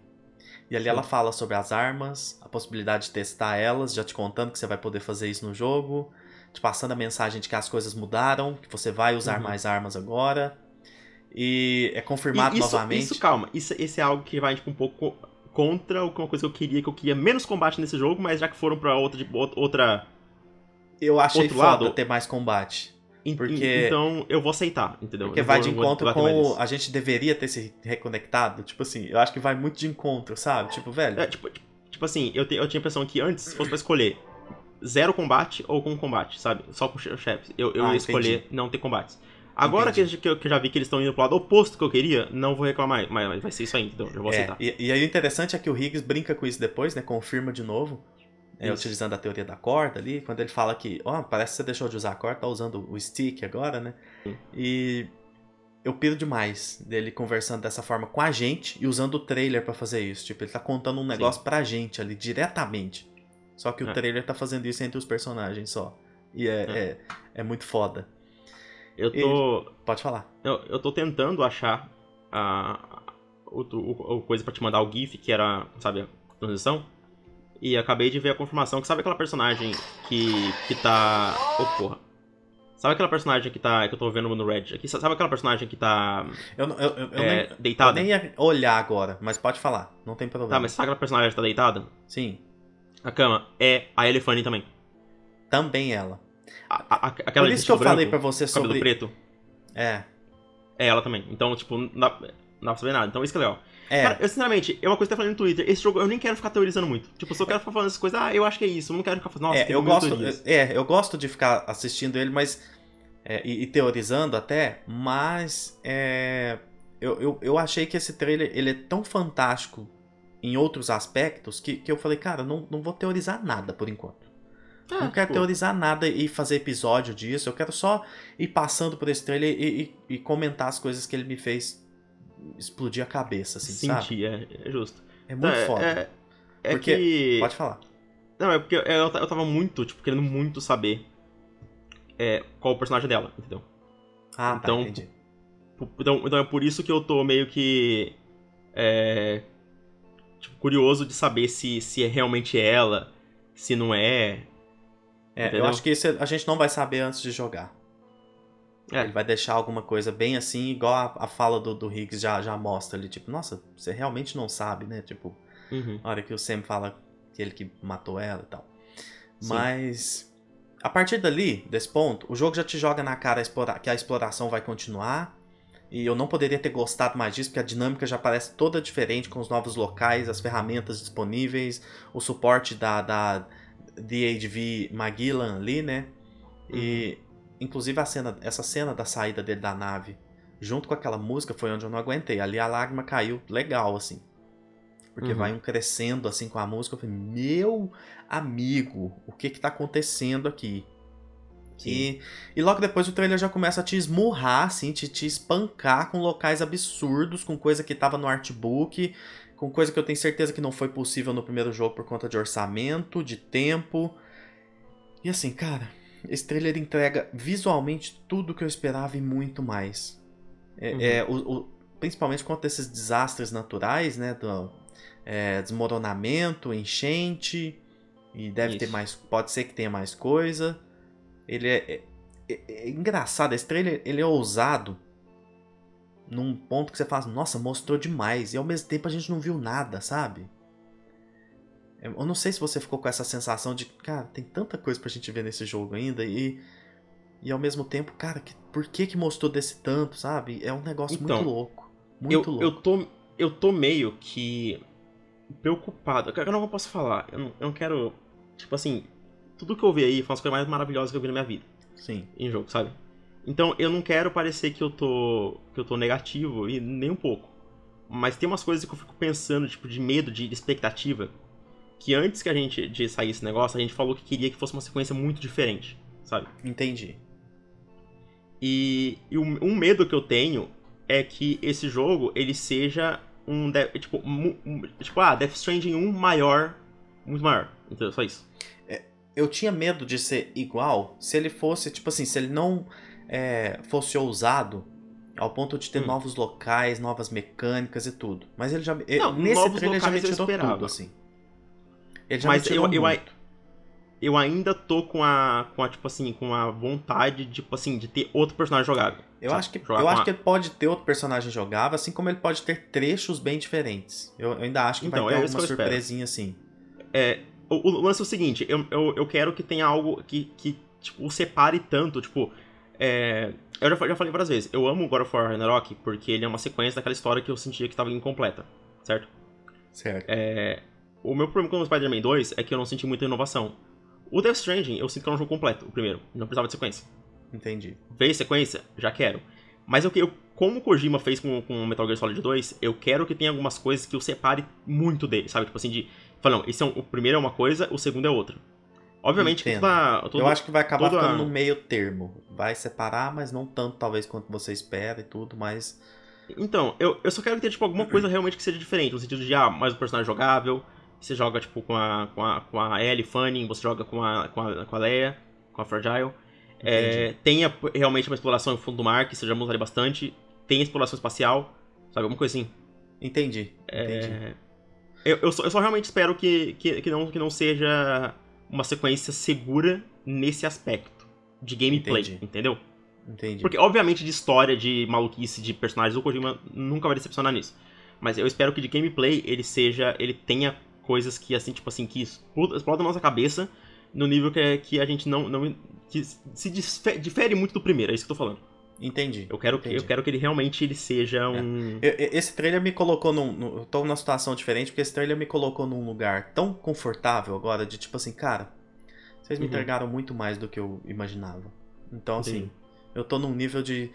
E ali ela fala sobre as armas, a possibilidade de testar elas, já te contando que você vai poder fazer isso no jogo, te passando a mensagem de que as coisas mudaram, que você vai usar Uhum. mais armas agora. E é confirmado E isso, novamente. Isso, calma, isso, esse é algo que vai tipo, um pouco co- contra uma coisa que eu queria, que eu queria menos combate nesse jogo, mas já que foram pra outra, outra- Eu achei outro foda lado- ter mais combate. Porque- Então eu vou aceitar, entendeu? Porque vai de encontro com. A gente deveria ter se reconectado. Tipo assim, eu acho que vai muito de encontro, sabe? Tipo, velho. É, tipo, tipo- tipo assim, eu, te- eu tinha a impressão que antes, se fosse pra escolher zero combate ou com combate, sabe? Só com che- chefes. Eu, eu Ah, ia escolher entendi. não ter combates. Agora que, Entendi. eu- que eu, que eu já vi que eles estão indo pro lado oposto que eu queria, não vou reclamar, mas, vai ser isso aí, então eu vou É, aceitar. e, e aí o interessante é que o Higgs brinca com isso depois, né? Confirma de novo. é, utilizando a teoria da corda ali, quando ele fala que, ó, parece que você deixou de usar a corda, tá usando o stick agora, né? Sim. E eu piro demais dele conversando dessa forma com a gente e usando o trailer pra fazer isso. Tipo, ele tá contando um negócio pra gente ali, diretamente. Só que o É. trailer tá fazendo isso entre os personagens só. E é, É. é, é muito foda. Eu tô. Pode falar. Eu, eu tô tentando achar a, a, o- o coisa pra te mandar o GIF, que era, sabe, a transição. E acabei de ver a confirmação que sabe aquela personagem que, que tá. Ô porra. Sabe aquela personagem que tá. que eu tô vendo no Reddit aqui? Sabe aquela personagem que tá Eu, eu, eu, eu é, nem, eu deitada? nem ia olhar agora, mas pode falar. Não tem problema. Tá, mas sabe aquela personagem que tá deitada? Sim, A cama é a Elefante também. também ela. A, a- aquela Por isso que eu vestido falei branco, pra você cabelo sobre. preto. É. É ela também. Então, tipo, não dá, não dá pra saber nada. Então, isso que é legal. É. Cara, eu sinceramente, é uma coisa que eu falei no Twitter. Esse jogo eu nem quero ficar teorizando muito. Tipo, eu só quero ficar falando essas coisas. Ah, eu acho que é isso. Eu não quero ficar falando. Nossa, é, eu gosto, é, eu gosto de ficar assistindo ele, mas. é, e, e teorizando até, mas. é, eu, eu, eu achei que esse trailer ele é tão fantástico em outros aspectos que, que eu falei, cara, não, não vou teorizar nada por enquanto. É, não quero tipo, teorizar nada e fazer episódio disso. Eu quero só ir passando por esse trailer e, e- e comentar as coisas que ele me fez explodir a cabeça, assim, sabe? sentir, é, é justo. É muito é, foda. É, é Porque- que. Pode falar. Não, é porque eu, eu eu tava muito, tipo, querendo muito saber é, qual o personagem dela, entendeu? Ah, Então, tá, entendi. Então, então é por isso que eu tô meio que. É, tipo, curioso de saber se, se é realmente ela, se não é. É, eu entendeu? acho que isso a gente não vai saber antes de jogar. É. Ele vai deixar alguma coisa bem assim, igual a, a fala do, do Higgs já, já mostra ali. Tipo, nossa, você realmente não sabe, né? Tipo, Uhum. na hora que o Sam fala que ele que matou ela e tal. Sim. Mas, a partir dali, desse ponto, o jogo já te joga na cara que a exploração vai continuar. E eu não poderia ter gostado mais disso, porque a dinâmica já parece toda diferente com os novos locais, as ferramentas disponíveis, o suporte da, da DHV Magellan ali, né? E inclusive a cena, essa cena da saída dele da nave, junto com aquela música, foi onde eu não aguentei. Ali a lágrima caiu legal, assim. Porque Uhum. vai um crescendo assim com a música. Eu falei, meu amigo, o que que tá acontecendo aqui? E, e logo depois o trailer já começa a te esmurrar, assim, te, te espancar com locais absurdos, com coisa que tava no artbook, com coisa que eu tenho certeza que não foi possível no primeiro jogo por conta de orçamento, de tempo. E assim, cara, esse trailer entrega visualmente tudo que eu esperava e muito mais. É, Uhum. é, o, o- principalmente quanto a esses desastres naturais, né? Do, é, desmoronamento, enchente. E deve ter Isso. mais. Pode ser que tenha mais coisa. Ele é, é- é- é engraçado. Esse trailer ele é ousado. Num ponto que você fala, nossa, mostrou demais. E ao mesmo tempo a gente não viu nada, sabe? Eu não sei se você ficou com essa sensação de, cara, tem tanta coisa pra gente ver nesse jogo ainda. E, e ao mesmo tempo, cara, que, por que que mostrou desse tanto, sabe? É um negócio Então, muito louco. Muito Eu, louco. eu, tô, eu tô meio que preocupado. Eu não posso falar. Eu não, eu não quero. Tipo assim, tudo que eu vi aí foi uma coisa mais maravilhosa que eu vi na minha vida. Sim. em jogo, sabe? Então eu não quero parecer que eu tô que eu tô negativo e nem um pouco. Mas tem umas coisas que eu fico pensando, tipo, de medo, de expectativa, que antes que a gente de sair esse negócio, a gente falou que queria que fosse uma sequência muito diferente, sabe? Entendi. E, e um, medo que eu tenho é que esse jogo ele seja um tipo, um- tipo ah, Death Stranding 1 maior, muito maior. Entendeu? Só isso. Eu tinha medo de ser igual se ele fosse, tipo assim, se ele não é, fosse ousado ao ponto de ter Hum. novos locais, novas mecânicas e tudo. Mas ele já. Não, nesse novos trailer ele já me eu tirou esperava. tudo, assim. Ele já Mas me tirou eu- eu muito. Eu ainda tô com a, com a, tipo assim, com a vontade, tipo assim, de ter outro personagem jogável. Eu sabe? acho que, Jogar eu acho a- que ele pode ter outro personagem jogável, assim como ele pode ter trechos bem diferentes. Eu, eu ainda acho que Então, vai ter é eu espero. surpresinha assim. É, o, o lance é o seguinte, eu, eu, eu quero que tenha algo que, que tipo, o separe tanto, tipo... é, eu já, já falei várias vezes, eu amo God of War Ragnarok porque ele é uma sequência daquela história que eu sentia que estava incompleta, certo? Certo. É, o meu problema com o Spider-Man 2 é que eu não senti muita inovação. O Death Stranding, eu sinto que é um jogo completo, o primeiro, não precisava de sequência. Entendi. Veio sequência? Já quero. Mas eu, eu, como o Kojima fez com, com o Metal Gear Solid 2, eu quero que tenha algumas coisas que eu separe muito dele, sabe? Tipo assim, de. Fala, não, esse é um- o primeiro é uma coisa, o segundo é outra. Obviamente que Entendo. toda, toda- eu acho que vai acabar toda- ficando no meio termo. Vai separar, mas não tanto talvez quanto você espera e tudo, mas. Então, eu, eu só quero que tenha, tipo, alguma coisa realmente que seja diferente, no sentido de, ah, mais um personagem jogável, você joga, tipo, com a, com a, com a Ellie Fanning, você joga com a, com a, com a Leia, com a Fragile. É, tenha realmente uma exploração em fundo do mar, que seja montaria bastante. Tenha exploração espacial, sabe? Alguma coisa assim. Entendi. Entendi. Eu, eu, só, eu só realmente espero que, que, que, não, que não seja uma sequência segura nesse aspecto de gameplay, Entendi. entendeu? Entendi. Porque, obviamente, de história, de maluquice, de personagens, o Kojima nunca vai decepcionar nisso. Mas eu espero que de gameplay ele seja. ele tenha coisas que, assim, tipo assim, que explodam a nossa cabeça no nível que, é- que a gente não. não que se difere muito do primeiro, é isso que eu tô falando. Entendi. Eu quero, que, Entendi. eu quero que ele realmente ele seja um. Eu- eu- Esse trailer me colocou num. num- Eu tô numa situação diferente, porque esse trailer me colocou num lugar tão confortável agora, de tipo assim, cara, vocês me Uhum. entregaram muito mais do que eu imaginava. Então, assim, Entendi. eu tô num nível de.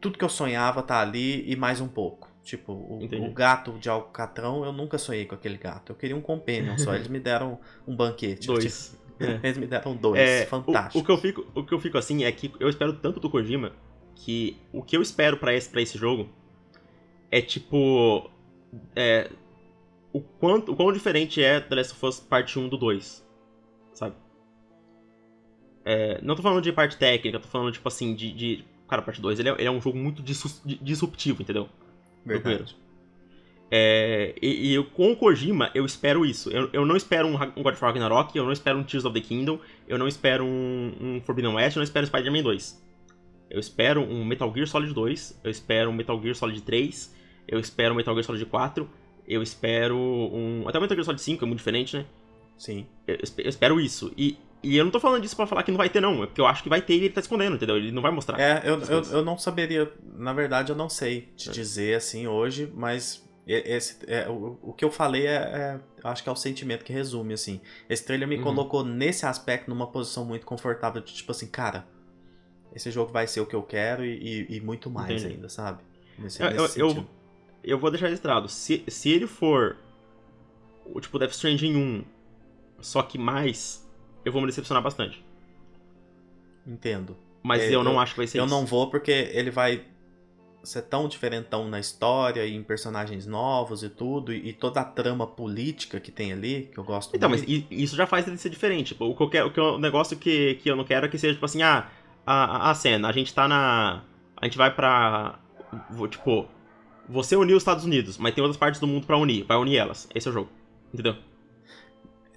Tudo que eu sonhava tá ali e mais um pouco. Tipo, o, o gato de Alcatrão, eu nunca sonhei com aquele gato. Eu queria um companion só. Eles me deram um banquete. Dois. Tipo, É. Eles me deram dois. É, Fantástico. O, o que eu fico, o que eu fico assim é que eu espero tanto do Kojima que o que eu espero pra esse, pra esse jogo é tipo. É, o, quanto, o quão diferente é The Last of Us parte 1 do 2. Sabe? É, não tô falando de parte técnica, tô falando, tipo assim, de. de- cara, parte 2 ele é, ele é um jogo muito disruptivo, entendeu? Verdade. É, e, e eu, com o Kojima, eu espero isso. Eu, eu não espero um, um God of War Ragnarok, eu não espero um Tears of the Kingdom, eu não espero um, um Forbidden West, eu não espero Spider-Man 2. Eu espero um Metal Gear Solid 2, eu espero um Metal Gear Solid 3, eu espero um Metal Gear Solid 4, eu espero um... Até o Metal Gear Solid 5 é muito diferente, né? Sim. Eu, eu espero isso. E, e eu não tô falando disso pra falar que não vai ter, não. É porque eu acho que vai ter e ele tá escondendo, entendeu? Ele não vai mostrar. É, eu, eu, eu não saberia, na verdade eu não sei te É. dizer assim hoje, mas esse, é, o, o que eu falei é, é- acho que é o sentimento que resume, assim. Esse trailer me Uhum. colocou nesse aspecto numa posição muito confortável de tipo assim, cara, esse jogo vai ser o que eu quero e, e- e muito mais Entendi. ainda, sabe? Nesse, Eu, eu, nesse eu, sentido. eu vou deixar registrado. Se, se ele for o tipo Death Stranding 1, só que mais, eu vou me decepcionar bastante. Entendo. Mas É, eu não eu- acho que vai ser Eu isso. não vou porque ele vai ser tão diferentão na história e em personagens novos e tudo, e, e toda a trama política que tem ali, que eu gosto Então, mas muito. i- isso já faz ele ser diferente. Tipo, o, que eu o, que eu- o negócio que, que eu não quero é que seja, tipo assim, ah, a, a, cena, a gente tá na. A gente vai pra. Tipo, você uniu os Estados Unidos, mas tem outras partes do mundo pra unir. Vai unir elas. Esse é o jogo. Entendeu?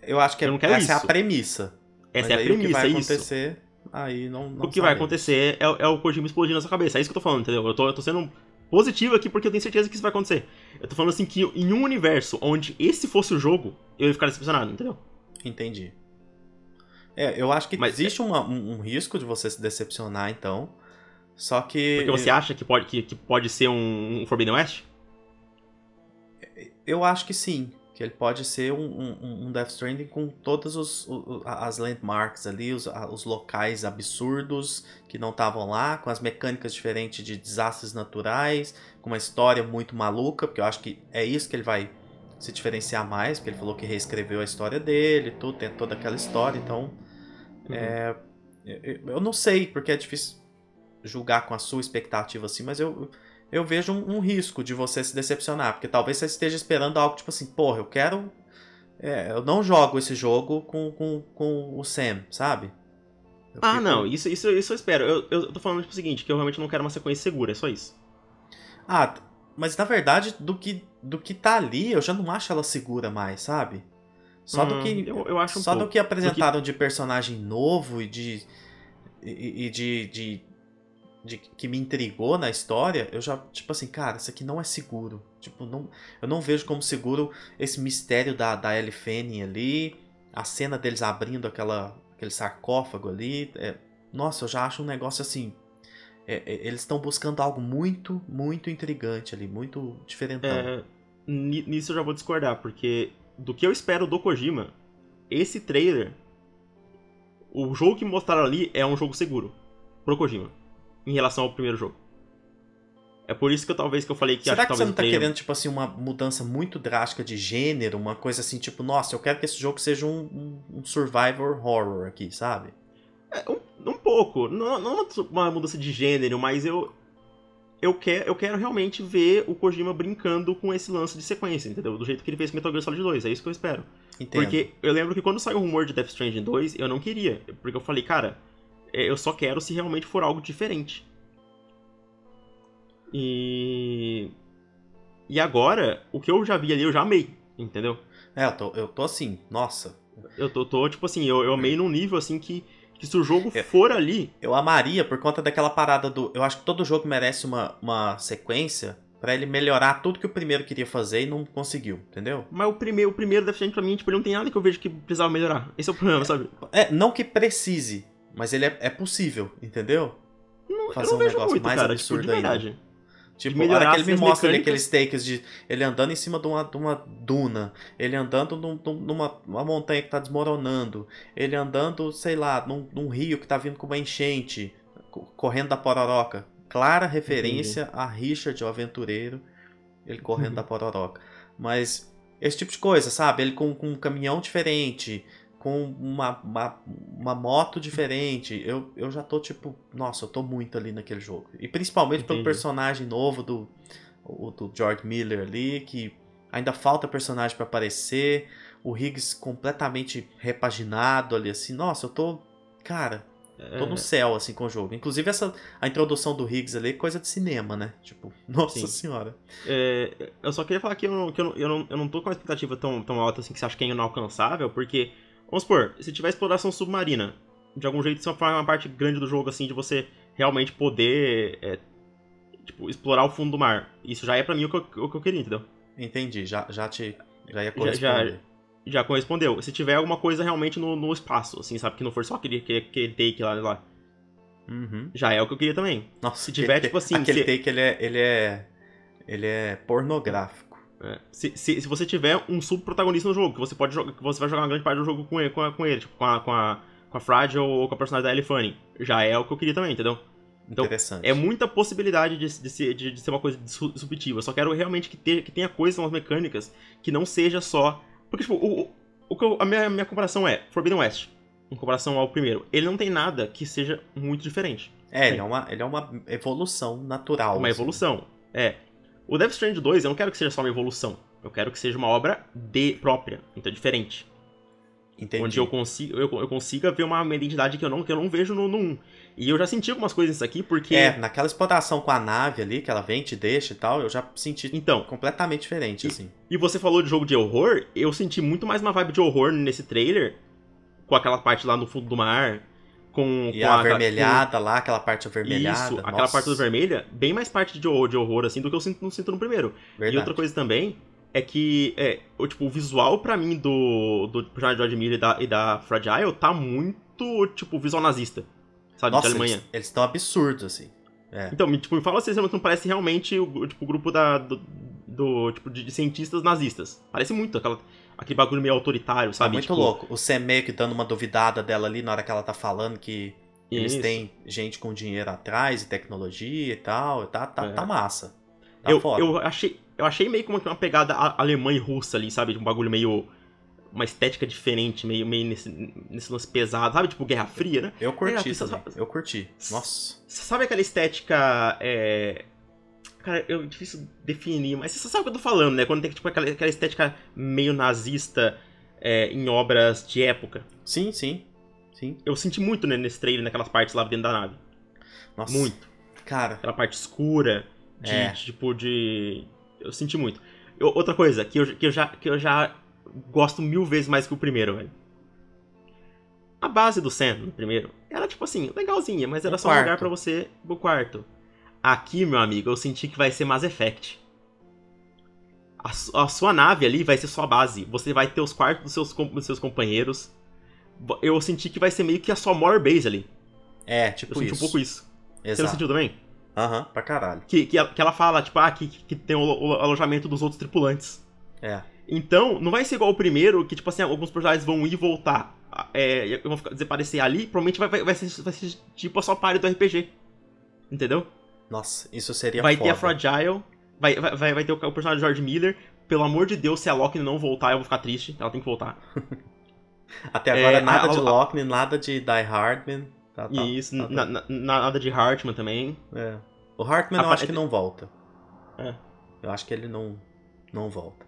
Eu acho que eu não quero essa é a isso. premissa. Essa Mas é a premissa, O que vai isso. acontecer, aí não, não o que vai acontecer é, é o Kojima explodindo na sua cabeça. É isso que eu tô falando, entendeu? Eu tô, eu tô sendo positivo aqui porque eu tenho certeza que isso vai acontecer. Eu tô falando assim que em um universo onde esse fosse o jogo, eu ia ficar decepcionado, entendeu? Entendi. É, eu acho que Mas- existe uma- um, um risco de você se decepcionar, então. Só que. Porque você acha que pode, que, que pode ser um, um Forbidden West? Eu acho que sim. Que ele pode ser um, um, Death Stranding com todas os, as landmarks ali, os, os locais absurdos que não estavam lá, com as mecânicas diferentes de desastres naturais, com uma história muito maluca, porque eu acho que é isso que ele vai se diferenciar mais, porque ele falou que reescreveu a história dele, tudo, tem toda aquela história, então Uhum. é, Eu, não sei, porque é difícil julgar com a sua expectativa assim, mas eu, eu vejo um, um risco de você se decepcionar, porque talvez você esteja esperando algo tipo assim, porra, eu quero. É, eu não jogo esse jogo com, com, com o Sam, sabe? Eu Ah, fico- não, isso, isso, isso eu espero. Eu, eu tô falando tipo, o seguinte, que eu realmente não quero uma sequência segura, é só isso. Ah, mas na verdade, do que, do que tá ali, eu já não acho ela segura mais, sabe? Só do Hum, que. eu- eu acho um só do pouco. que apresentaram de personagem novo e de. E, e de, de, de. que me intrigou na história, eu já, tipo assim, cara, isso aqui não é seguro. Tipo, não, eu não vejo como seguro esse mistério da, da Ellie Fanning ali, a cena deles abrindo aquela, aquele sarcófago ali. é- nossa, eu já acho um negócio assim. é- é- eles estão buscando algo muito, muito intrigante ali, muito diferentão. É, ni- nisso eu já vou discordar, porque do que eu espero do Kojima, esse trailer, o jogo que mostraram ali é um jogo seguro pro Kojima, em relação ao primeiro jogo. É por isso que eu talvez que eu falei que Será acho que que você não tá trailer- querendo, tipo assim, uma mudança muito drástica de gênero, uma coisa assim, tipo, nossa, eu quero que esse jogo seja um, um- um survivor horror aqui, sabe? É, um, um pouco, não, não uma mudança de gênero, mas eu eu quero, eu quero realmente ver o Kojima brincando com esse lance de sequência, entendeu? Do jeito que ele fez com Metal Gear Solid 2, é isso que eu espero. Entendo. Porque eu lembro que quando saiu o rumor de Death Stranding 2, eu não queria. Porque eu falei, cara, é, eu só quero se realmente for algo diferente. E. E agora, o que eu já vi ali, eu já amei, entendeu? É, eu tô, eu tô assim, nossa. Eu tô, tô, tipo assim, eu, eu amei num nível assim que, que se o jogo É. for ali. Eu amaria por conta daquela parada do. Eu acho que todo jogo merece uma, uma sequência pra ele melhorar tudo que o primeiro queria fazer e não conseguiu, entendeu? Mas o primeiro, o primeiro Death pra mim, tipo, ele não tem nada que eu vejo que precisava melhorar. Esse é o problema, sabe? É, não que precise, mas ele é, é possível, entendeu? Não, Fazer eu não um vejo negócio muito, mais cara, absurdo tipo, de ainda. Tipo, melhorar hora que ele me mostra ali aqueles takes de ele andando em cima de uma, de uma duna, ele andando num- num- numa uma montanha que tá desmoronando, ele andando, sei lá, num, num rio que tá vindo com uma enchente, co- correndo da pororoca. Clara referência a Richard, o aventureiro, ele correndo Uhum. da pororoca. Mas esse tipo de coisa, sabe? Ele com, com um caminhão diferente, com uma, uma, uma moto diferente. Eu, eu já tô tipo, nossa, eu tô muito ali naquele jogo. E principalmente pelo Entendi. personagem novo do, do George Miller ali, que ainda falta personagem pra aparecer. O Higgs completamente repaginado ali, assim. Nossa, eu tô. Cara, tô É, no céu, assim, com o jogo. Inclusive, essa, a introdução do Higgs ali é coisa de cinema, né? Tipo, nossa Sim. senhora. É, eu só queria falar que, eu não, que eu, eu, não, eu não tô com uma expectativa tão, tão alta assim que você acha que é inalcançável, porque, vamos supor, se tiver exploração submarina, de algum jeito isso é uma parte grande do jogo, assim, de você realmente poder, é, tipo, explorar o fundo do mar. Isso já é pra mim o que eu, o que eu queria, entendeu? Entendi, já, já te. Já ia Já- corresponder. já- Já correspondeu. Se tiver alguma coisa realmente no, no espaço, assim, sabe? Que não for só aquele, aquele, aquele take lá, lá, Uhum. já é o que eu queria também. Nossa, Se tiver, aquele- tipo assim, Aquele se- take, ele é. Ele é. Ele é pornográfico. É. Se, se, se você tiver um subprotagonista no jogo, que você pode jogar, que você vai jogar uma grande parte do jogo com ele, com, a- com ele tipo, com a, com a, com a Fragile ou com a personagem da Ellie Fanning, já é o que eu queria também, entendeu? Então. É muita possibilidade de, de, ser, de, de ser uma coisa disru- disruptiva. Só quero realmente que, ter, que tenha coisas nas mecânicas que não seja só. Porque, tipo, o, o- que eu- a minha, minha comparação é Forbidden West, em comparação ao primeiro. Ele não tem nada que seja muito diferente. É, ele é, uma, ele é uma evolução natural. Uma assim. evolução. É. O Death Stranding 2, eu não quero que seja só uma evolução. Eu quero que seja uma obra de própria, então diferente. Entendi. Onde eu, consigo, eu, eu consiga ver uma, uma identidade que eu não, que eu não vejo no, no 1. E eu já senti algumas coisas nisso aqui, porque. É, naquela exploração com a nave ali, que ela vem, te deixa e tal, eu já senti Então, completamente diferente, E- assim. E você falou de jogo de horror, eu senti muito mais uma vibe de horror nesse trailer, com aquela parte lá no fundo do mar, com, E com a aquela- avermelhada lá, aquela parte com- avermelhada. Isso, aquela nossa, parte do vermelha, bem mais parte de horror, de horror assim do que eu sinto, não sinto no primeiro. Verdade. E outra coisa também é que é, o, tipo, o visual pra mim do, do personagem de George Miller e da, e da Fragile tá muito, tipo, visual nazista. Sabe, Nossa, de Alemanha. eles- estão absurdos, assim. É. Então, me, tipo, me fala se esse não parece realmente o, tipo, o grupo da, do, do, tipo, de, de cientistas nazistas. Parece muito aquela, aquele bagulho meio autoritário, Tá sabe? muito Tipo, louco. O Sam meio que dando uma duvidada dela ali na hora que ela tá falando que eles isso. têm gente com dinheiro atrás e tecnologia e tal. Tá, tá, É. tá massa. Tá Eu, foda. eu, achei, eu achei meio como uma pegada alemã e russa ali, sabe? Um bagulho meio. uma estética diferente, meio, meio nesse, nesse lance pesado, sabe? Tipo Guerra Fria, né? Eu curti É, também. Eu curti. Nossa. Sabe aquela estética. É... Cara, eu difícil definir, mas você sabe o que eu tô falando, né? Quando tem tipo, aquela, aquela estética meio nazista é, em obras de época. Sim, sim. Sim. Eu senti muito né, nesse trailer, naquelas partes lá dentro da nave. Nossa. Muito. Cara, Aquela parte escura, de, É. tipo, de. Eu senti muito. Eu- outra coisa, que eu, que, eu já, que eu já gosto mil vezes mais que o primeiro, velho. A base do Sam, no primeiro, era tipo assim, legalzinha, mas era só um lugar quarto. pra você pro quarto. Aqui, meu amigo, eu senti que vai ser Mass Effect. A, a sua nave ali vai ser sua base. Você vai ter os quartos dos seus, dos seus companheiros. Eu senti que vai ser meio que a sua more base ali. é, Eu tipo senti isso. um pouco isso. Você não Exato. sentiu também? Aham, pra caralho. Que, que, ela, que ela fala, tipo, ah, que, que tem o, o alojamento dos outros tripulantes. É. Então, não vai ser igual o primeiro, que, tipo assim, alguns personagens vão ir e voltar. É, vão desaparecer ali, provavelmente vai, vai, vai, ser, vai ser tipo a sua party do RPG. Entendeu? Nossa, isso seria vai foda. ter a Fragile, vai, vai, vai, ter o, o personagem George Miller. Pelo amor de Deus, se a Loki não voltar, eu vou ficar triste. Ela tem que voltar. Até agora É, nada a- de Loki, nada de Die Hardman. Tá, tá, isso, tá, tá. na- na- nada de Hartman também. É. O Hartman A eu acho que não volta. É. Eu acho que ele não, não volta.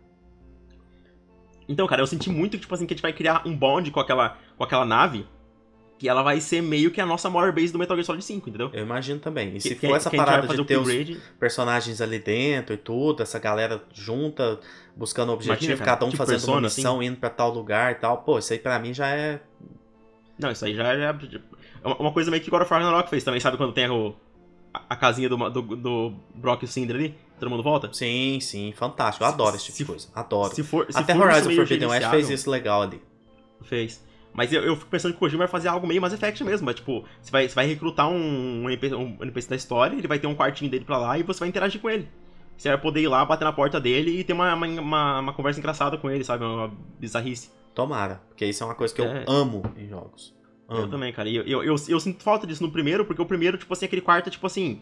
Então, cara, eu senti muito que, tipo assim, que a gente vai criar um bond com aquela, com aquela nave. Que ela vai ser meio que a nossa maior base do Metal Gear Solid 5, entendeu? Eu imagino também. E se Que- for essa parada de ter os upgrade, personagens ali dentro e tudo, essa galera junta, buscando objetivo, Imagina, cada um tipo fazendo uma Persona, assim. missão, indo pra tal lugar e tal. Pô, isso aí pra mim já é. Não, isso aí já é. é uma- uma coisa meio que God of War Ragnarok fez também, sabe? Quando tem o, a, casinha do, do, do Brock e o Cinder ali, todo mundo volta? Sim, sim, fantástico. Eu Se- adoro esse tipo se- de coisa. Adoro. Se for, se Até for Horizon Forbidden West fez isso legal ali. Fez. Mas eu, eu fico pensando que o Kojima vai fazer algo meio Mass Effect mesmo. Mas, tipo, você vai, você vai recrutar um, um, NPC, um NPC da história, ele vai ter um quartinho dele pra lá e você vai interagir com ele. Você vai poder ir lá, bater na porta dele e ter uma, uma, uma, uma conversa engraçada com ele, sabe? Uma bizarrice. Tomara, porque isso é uma coisa que É. eu amo em jogos. Amo. Eu também, cara. E eu, eu, eu, eu sinto falta disso no primeiro, porque o primeiro, tipo assim, aquele quarto é tipo assim.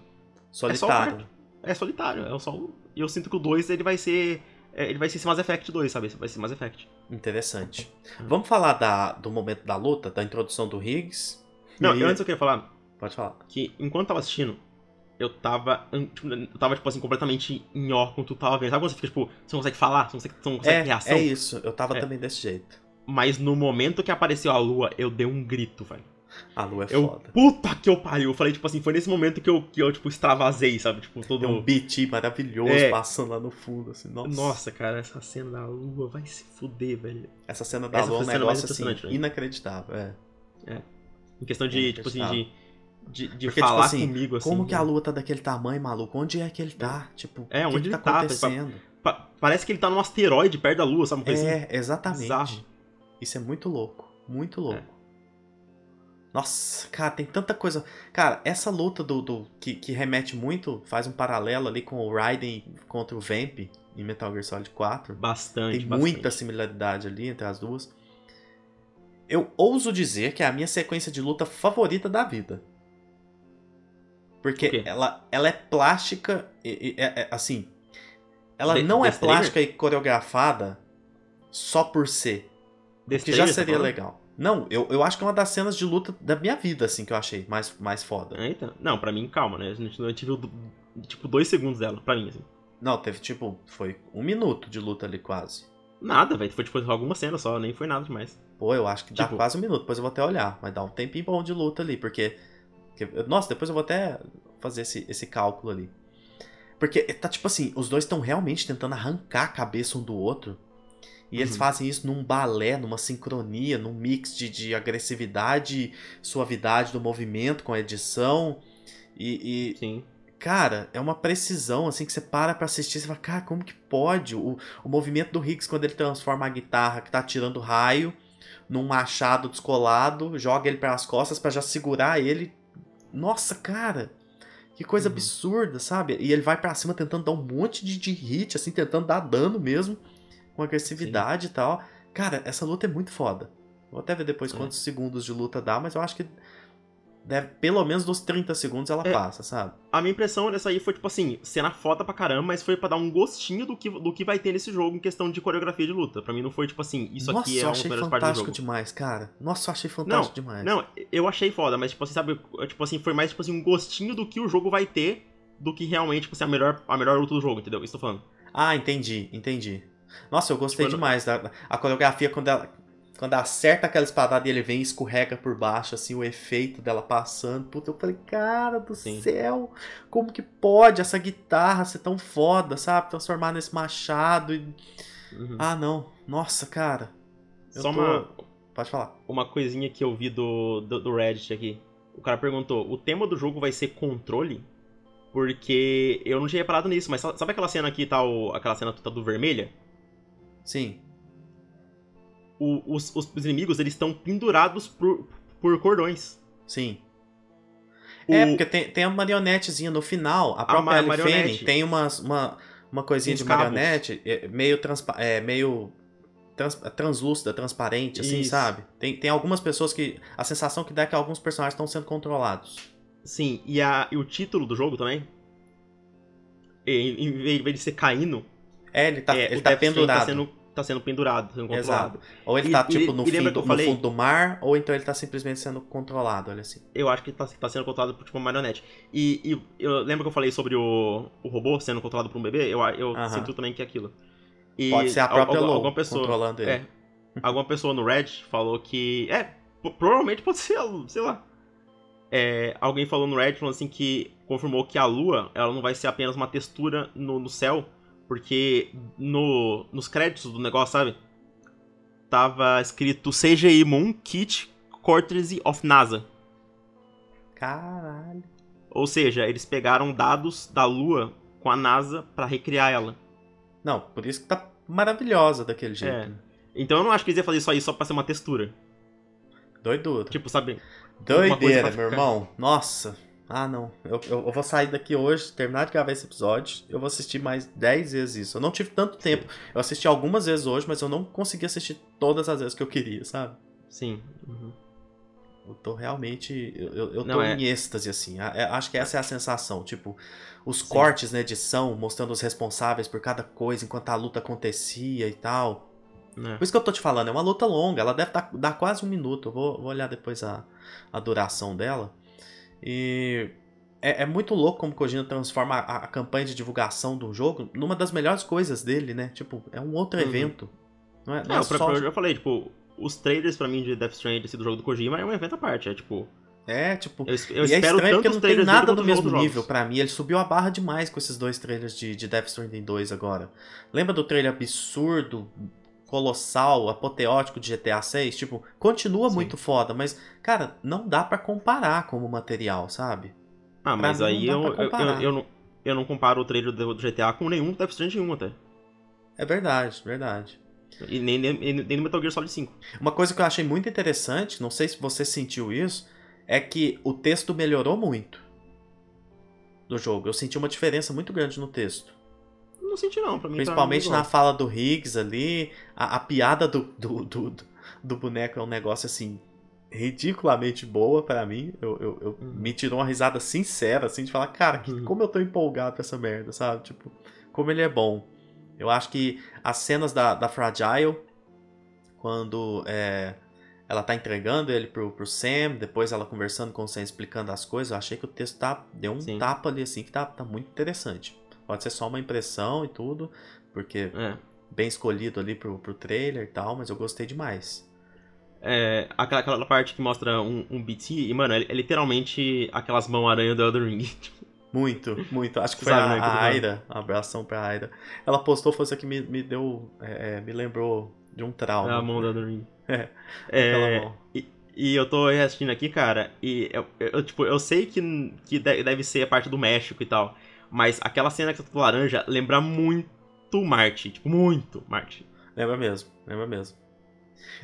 Solitário. quarto. É solitário, é só E eu sinto que o 2 ele vai ser. É, Ele vai ser esse Mass Effect 2, sabe? Vai ser Mass Effect. Interessante. Hum. Vamos falar da, do momento da luta, da introdução do Higgs? Não, E- e antes eu queria falar Pode falar. que enquanto eu tava assistindo, eu tava. tipo, Eu tava, tipo assim, completamente em ó com tudo que tava vendo. Sabe quando você fica, tipo, você não consegue falar, você não consegue, você não consegue É, reação? é isso. Eu tava É. também desse jeito. Mas no momento que apareceu a lua, eu dei um grito, velho. A lua é Eu, foda. puta que eu pariu. Eu falei, tipo assim, foi nesse momento que eu, que eu tipo, extravasei, sabe? Tipo, todo. É um BT maravilhoso É. passando lá no fundo, assim. Nossa. Nossa, cara, essa cena da lua vai se fuder, velho. Essa cena da Essa lua é um mais negócio assim, né? inacreditável. É. Em questão de, É, tipo assim, de, de, de Porque, tipo falar assim, comigo, assim. Como que a né? lua tá daquele tamanho, maluco? Onde é que ele tá? Tipo, É, o que onde que ele tá tá, acontecendo? Pa- parece que ele tá num asteroide perto da lua, sabe? Uma coisa assim. É, exatamente. Bizarro. Isso é muito louco. Muito louco. Nossa, cara, tem tanta coisa. Cara, essa luta do, do que, que remete muito, faz um paralelo ali com o Raiden contra o Vamp em Metal Gear Solid 4. Bastante, Tem bastante. muita similaridade ali entre as duas. Eu ouso dizer que é a minha sequência de luta favorita da vida. Por Porque ela, ela é plástica, e, e- é- é- assim. Ela De- não é trailer? plástica e coreografada só por ser. Desse que já tá seria falando? legal. Não, eu, eu acho que é uma das cenas de luta da minha vida, assim, que eu achei mais, mais foda. Eita. Não, pra mim, calma, né? A gente, a gente viu, tipo, dois segundos dela, pra mim, assim. Não, teve tipo, foi um minuto de luta ali quase. Nada, velho. Foi, tipo, alguma cena só, nem foi nada demais. Pô, eu acho que dá Tipo- quase um minuto, depois eu vou até olhar. Mas dá um tempinho bom de luta ali, porque. porque- nossa, depois eu vou até fazer esse, esse cálculo ali. Porque tá tipo assim, os dois estão realmente tentando arrancar a cabeça um do outro. E eles Uhum. fazem isso num balé, numa sincronia, num mix de, de agressividade, suavidade do movimento com a edição. E, e, Sim. Cara, é uma precisão, assim, que você para pra assistir e você fala, cara, como que pode? O, o movimento do Higgs quando ele transforma a guitarra que tá tirando raio num machado descolado, joga ele pelas costas pra já segurar ele. Nossa, cara, que coisa Uhum. absurda, sabe? E ele vai pra cima tentando dar um monte de, de hit, assim, tentando dar dano mesmo, com agressividade e tal. Cara, essa luta é muito foda. Vou até ver depois É. quantos segundos de luta dá, mas eu acho que deve, pelo menos dos 30 segundos ela É. passa, sabe? A minha impressão dessa aí foi, tipo assim, cena foda pra caramba, mas foi pra dar um gostinho do que, do que vai ter nesse jogo em questão de coreografia de luta. Pra mim não foi, tipo assim, isso Nossa, aqui é uma das melhores partes do fantástico jogo. demais, cara. Nossa, eu achei fantástico demais. Não, eu achei foda, mas, tipo assim, sabe, tipo assim, foi mais, tipo assim, um gostinho do que o jogo vai ter do que realmente, tipo assim, a melhor, a melhor luta do jogo, entendeu? Isso tô falando. Ah, entendi, entendi. Nossa, eu gostei Tipo, demais da a coreografia quando ela quando acerta aquela espadada e ele vem e escorrega por baixo, assim, o efeito dela passando. Puta, eu falei, cara do Sim. céu, como que pode essa guitarra ser tão foda, sabe? Transformar nesse machado e... Uhum. Ah, não. Nossa, cara. Eu Só tô- uma, Pode falar. uma coisinha que eu vi do, do, do Reddit aqui. O cara perguntou: o tema do jogo vai ser controle? Porque eu não tinha reparado nisso, mas sa- sabe aquela cena aqui, tá o, aquela cena tá do vermelha? Sim. O- os, os, os inimigos, eles estão pendurados por, por cordões. Sim. O- É, porque tem, tem a marionetezinha no final. A própria marionete. Fanning tem umas, uma, uma coisinha de cabos. marionete é, meio, transpa é, meio trans- translúcida, transparente, assim, Isso. sabe? Tem, tem algumas pessoas que. A sensação que dá é que alguns personagens estão sendo controlados. Sim, e, a, e o título do jogo também? Em, em vez de ser caindo, É, ele tá, é, ele tá Stranding pendurado. Tá sendo, tá sendo pendurado, sendo controlado. Exato. Ou ele E- tá, tipo, no, e fim no falei? fundo do mar, ou então ele tá simplesmente sendo controlado, olha assim. Eu acho que tá, tá sendo controlado por tipo uma marionete. E, e eu lembro que eu falei sobre o, o robô sendo controlado por um bebê? Eu, eu Aham. sinto também que é aquilo. E Pode ser a própria Lou alguma pessoa, controlando ele. É. alguma pessoa no Reddit falou que. É, provavelmente pode ser, sei lá. É, alguém falou no Reddit falando assim que confirmou que a lua ela não vai ser apenas uma textura no, no céu, porque no, nos créditos do negócio, sabe? Tava escrito CGI Moon Kit Courtesy of NASA. Caralho. Ou seja, eles pegaram dados da lua com a NASA pra recriar ela. Não, por isso que tá maravilhosa daquele jeito. É. Então eu não acho que eles iam fazer só isso só pra ser uma textura. Doidura. Tipo, sabe? Doideira, meu irmão. Nossa. Ah, não. Eu, eu, eu vou sair daqui hoje, terminar de gravar esse episódio. Eu vou assistir mais 10 vezes isso. Eu não tive tanto tempo. Eu assisti algumas vezes hoje, mas eu não consegui assistir todas as vezes que eu queria, sabe? Sim. Uhum. Eu tô realmente. Eu, eu, eu tô Não, é- em êxtase, assim. É- acho que essa é a sensação. Tipo, os Sim. cortes na edição, mostrando os responsáveis por cada coisa enquanto a luta acontecia e tal. É. Por isso que eu tô te falando, é uma luta longa. Ela deve dar, dar quase um minuto. Eu vou, vou olhar depois a, a duração dela. E. É, é muito louco como o Kojima transforma a, a campanha de divulgação do jogo numa das melhores coisas dele, né? Tipo, é um outro Uhum. evento. Não é, não Não, é pra- só... pra- eu já falei, tipo, os trailers pra mim de Death Stranding do jogo do Kojima é um evento à parte. É tipo, É, tipo. eu, eu e é espero estranho porque não tem nada do mesmo nível pra mim. Ele subiu a barra demais com esses dois trailers de, de Death Stranding 2 agora. Lembra do trailer absurdo, colossal, apoteótico de GTA 6? Tipo, continua Sim. muito foda, mas, cara, não dá pra comparar como material, sabe? Ah, pra mas mim aí eu, pra eu, eu, eu não, eu não comparo o trailer do, GTA com nenhum Death Stranding 1 até. É verdade, verdade. E nem, nem, nem no Metal Gear Solid 5. Uma coisa que eu achei muito interessante, não sei se você sentiu isso, é que o texto melhorou muito do jogo. Eu senti uma diferença muito grande no texto. Não senti não, pra mim tá Principalmente na fala do Higgs ali. A, a piada do, do, do, do- boneco é um negócio assim. Ridiculamente boa pra mim. Eu, eu, eu- Uhum. Me tirou uma risada sincera, assim, de falar, cara, que- Uhum. como eu tô empolgado com essa merda, sabe? Tipo, como ele é bom. Eu acho que as cenas da, da Fragile, quando é, ela tá entregando ele pro, pro Sam, depois ela conversando com o Sam explicando as coisas, eu achei que o texto tá, deu um Sim. tapa ali assim que tá, tá muito interessante. Pode ser só uma impressão e tudo, porque É. bem escolhido ali pro, pro trailer e tal, mas eu gostei demais. É, aquela, aquela parte que mostra um, um BT, e, mano, é, é literalmente aquelas mãos aranha do Elden Ring. Muito, muito. Acho que foi Sabe, a, né, a? Aira, um abração pra Aira. Ela postou, foi isso que me, me deu, é, é, me lembrou de um trauma. a mão do Elden Ring. É, É, mão. E, e eu tô assistindo aqui, cara, e eu, eu, tipo, eu sei que, que de- deve ser a parte do México e tal, mas aquela cena que tá tudo laranja lembra muito Marte, tipo, muito Marte. Lembra mesmo, lembra mesmo.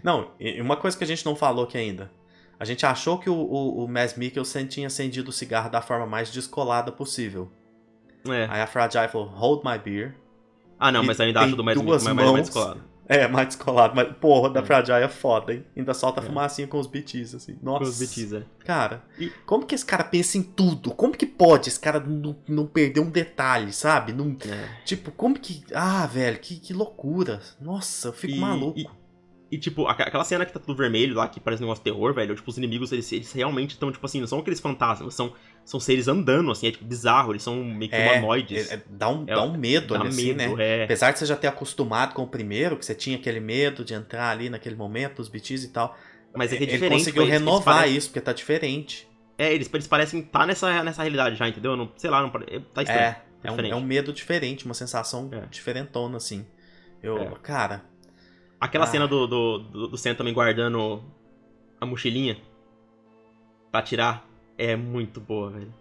Não, e uma coisa que a gente não falou aqui ainda. A gente achou que o, o, o Mads Mikkelsen tinha acendido o cigarro da forma mais descolada possível. É. Aí a Fragile falou, hold my beer. Ah, não, E mas ainda acho do mais, duas mais, mais, mais descolado. É, mais descolado. Mas, porra, da É. Fragile é foda, hein? Ainda solta É. fumacinha com os BTs, assim. Nossa. Com os BTs, é. Cara, E- como que esse cara pensa em tudo? Como que pode esse cara não, não perder um detalhe, sabe? Não, É. tipo, como que. Ah, velho, que, que loucura. Nossa, eu fico E- maluco. E, e, tipo, aquela cena que tá tudo vermelho lá, que parece um negócio de terror, velho. Tipo, os inimigos, eles, eles realmente estão, tipo assim, não são aqueles fantasmas, são, são seres andando, assim, é tipo bizarro, eles são meio que humanoides. é- é- dá, um, É, dá um medo Dá ali, assim, medo, né? é. Apesar de você já ter acostumado com o primeiro, que você tinha aquele medo de entrar ali naquele momento, os BTs e tal. Mas é que é ele diferente. conseguiu eles- eles renovar parecem- isso, porque tá diferente. É, eles, eles parecem estar nessa, nessa realidade já, entendeu? Não, sei lá, não, pare- tá estranho. É, é um, é um medo diferente, uma sensação É. diferentona, assim. Eu, É. cara, Aquela Ah. cena do, do, do, do Sam também guardando a mochilinha pra tirar é muito boa, velho.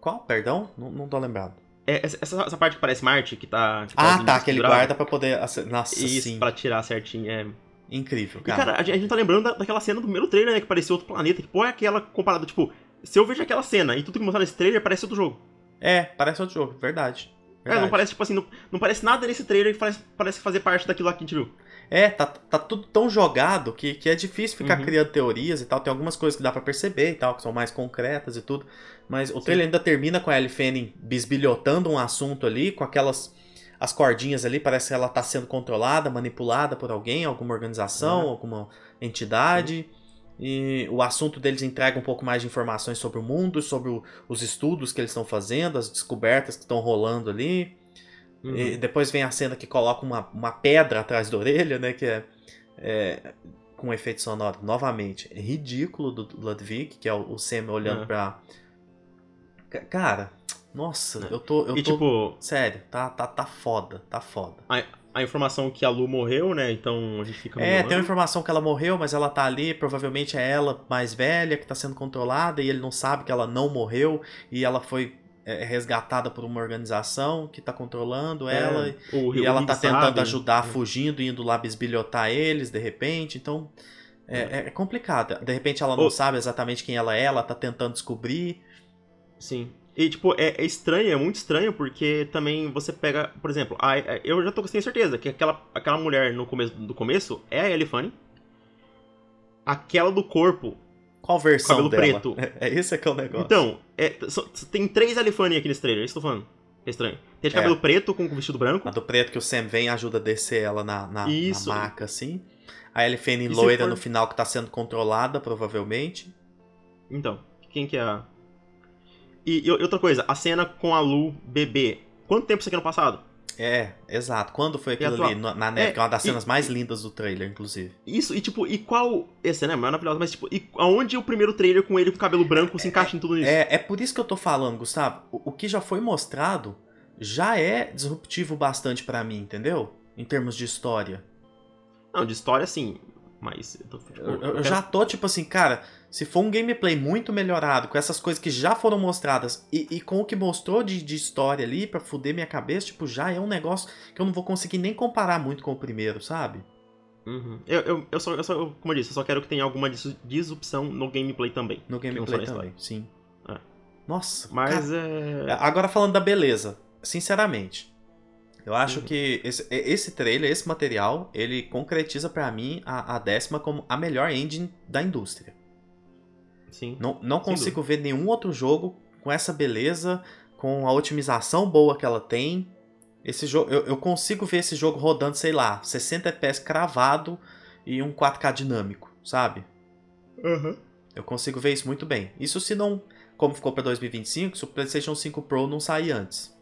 qual? Perdão? Não, não tô lembrado. É, essa, essa- parte que parece Marte, que tá. Que Ah, os tá, que ele guarda pra poder. Nossa, Isso, sim. pra tirar certinho. É. Incrível, E, cara. cara, a gente, a gente tá lembrando da- daquela cena do primeiro trailer, né? Que parecia outro planeta. Que porra é aquela comparada? Tipo, se eu vejo aquela cena e tudo que mostrar nesse trailer, parece outro jogo. É, parece outro jogo, verdade. É, verdade. não parece, tipo assim, não, não parece nada nesse trailer que parece, parece fazer parte daquilo lá que a gente viu. É, tá, tá tudo tão jogado que, que é difícil ficar Uhum. criando teorias e tal. Tem algumas coisas que dá pra perceber e tal, que são mais concretas e tudo. Mas o trailer ainda termina com a Ellie Fanning bisbilhotando um assunto ali, com aquelas. As cordinhas ali, parece que ela tá sendo controlada, manipulada por alguém, alguma organização, Uhum. alguma entidade. E o assunto deles entrega um pouco mais de informações sobre o mundo, sobre o- os estudos que eles estão fazendo, as descobertas que estão rolando ali. Uhum. Depois vem a cena que coloca uma, uma pedra atrás da orelha, né? Que é, é, com efeito sonoro, novamente, é ridículo do Ludwig, que é o, o Sam olhando É. pra. Ca- Cara, nossa, É. eu tô. Eu e tô... tipo, Sério, tá, tá, tá foda, tá foda. a informação que a Lu morreu, né? Então a gente fica. É, tem uma informação que ela morreu, mas ela tá ali, provavelmente é ela mais velha que tá sendo controlada e ele não sabe que ela não morreu e ela foi é, resgatada por uma organização que tá controlando É, ela E ela Rick tá tentando sabe. ajudar fugindo, indo lá bisbilhotar eles, de repente. Então, é, é- é complicado. De repente ela não Ô. sabe exatamente quem ela é, ela tá tentando descobrir. Sim. E, tipo, é, é estranho, é muito estranho, porque também você pega, por exemplo, a, a- eu já tô tenho certeza que aquela, aquela mulher no começo, do começo é a Ellie Fanny. Aquela do corpo. Qual versão Cabelo dela? preto. É, é esse é que é o negócio. Então, é, tem três Ellie Fanny aqui nesse trailer, é isso que eu tô falando. É estranho. Tem de É. cabelo preto com vestido branco. A do preto que o Sam vem e ajuda a descer ela na, na, na Isso. maca, assim. A E se loira for- no final que tá sendo controlada, provavelmente. Então, quem que é a... E, e outra coisa, a cena com a Lu bebê. Quanto tempo isso aqui no passado? É, exato. Quando foi aquilo ali? Na neve, É, que é uma das e- cenas mais lindas do trailer, inclusive. Isso, e tipo, e qual. Essa, né? Maravilhosa, mas tipo, e aonde o primeiro trailer com ele com cabelo branco se encaixa em tudo isso? É, é por isso que eu tô falando, Gustavo. O, o que já foi mostrado já é disruptivo bastante pra mim, entendeu? Em termos de história. Não, de história sim. Mas. Eu, tô, tipo, Eu, eu- eu quero- já tô tipo assim, cara, se for um gameplay muito melhorado, com essas coisas que já foram mostradas e, e com o que mostrou de, de história ali pra fuder minha cabeça, tipo, já é um negócio que eu não vou conseguir nem comparar muito com o primeiro, sabe? Uhum. Eu, eu, eu, só, eu só, como eu disse, eu só quero que tenha alguma dis- disrupção no gameplay também. No gameplay também, sim. É. Nossa, Mas cara, é. Agora falando da beleza, sinceramente, eu acho Uhum. que esse, esse trailer, esse material, ele concretiza pra mim a, a décima como a melhor engine da indústria. Sim. Não, não consigo ver nenhum outro jogo com essa beleza, com a otimização boa que ela tem. Esse jogo, eu, eu consigo ver esse jogo rodando, sei lá, 60 FPS cravado e um 4K dinâmico, sabe? Uhum. Eu consigo ver isso muito bem. Isso se não, como ficou pra 2025, se o PlayStation 5 Pro não sair antes.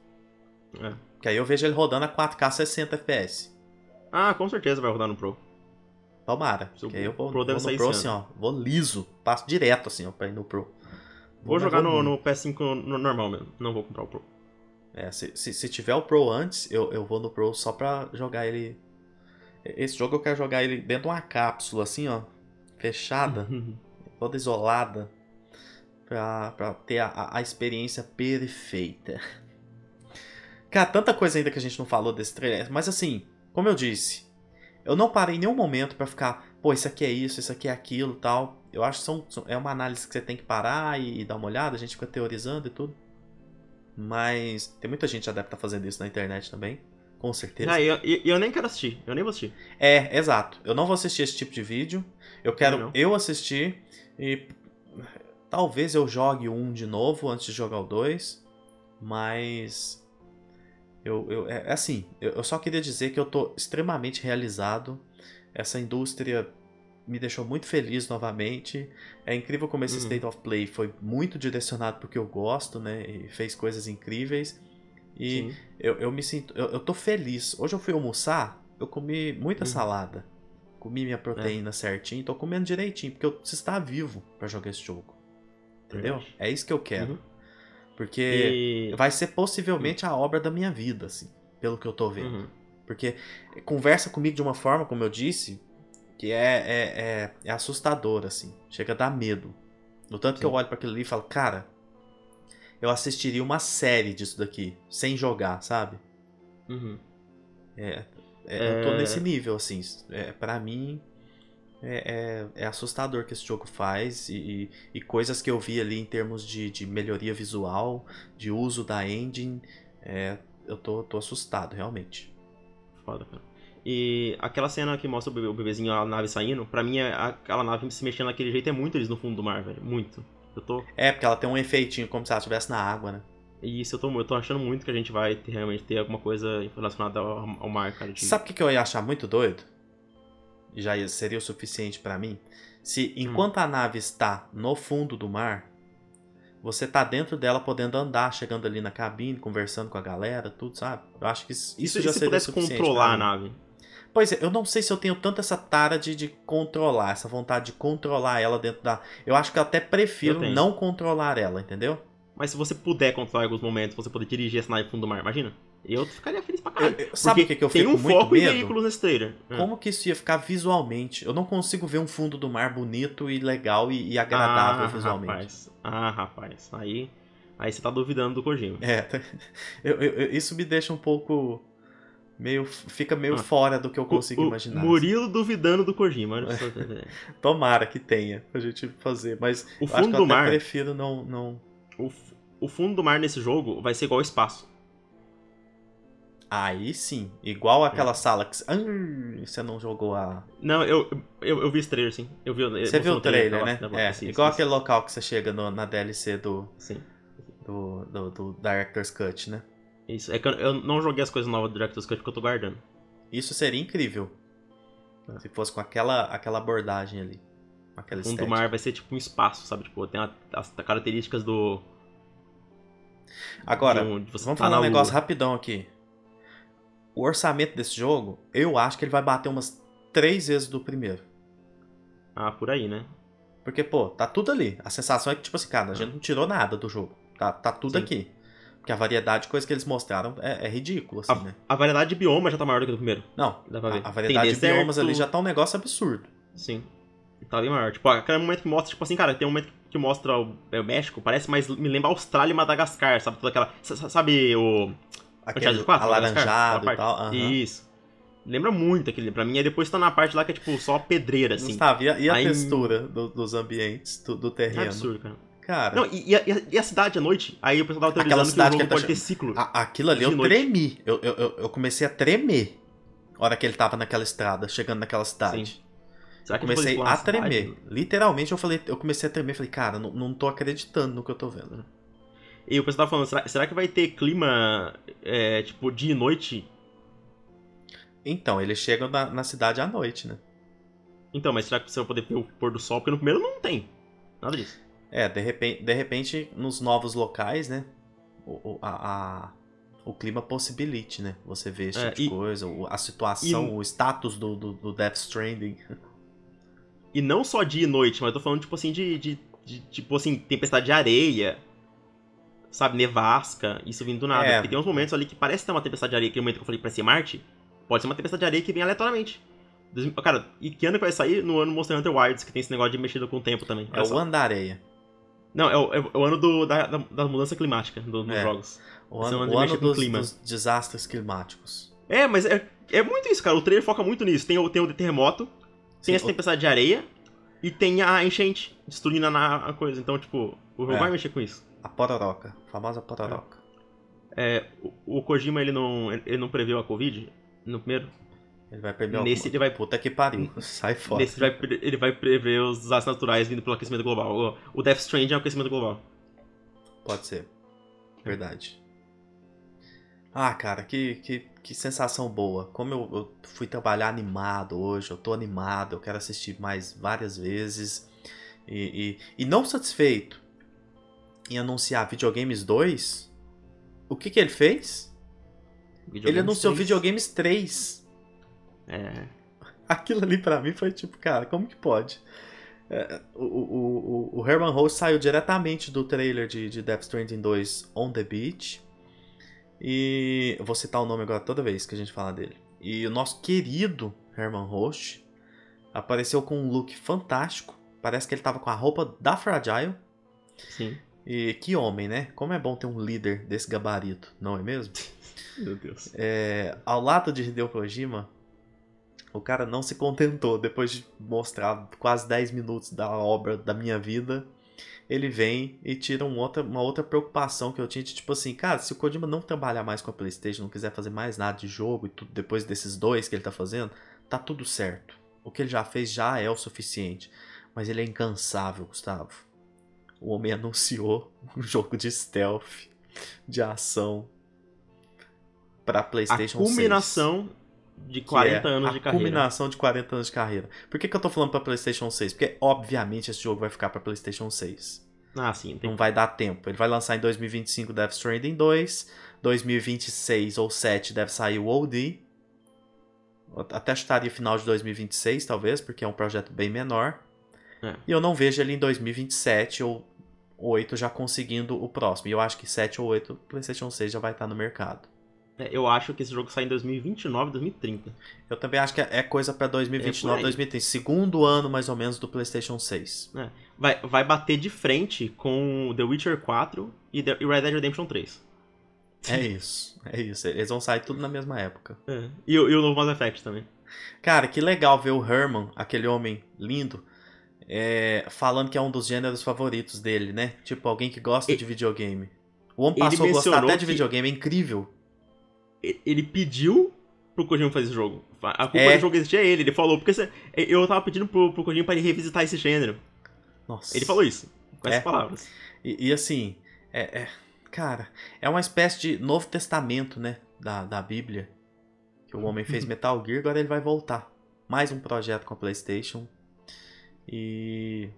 É. Que aí eu vejo ele rodando a 4K 60 FPS. Ah, com certeza vai rodar no Pro. Tomara. Se o Que aí eu vou, Pro deve vou no sair Pro assim, ó. Vou liso. Passo direto assim, ó, pra ir no Pro. Vou jogar no, muito. no PS5 no- normal mesmo. Não vou comprar o Pro. É, se, se, se tiver o Pro antes, eu, eu vou no Pro só pra jogar ele. Esse jogo eu quero jogar ele dentro de uma cápsula, assim, ó. Fechada, toda isolada. Pra, pra ter a, a experiência perfeita. Cara, tanta coisa ainda que a gente não falou desse trailer. Mas assim, como eu disse, eu não parei em nenhum momento pra ficar, pô, isso aqui é isso, isso aqui é aquilo tal. Eu acho que são, são- é uma análise que você tem que parar e, e dar uma olhada, a gente fica teorizando e tudo. Mas tem muita gente já deve estar fazendo isso na internet também. Com certeza. Ah, eu, eu, eu nem quero assistir, eu nem vou assistir. É, exato. Eu não vou assistir esse tipo de vídeo. Eu quero não. eu assistir e talvez eu jogue um de novo antes de jogar o dois, mas eu, eu é é assim, eu, eu só queria dizer que eu tô extremamente realizado. Essa indústria me deixou muito feliz novamente. É incrível como esse Uhum. State of Play foi muito direcionado porque eu gosto, né? E fez coisas incríveis. E Sim. eu, eu me sinto. Eu, eu tô feliz. Hoje eu fui almoçar, eu comi muita Uhum. salada. Comi minha proteína certinho, tô comendo direitinho, porque eu preciso estar vivo pra jogar esse jogo. Entendeu? Verdade. É isso que eu quero. Uhum. Porque E... vai ser possivelmente a obra da minha vida, assim, pelo que eu tô vendo. Uhum. Porque conversa comigo de uma forma, como eu disse, que é, é, é, é assustador, assim. Chega a dar medo. No tanto que Sim. eu olho pra aquilo ali e falo, cara, eu assistiria uma série disso daqui, sem jogar, sabe? Uhum. É, é, Eu tô É. nesse nível, assim. É, para mim, é, é, é assustador o que esse jogo faz e, e, e coisas que eu vi ali em termos de, de melhoria visual, de uso da engine. é, eu tô, tô assustado, realmente. Foda, cara. E aquela cena que mostra o bebezinho, a nave saindo, pra mim, é- aquela nave se mexendo daquele jeito é muito eles no fundo do mar, velho. Muito. Eu tô. É, porque ela tem um efeitinho como se ela estivesse na água, né? E isso eu tô, eu tô achando muito que a gente vai ter- realmente ter alguma coisa relacionada ao, ao mar, cara. de- Sabe o que que eu ia achar muito doido? Já ia- seria o suficiente pra mim? Se enquanto a nave está no fundo do mar, você tá dentro dela podendo andar, chegando ali na cabine, conversando com a galera, tudo, sabe? Eu acho que isso, Isso, já se seria pudesse suficiente controlar a nave. Pois é, eu não sei se eu tenho tanto essa tara de, de controlar, essa vontade de controlar ela dentro da. Eu acho que eu até Eu prefiro tenho. não controlar ela, entendeu? Mas se você puder controlar em alguns momentos, você poder dirigir essa nave pro fundo do mar, imagina? Eu ficaria feliz pra caralho. Eu- eu- sabe o que, que eu tem fico um muito foco em medo? veículos nesse trailer. Ah. Como que isso ia ficar visualmente? Eu não consigo ver um fundo do mar bonito e legal e, e agradável ah, visualmente. Rapaz. Ah, rapaz. Aí, aí você tá duvidando do Kojima. É, eu- eu- eu- isso me deixa um pouco. Meio. fica meio Ah, fora do que eu consigo O- o imaginar. Murilo duvidando do Kojima. Olha só. Tomara que tenha pra gente fazer, mas O fundo do mar- prefiro não. não... o, o fundo do mar nesse jogo vai ser igual ao espaço. Aí sim, igual aquela sala que. Ah, você não jogou a. Não, eu, eu, eu vi esse trailer, sim. Eu vi, Você viu o trailer, né? Tava- É, sim, igual sim, aquele local que você chega no- na DLC do, Sim. do, do, do Director's Cut, né? Isso. É que eu, eu não joguei as coisas novas do Director's Cut porque eu tô guardando. Isso seria incrível. É. Se fosse com aquela, aquela abordagem ali. Aquela O fundo do mar vai ser tipo um espaço, sabe? Tipo, tem a- as características do. Agora, vamos tá falar um negócio lua. rapidão aqui. O orçamento desse jogo, eu acho que ele vai bater umas três vezes do primeiro. Ah, por aí, né? Porque, pô, tá tudo ali. A sensação é que, tipo assim, cara, a gente não tirou nada do jogo. Tá, tá tudo Sim. aqui. Porque a variedade de coisas que eles mostraram é, é ridículo, assim, né? A variedade de bioma já tá maior do que do primeiro. Não, Dá pra ver. a, a variedade Tem de biomas ali já tá um negócio absurdo. Sim. Tá bem maior. Tipo, aquele momento que mostra, tipo assim, cara, tem um momento que mostra o, é, o México, parece mais. Me lembra Austrália e Madagascar, sabe? Toda aquela. sa- sa- Sabe o. Aquele Uncharted 4, alaranjado Madagascar? e tal. Parte. Isso. Lembra muito aquele pra mim. Aí depois tá na parte lá que é tipo só pedreira, assim. Gustavo, e a, e a Aí- textura do- dos ambientes, do, do É terreno? absurdo, cara. Cara, Não, e, e a, e a- cidade à noite? Aí o pessoal tava Aquela teorizando que o cidade jogo que tá pode ter chamando- ciclo. a- aquilo ali eu noite. tremi. Eu, eu, eu, eu comecei a tremer. Hora que ele tava naquela estrada, chegando naquela cidade. Será que comecei a explorar cidade? tremer. Literalmente eu falei, eu comecei a tremer, falei, cara, não, não tô acreditando no que eu tô vendo. E o pessoal tava falando, será, será que vai ter clima, é, tipo, dia e noite? Então, eles chegam na, na cidade à noite, né? Então, mas será que você vai poder ver o pôr do sol? Porque no primeiro não tem. Nada disso. É, de repente, de repente nos novos locais, né? O, o, a, a- o clima possibilite, né? Você vê esse É, tipo de e- coisa, a situação, e- o status do, do, do Death Stranding. E não só dia e noite, mas eu tô falando, tipo assim, de, de, de- tipo assim, tempestade de areia, sabe, nevasca, isso vindo do nada. É. Porque tem uns momentos ali que parece ter uma tempestade de areia, aquele momento que eu falei pra ser Marte, pode ser uma tempestade de areia que vem aleatoriamente. Cara, e que ano que vai sair? No ano Monster Hunter Wilds, que tem esse negócio de mexida com o tempo também. É o ano da areia. Não, é o, é o ano do, da, da, da mudança climática do- dos É. jogos. O Esse é ano, o ano o ano dos, dos desastres climáticos. É, mas é, é muito isso, cara. O trailer foca muito nisso. Tem o, tem o terremoto, tem Sim, essa o- tempestade de areia e tem a enchente destruindo a, a coisa. Então, tipo, o jogo É. vai mexer com isso. A pororoca, a famosa pororoca. É, o, o Kojima, ele não, ele não previu a Covid no primeiro? Ele vai prever Nesse ele vai- Puta que pariu. Sai fora. Nesse ele vai, ele vai prever os desastres naturais vindo pelo aquecimento global. O, Death Stranding é o aquecimento global. Pode ser. Verdade. Ah, cara, que, que, que sensação boa. Como eu, eu fui trabalhar animado hoje, eu tô animado, eu quero assistir mais várias vezes. E, e, e não satisfeito em anunciar Videogames 2, o que, que ele fez? ele Videogames anunciou 3. Videogames 3. É. Aquilo ali pra mim foi tipo, cara, como que pode? É, o, o, o, Herman Host saiu diretamente do trailer de, de Death Stranding 2 On The Beach. E eu vou citar o nome agora toda vez que a gente falar dele. E o nosso querido Herman Host apareceu com um look fantástico. Parece que ele tava com a roupa da Fragile. Sim. E que homem, né? Como é bom ter um líder desse gabarito, não é mesmo? Meu Deus. É, ao lado de Hideo Kojima, o cara não se contentou. Depois de mostrar quase 10 minutos da obra da minha vida, ele vem e tira um outra, uma outra preocupação que eu tinha de tipo assim, cara, se o Kojima não trabalhar mais com a PlayStation, não quiser fazer mais nada de jogo e tudo depois desses dois que ele tá fazendo, tá tudo certo. O que ele já fez já é o suficiente. Mas ele é incansável, Gustavo. O homem anunciou um jogo de stealth, de ação, pra A PlayStation 6 culminação de que 40 é anos de carreira. culminação de 40 anos de carreira. Por que, que eu tô falando pra PlayStation 6? Porque, obviamente, esse jogo vai ficar pra PlayStation 6. Ah, sim. Tem... Não vai dar tempo. Ele vai lançar em 2025 Death Stranding 2. 2026 ou 7 deve sair o OD. Até chutaria final de 2026, talvez, porque é um projeto bem menor. É. E eu não vejo ele em 2027 ou 8 já conseguindo o próximo. E eu acho que 7 ou 8 PlayStation 6 já vai estar no mercado. É, Eu acho que esse jogo sai em 2029, 2030. Eu também acho que é coisa pra É 2029, por aí. 2030. Segundo ano, mais ou menos, do PlayStation 6. Vai, vai bater de frente com The Witcher 4 e, The- e Red Dead Redemption 3. É isso, é isso. Eles vão sair tudo na mesma época. É. E, o- e o novo Mass Effect também. Cara, que legal ver o Herman, aquele homem lindo, é, falando que é um dos gêneros favoritos dele, né? Tipo, alguém que gosta de videogame. O homem passou a gostar até de videogame, é incrível. Ele pediu pro Kojima fazer esse jogo. A culpa É. do jogo existia ele. Ele falou, porque eu tava pedindo pro, pro Kojima pra ele revisitar esse gênero. Nossa. Ele falou isso, com É. essas palavras. E, e assim, é, é- cara, é uma espécie de Novo Testamento, né? Da, da Bíblia. Que o homem fez Metal Gear, agora ele vai voltar. Mais um projeto com a PlayStation. E.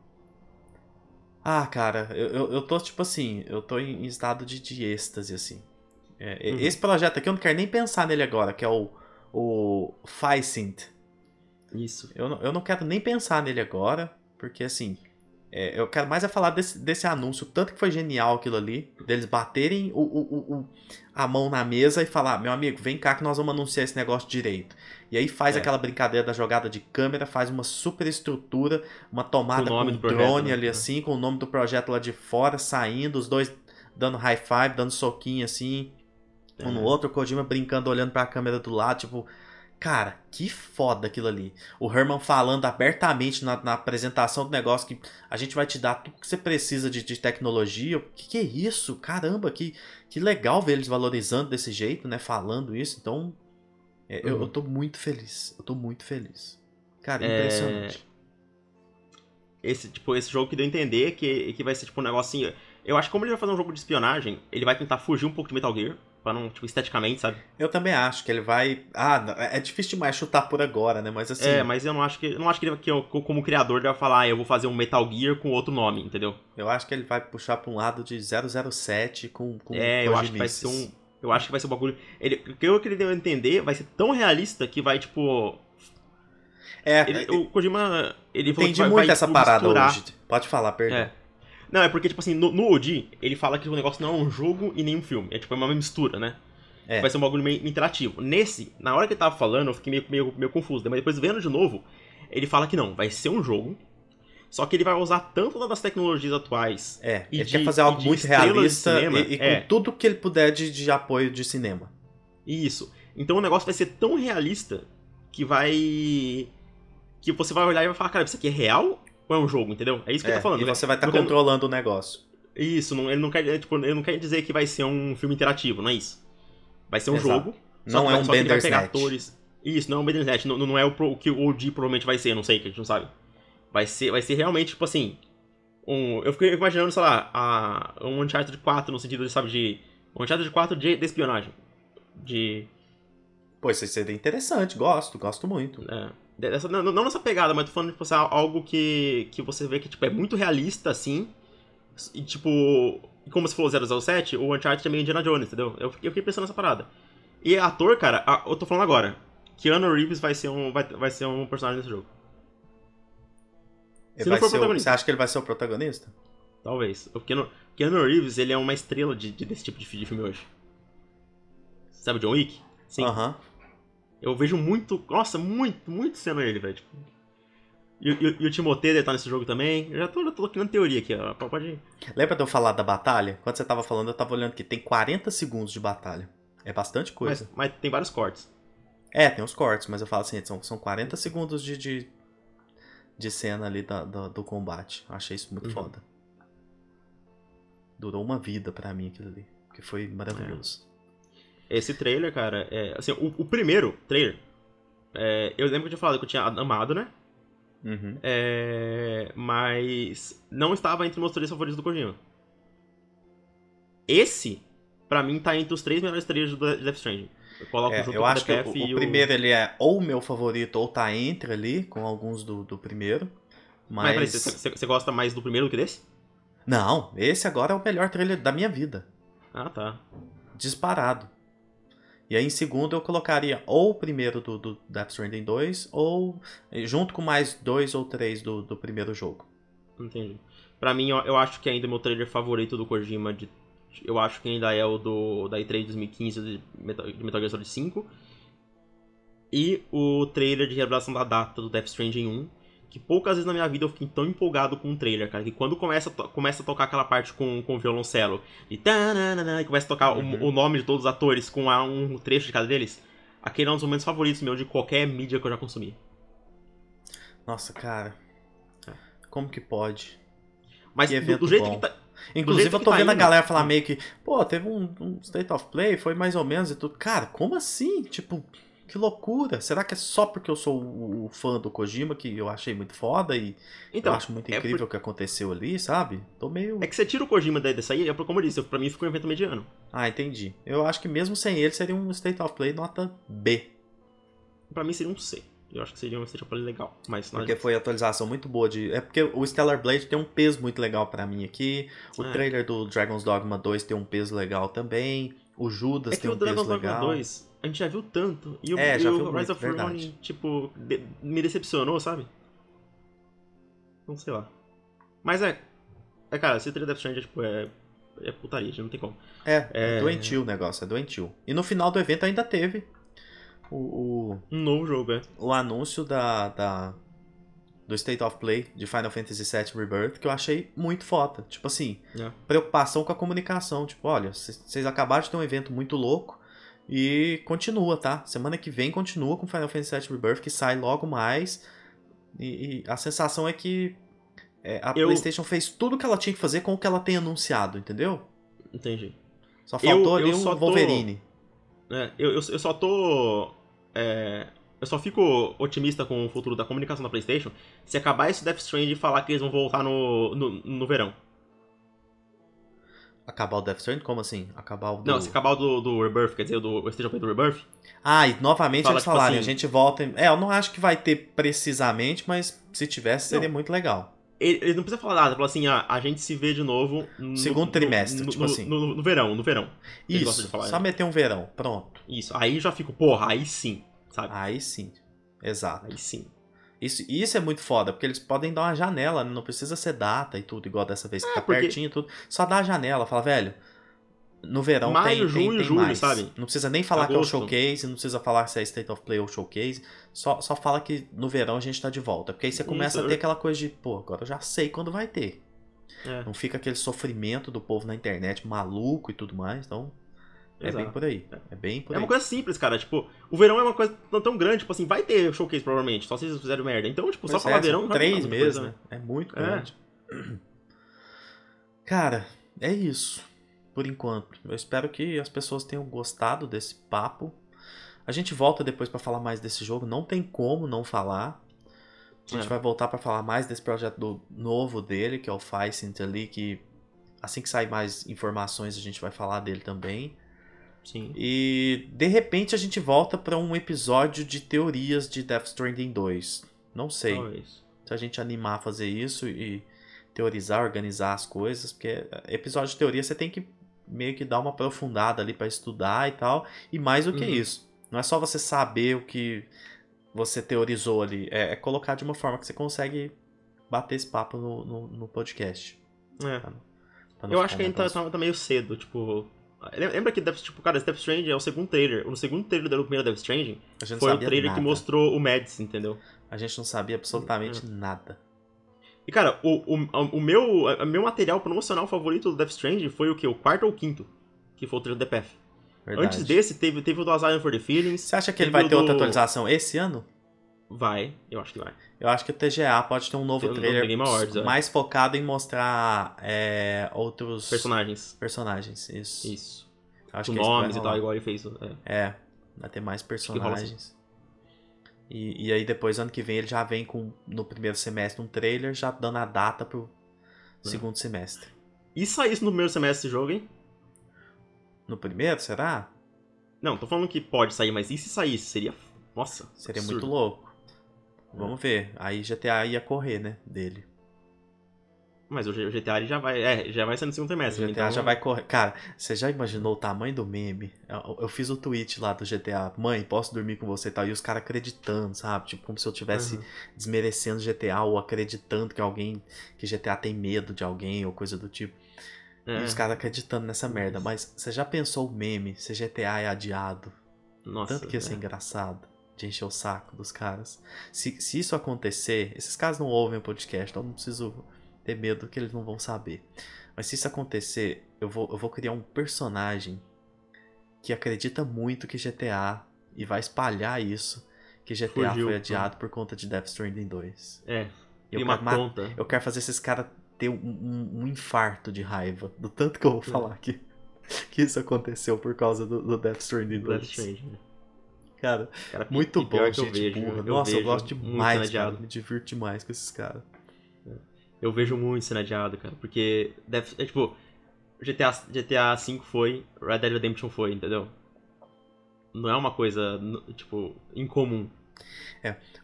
Ah, cara, eu, eu, eu tô tipo assim, eu tô em estado de, de êxtase, assim. É, Uhum. Esse projeto aqui eu não quero nem pensar nele agora, que é o, o Faisint. Isso. Eu não, eu não quero nem pensar nele agora, porque assim, é, eu quero mais é falar desse, desse anúncio, tanto que foi genial aquilo ali, deles baterem o, o, o- a mão na mesa e falar, meu amigo, vem cá que nós vamos anunciar esse negócio direito. E aí faz É. aquela brincadeira da jogada de câmera, faz uma super estrutura, uma tomada Com um do projeto, drone né? ali É. assim, com o nome do projeto lá de fora, saindo, os dois dando high five, dando soquinho assim, um no É. outro, o Kojima brincando, olhando pra câmera do lado, tipo, cara, que foda aquilo ali. O Herman falando abertamente na, na apresentação do negócio que a gente vai te dar tudo que você precisa de, de tecnologia. O que, que é isso? Caramba, que, que legal ver eles valorizando desse jeito, né? Falando isso. Então, é, eu, Uhum. eu tô muito feliz. Eu tô muito feliz. Cara, É, impressionante. Esse, tipo, esse jogo que deu a entender que, que vai ser tipo um negocinho. Eu acho que como ele vai fazer um jogo de espionagem, ele vai tentar fugir um pouco de Metal Gear. Pra não, tipo, esteticamente, sabe? Eu também acho que ele vai. Ah, não, é é difícil demais chutar por agora, né? Mas assim. É, mas eu não acho que. Não acho que ele que eu, como criador ele vai falar, ah, eu vou fazer um Metal Gear com outro nome, entendeu? Eu acho que ele vai puxar pra um lado de 007 com, com é, eu acho que vai ser um. Eu acho que vai ser um bagulho. Ele, o que eu que ele deu a entender vai ser tão realista que vai, tipo. É, Ele, o Kojima. Ele entendi vai, muito vai, essa tipo, parada misturar- hoje. Pode falar, perdão. É. Não, é porque, tipo assim, no, no OG, ele fala que o negócio não é um jogo e nem um filme. É tipo é uma mistura, né? É. Vai ser um bagulho meio interativo. Nesse, na hora que ele tava falando, eu fiquei meio, meio, meio confuso. Mas depois vendo de novo, ele fala que não, vai ser um jogo. Só que ele vai usar tanto das tecnologias atuais. É, E ele de- quer fazer algo muito realista cinema, e, e com é. tudo que ele puder de, de apoio de cinema. Isso. Então o negócio vai ser tão realista que vai. Que você vai olhar e vai falar, cara, isso aqui é real ou é um jogo, entendeu? É isso que É, ele tá falando. e né? você vai estar eu- controlando o negócio. Isso, não, ele, não quer, tipo, ele não quer dizer que vai ser um filme interativo, não é isso. Vai ser um Exato. jogo. Não é um Bandersnatch. atores. Isso, não é um Bandersnatch. Não, não é o, pro- o que o OG provavelmente vai ser, não sei, que a gente não sabe. Vai ser, vai ser realmente, tipo assim. Um, eu fiquei imaginando, sei lá, a, um Uncharted 4 no sentido de, sabe, de. Um Uncharted 4 de, de espionagem. De. Pô, isso seria interessante, gosto, gosto muito. É, dessa, não, não nessa pegada, mas tô falando, tipo, assim, algo que, que você vê que tipo, é muito realista, assim. E, tipo, como você falou 007, o Uncharted é meio Indiana Jones, entendeu? Eu, fiquei- eu fiquei pensando nessa parada. E ator, cara, a- eu tô falando agora. Keanu Reeves vai ser um, vai, vai ser um personagem desse jogo. Ele Se vai for ser o- você acha que ele vai ser o protagonista? Talvez. O Keanu, Keanu Reeves, ele é uma estrela de, de- desse tipo de, fi- de filme hoje. Sabe John Wick? Sim. Aham. Eu vejo muito. Nossa, muito, muito sendo ele, velho. Tipo. E, e- e o Timothée deve estar nesse jogo também. Eu já tô, já tô criando teoria aqui, ó. Pode. Lembra de eu falar da batalha? Quando você tava falando, eu tava olhando que tem 40 segundos de batalha. É bastante coisa. Mas, mas tem vários cortes. É, tem os cortes, mas eu falo assim, são, são 40 segundos de, de, de cena ali da- da- do combate. Eu achei isso muito Uhum. foda. Durou uma vida pra mim aquilo ali. Que foi maravilhoso. Esse trailer, cara, é. Assim, o, o primeiro trailer. é, eu lembro que eu tinha falado que eu tinha amado, né? Uhum. É, mas não estava entre meus três favoritos do Kojima. Esse, pra mim, tá entre os três melhores trailers do Death Stranding. Eu coloco É, junto eu o acho o, e o primeiro ele é ou o meu favorito ou tá entre ali, com alguns do, do primeiro. Mas, Mas. peraí, você gosta mais do primeiro do que desse? Não, esse agora é o melhor trailer da minha vida. Ah, tá. Disparado. E aí em segundo eu colocaria ou o primeiro do, do Death Stranding 2, ou eh, junto com mais dois ou três do, do primeiro jogo. Entendi. Pra mim, eu, eu acho que ainda é meu trailer favorito do Kojima. De, eu acho que ainda é o do da E3 de 2015 de Metal, de Metal Gear Solid 5. E o trailer de revelação da data do Death Stranding 1. Que poucas vezes na minha vida eu fiquei tão empolgado com um trailer, cara. Que quando começa, a começa a tocar aquela parte com, com violoncelo e, tananana, e começa a tocar o- Uhum. o, nome de todos os atores com a- um trecho de cada deles, aquele é um dos momentos favoritos meu de qualquer mídia que eu já consumi. Nossa, cara. É. Como que pode? Mas Que do, do jeito bom. que tá. Inclusive, eu tô tá vendo a indo- galera falar meio que, pô, teve um, um State of Play, foi mais ou menos e tudo. Cara, como assim? Tipo, que loucura. Será que é só porque eu sou o, o fã do Kojima que eu achei muito foda e Então, eu acho muito é incrível o que aconteceu ali, sabe? Tô meio. É que você tira o Kojima daí dessa aí, é como eu disse, pra mim ficou um evento mediano. Ah, entendi. Eu acho que mesmo sem ele seria um State of Play nota B. Pra mim seria um C. Eu acho que seria um State of Play legal, mas nada Porque foi atualização muito boa de. É porque o Stellar Blade tem um peso muito legal pra mim aqui. O É. trailer do Dragon's Dogma 2 tem um peso legal também. O Judas É tem o um peso Dragon's Dogma legal. 2, a gente já viu tanto. E o, É, e o Rise muito, of Ronin, tipo, de- me decepcionou, sabe? Não sei lá. Mas é. É, cara, trailer Death Stranding é, tipo, é. É putaria, não tem como. É, é É. doentio o negócio, é doentio. E no final do evento ainda teve o, o, Um novo jogo, é. o anúncio da, da- do State of Play de Final Fantasy VII Rebirth, que eu achei muito foda. Tipo assim, É. preocupação com a comunicação. Tipo, olha, vocês acabaram de ter um evento muito louco e continua, tá? Semana que vem continua com Final Fantasy VII Rebirth, que sai logo mais. E, e a sensação é que é, a Eu- PlayStation fez tudo que ela tinha que fazer com o que ela tem anunciado, entendeu? Entendi. Só faltou Eu- ali eu um só tô- Wolverine. É, eu, eu, eu só tô. é, eu só fico otimista com o futuro da comunicação da PlayStation se acabar esse Death Stranding e falar que eles vão voltar no, no, no verão. Acabar o Death Stranding? Como assim? Acabar o do... Não, se acabar o do, do Rebirth, quer dizer, o do Stage of do Rebirth, Ah, e novamente Fala, eles tipo falarem, assim- a gente volta... em- É, eu não acho que vai ter precisamente, mas se tivesse seria Não. muito legal. ele, ele não precisa falar nada, fala assim, ah, a gente se vê de novo no, Segundo trimestre, no, tipo no- assim. No, no verão, no verão. Isso, falar, só né? meter um verão, pronto. Isso, aí já fico, porra, aí sim, sabe? Aí sim, exato. Aí sim. Isso, isso é muito foda, porque eles podem dar uma janela, né? não precisa ser data e tudo, igual dessa vez que É, tá porque- pertinho e tudo. Só dá a janela, fala, velho, no verão Maio, tem, tem, junho, tem julho, mais. sabe? Não precisa nem falar Agosto. que é o showcase, não precisa falar se é State of Play ou showcase, só, só fala que no verão a gente tá de volta. Porque aí você começa Isso, a ter aquela coisa de, pô, agora eu já sei quando vai ter. É, Não fica aquele sofrimento do povo na internet maluco e tudo mais, então é bem por aí. É bem por É aí. uma coisa simples, cara. Tipo, o verão é uma coisa tão grande, tipo assim, vai ter showcase provavelmente, só se eles fizerem merda. Então, tipo, só Pois falar é, verão já não três meses, coisa, né? É muito É. grande. Cara, é isso, por enquanto. Eu espero que as pessoas tenham gostado desse papo. A gente volta depois pra falar mais desse jogo, não tem como não falar. A gente É. vai voltar pra falar mais desse projeto do- novo dele, que é o Ficent ali, que assim que sair mais informações a gente vai falar dele também. Sim. E de repente a gente volta pra um episódio de teorias de Death Stranding 2. Não sei Talvez. se a gente animar a fazer isso e teorizar, organizar as coisas, porque episódio de teoria você tem que meio que dar uma aprofundada ali pra estudar e tal, e mais do que Uhum. isso. Não é só você saber o que você teorizou ali, é, é colocar de uma forma que você consegue bater esse papo no, no, no podcast. É. Eu acho que ainda tá- tá meio cedo, tipo. Lembra que, Death, tipo, cara, Death Stranding é o segundo trailer. No segundo trailer do primeiro Death Stranding foi o trailer nada. que mostrou o Mads, entendeu? A gente não sabia absolutamente Uhum. nada. E, cara, o, o, o meu, o meu material promocional favorito do Death Stranding foi o quê? O quarto ou o quinto? Que foi o trailer do DPF. Verdade. Antes desse, teve, teve o do Asylum for the Feelings. Você acha que ele vai ter outra do- atualização esse ano? Vai, eu acho que vai. Eu acho que o TGA pode ter um novo Tem trailer Game Awards, é. mais focado em mostrar é, outros Personagens. personagens. Isso. Isso. Acho Com é nomes e tal, igual ele fez. É. É, vai ter mais personagens. E, e aí depois, ano que vem, ele já vem com, no primeiro semestre, um trailer já dando a data pro É. segundo semestre. E saísse no primeiro semestre esse jogo, hein? No primeiro, será? Não, tô falando que pode sair, mas e se saísse? Seria. Nossa. Seria absurdo. muito louco. Vamos ver. Aí GTA ia correr, né, dele. Mas o GTA já vai. É, já vai ser no segundo O semestre. GTA então... já vai correr. Cara, você já imaginou o tamanho do meme? Eu, eu fiz o tweet lá do GTA. Mãe, posso dormir com você e tal. E os caras acreditando, sabe? Tipo, como se eu tivesse Uhum. desmerecendo GTA ou acreditando que alguém. que GTA tem medo de alguém ou coisa do tipo. É. E os caras acreditando nessa merda. Mas você já pensou o meme se GTA é adiado? Nossa. Tanto que ia ser é. engraçado de encher o saco dos caras. Se, se isso acontecer, esses caras não ouvem o podcast, então não preciso ter medo que eles não vão saber. Mas se isso acontecer, eu vou, eu vou criar um personagem que acredita muito que GTA e vai espalhar isso, que GTA Fugiu, foi adiado por conta de Death Stranding 2. É. Eu Tem uma quero, conta. eu quero fazer esses caras ter um, um- um infarto de raiva do tanto que eu vou falar que, que isso aconteceu por causa do, do Death Stranding 2. Death Stranding. Cara, Cara, muito bom, que eu gente vejo, burra. eu Nossa, eu gosto demais, cara. Me divirto demais com esses caras. Eu vejo muito sendo adiado, cara. Porque deve, é tipo, GTA, GTA V foi, Red Dead Redemption foi, entendeu? Não é uma coisa, tipo, incomum.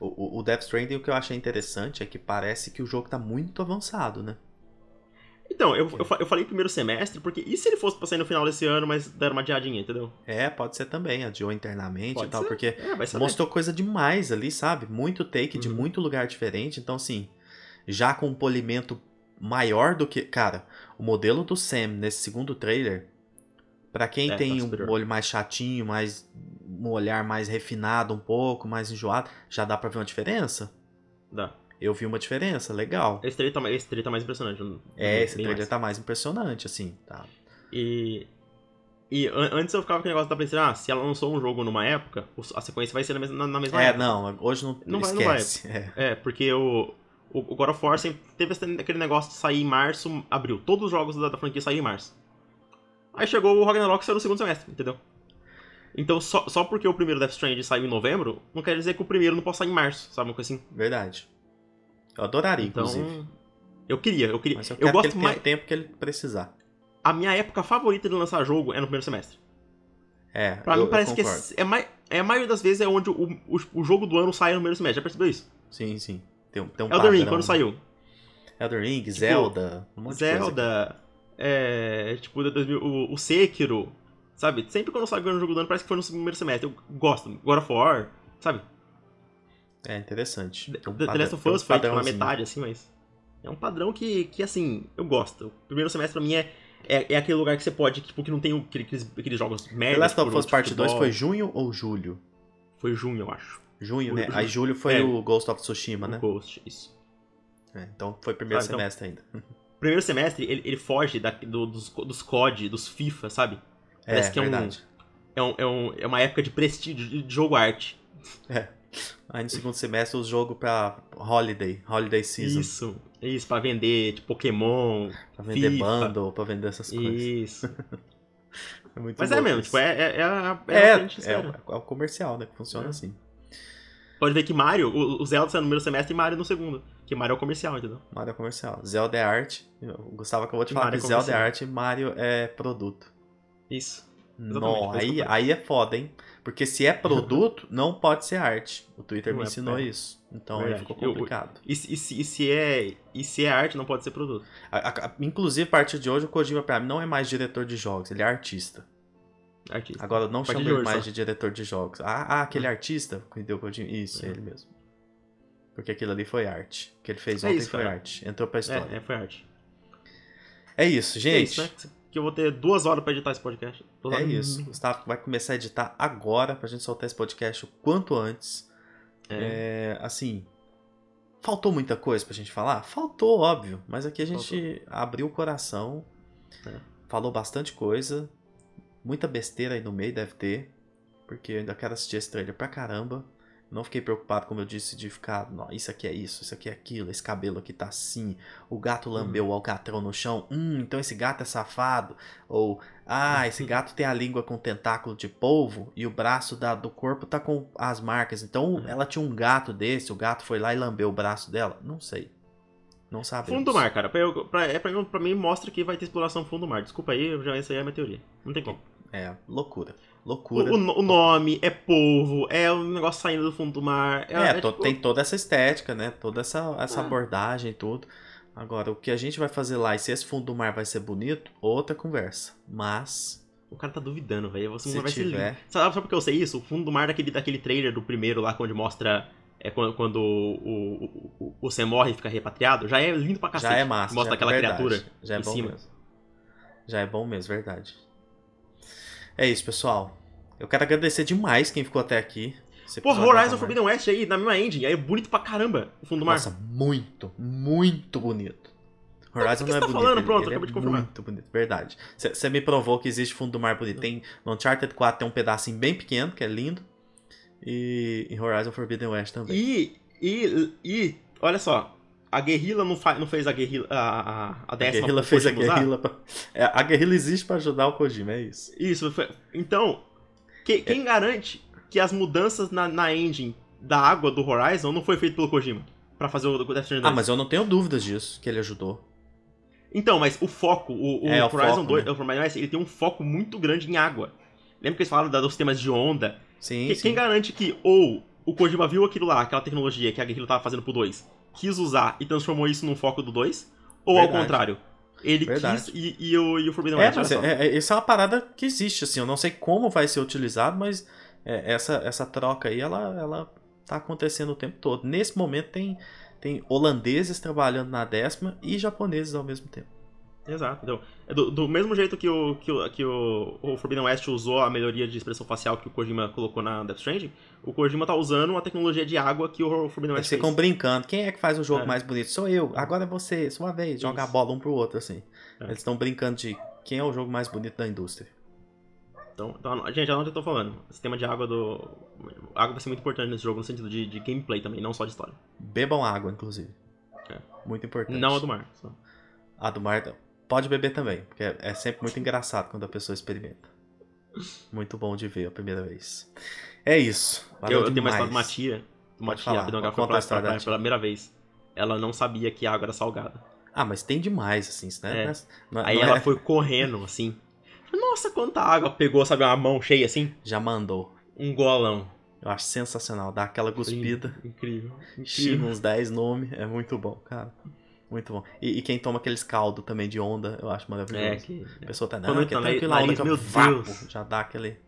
O, o, o Death Stranding, o que eu achei interessante é que parece que o jogo tá muito avançado, né? Então, eu, eu, eu falei primeiro semestre, porque e se ele fosse pra sair no final desse ano, mas deram uma adiadinha, entendeu? É, pode ser também, adiou internamente Pode e tal, ser. porque É, mostrou coisa demais ali, sabe? Muito take de Uhum. muito lugar diferente. Então, assim, já com um polimento maior do que. Cara, o modelo do Sam nesse segundo trailer, pra quem É, tem tá um olho mais chatinho, mais um olhar mais refinado um pouco, mais enjoado, já dá pra ver uma diferença? Dá. Eu vi uma diferença, legal. Esse trailer tá, mais- esse trailer tá mais impressionante. É, esse trailer mais. tá mais impressionante, assim, tá? E. E an- antes eu ficava com o negócio da PlayStation, ah, se ela lançou um jogo numa época, a sequência vai ser na mesma, na, mesma É, época. não, hoje não, Não vai, não vai. esquece. É. É, porque o, o God of War sempre teve aquele negócio de sair em março, abril. Todos os jogos da, da franquia saíram em março. Aí chegou o Ragnarok e saiu no segundo semestre, entendeu? Então, só, só porque o primeiro Death Stranding saiu em novembro, não quer dizer que o primeiro não possa sair em março, sabe? Uma coisa assim. Verdade. Eu adoraria, Então, inclusive. eu queria, eu queria. Mas eu Eu, quero que gosto ele mais. tempo que ele precisar. A minha época favorita de lançar jogo é no primeiro semestre. É, Pra eu, mim parece que é, é, mai- é a maioria das vezes é onde o, o, o jogo do ano sai no primeiro semestre. Já percebeu isso? Sim, sim. Tem, um- tem um Elden Ring, padrão, quando né? saiu. Elden Ring, Zelda, um. Zelda, é, tipo, de 2000, o, o Sekiro, sabe? Sempre quando sai o jogo do ano, parece que foi no primeiro semestre. Eu gosto. God of War, sabe? É interessante. Um The, The padrão- Last of um Us foi tipo, na padrãozinho. metade, assim, mas... É um padrão que, que assim, eu gosto. O primeiro semestre pra mim é, é, é aquele lugar que você pode, tipo, que não tem o- aqueles, aqueles jogos merda. The Last of tipo, Us Part 2 futebol. foi junho ou julho? Foi junho, eu acho. Junho, né? Julho. Aí julho foi É. o Ghost of Tsushima, O né? Ghost, isso. É, então foi primeiro Ah, então- semestre ainda. Primeiro semestre, ele, ele foge da- do- dos, dos COD, dos FIFA, sabe? Parece é, que é um- verdade. É, um, é, um- é uma época de prestígio, de de jogo arte. É. Aí no segundo semestre o jogo pra Holiday, Holiday Season. Isso, isso, pra vender tipo, Pokémon. Pra vender FIFA. bundle, pra vender essas coisas. Isso. É muito Mas é mesmo, isso. tipo, é, é, é, a- é, É, que é, é o comercial, né? Que funciona É. assim. Pode ver que Mario, o, o Zelda saiu no primeiro semestre e Mario no segundo. Que Mario é o comercial, entendeu? Mario é comercial. Zelda é arte. O Gustavo acabou de falar Mario que é Zelda é arte e Mario é produto. Isso. Não, Exatamente, que aí, eu aí é foda, hein? Porque se é produto, não pode ser arte. O Twitter Não me é, ensinou é. isso. Então aí ficou Eu- complicado. E, se- e se, e se é, e se é arte, não pode ser produto. A- a- inclusive, a partir de hoje, o Kojima pra mim não é mais diretor de jogos, ele é artista. Artista. Agora não de ele mais só. de diretor de jogos. Ah, ah, aquele artista que deu Kojima. Isso, É. ele mesmo. Porque aquilo ali foi arte. O que ele fez É ontem isso, foi cara. arte. Entrou pra história. É, é, foi arte. É, isso, É gente. isso, né? Que eu vou ter duas horas pra editar esse podcast. É isso. O Gustavo vai começar a editar agora pra gente soltar esse podcast o quanto antes. É. É, assim. Faltou muita coisa pra gente falar? Faltou, óbvio. Mas aqui a gente abriu o coração. É. Falou bastante coisa. Muita besteira aí no meio deve ter. Porque eu ainda quero assistir esse trailer pra caramba. Não fiquei preocupado, como eu disse, de ficar. "Não, isso aqui é isso, isso aqui é aquilo, esse cabelo aqui tá assim. O gato lambeu o alcatrão no chão. Hum, então esse gato é safado. Ou, ah, esse gato tem a língua com tentáculo de polvo e o braço da- do corpo tá com as marcas. Então É. ela tinha um gato desse, o gato foi lá e lambeu o braço dela. Não sei. Não sabemos. Fundo do mar, cara. Pra, eu- pra, é pra, mim- pra mim mostra que vai ter exploração fundo do mar. Desculpa aí, já essa aí é a minha teoria. Não tem como. É, loucura. O, Loucura. o o nome é polvo, é um negócio saindo do fundo do mar. É, É, é tipo- tem toda essa estética, né? Toda essa, essa É. abordagem e tudo. Agora, o que a gente vai fazer lá e se esse fundo do mar vai ser bonito, outra conversa. Mas, O cara tá duvidando, velho. Você não vai ser tiver. lindo. Sabe, sabe por que eu sei isso? O fundo do mar daquele, daquele trailer do primeiro lá, onde mostra. É quando, quando o, o, o, o Sam morre e fica repatriado, já é lindo pra cacete. já é massa. Mostra já, aquela verdade. criatura. Já é em bom cima. mesmo. Já é bom mesmo, verdade. É isso, pessoal. Eu quero agradecer demais quem ficou até aqui. Porra, episódio Horizon Forbidden West aí, na mesma engine. Aí é bonito pra caramba o fundo do mar. Nossa, muito, muito bonito. Horizon não é tá bonito. falando? ele- Pronto, ele acabei é de confirmar. Muito bonito, verdade. Você me provou que existe fundo do mar bonito. Tem, no Uncharted 4 tem um pedacinho bem pequeno, que é lindo. E em Horizon Forbidden West também. E, e, e, olha só. A guerrilla não, não fez a guerrilla. A, a, a A décima guerrilla pro fez a guerrilla. Pra... É, a guerrilla existe pra ajudar o Kojima, é isso. Isso, foi... então, que- quem garante que as mudanças na, na engine da água do Horizon não foi feito pelo Kojima? Pra fazer o Death Stranding Ah, 2? mas eu não tenho dúvidas disso, que ele ajudou. Então, mas o foco, o, o É, Horizon foco, 2, né? o Horizon ele tem um foco muito grande em água. Lembra que eles falaram dos temas de onda? Sim, Que- sim. Quem garante que ou o Kojima viu aquilo lá, aquela tecnologia que a Guerrilla tava fazendo pro 2, quis usar e transformou isso num foco do 2? Ou Verdade. ao contrário? Ele Verdade. quis e, e o, e o Forbidden É, West, é, é, isso é uma parada que existe, assim. Eu não sei como vai ser utilizado, mas é, essa, essa troca aí, ela, ela tá acontecendo o tempo todo. Nesse momento tem, tem holandeses trabalhando na décima e japoneses ao mesmo tempo. Exato. É do, do mesmo jeito que, o, que, o, que o, o Forbidden West usou a melhoria de expressão facial que o Kojima colocou na Death Stranding, o Kojima tá usando uma tecnologia de água que o Forbidden Eles West fez. ficam brincando. Quem é que faz o jogo É. mais bonito? Sou eu. Agora é você, sua vez. Joga a bola um pro outro, assim. É. Eles estão brincando de quem é o jogo mais bonito da indústria. Então, então, gente, onde eu tô falando? O sistema de água do... Água vai ser muito importante nesse jogo no sentido de, de gameplay também, não só de história. Bebam água, inclusive. É. Muito importante. Não a do mar. Só. A do mar pode beber também, porque é, é sempre muito engraçado quando a pessoa experimenta. Muito bom de ver a primeira vez. É isso. Valeu Eu, eu tenho uma demais. história de uma tia, uma Pode tia, falar, rapidão, que ela foi pra, a história pra praia pela primeira vez. Ela não sabia que a água era salgada. Ah, mas tem demais, assim, isso, né? É. Não é- é- Aí não ela é- foi correndo, assim. Nossa, quanta água pegou, sabe, uma mão cheia assim? Já mandou. Um golão. Eu acho sensacional. Dá aquela cuspida, Incrível. Incrível. uns 10 nomes. É muito bom, cara. Muito bom. E, e quem toma aqueles caldo também de onda, eu acho maravilhoso. É, que... A pessoa tá, Quando não, que entra é tranquila, nariz, que eu meu vapo, Deus. Já dá aquele,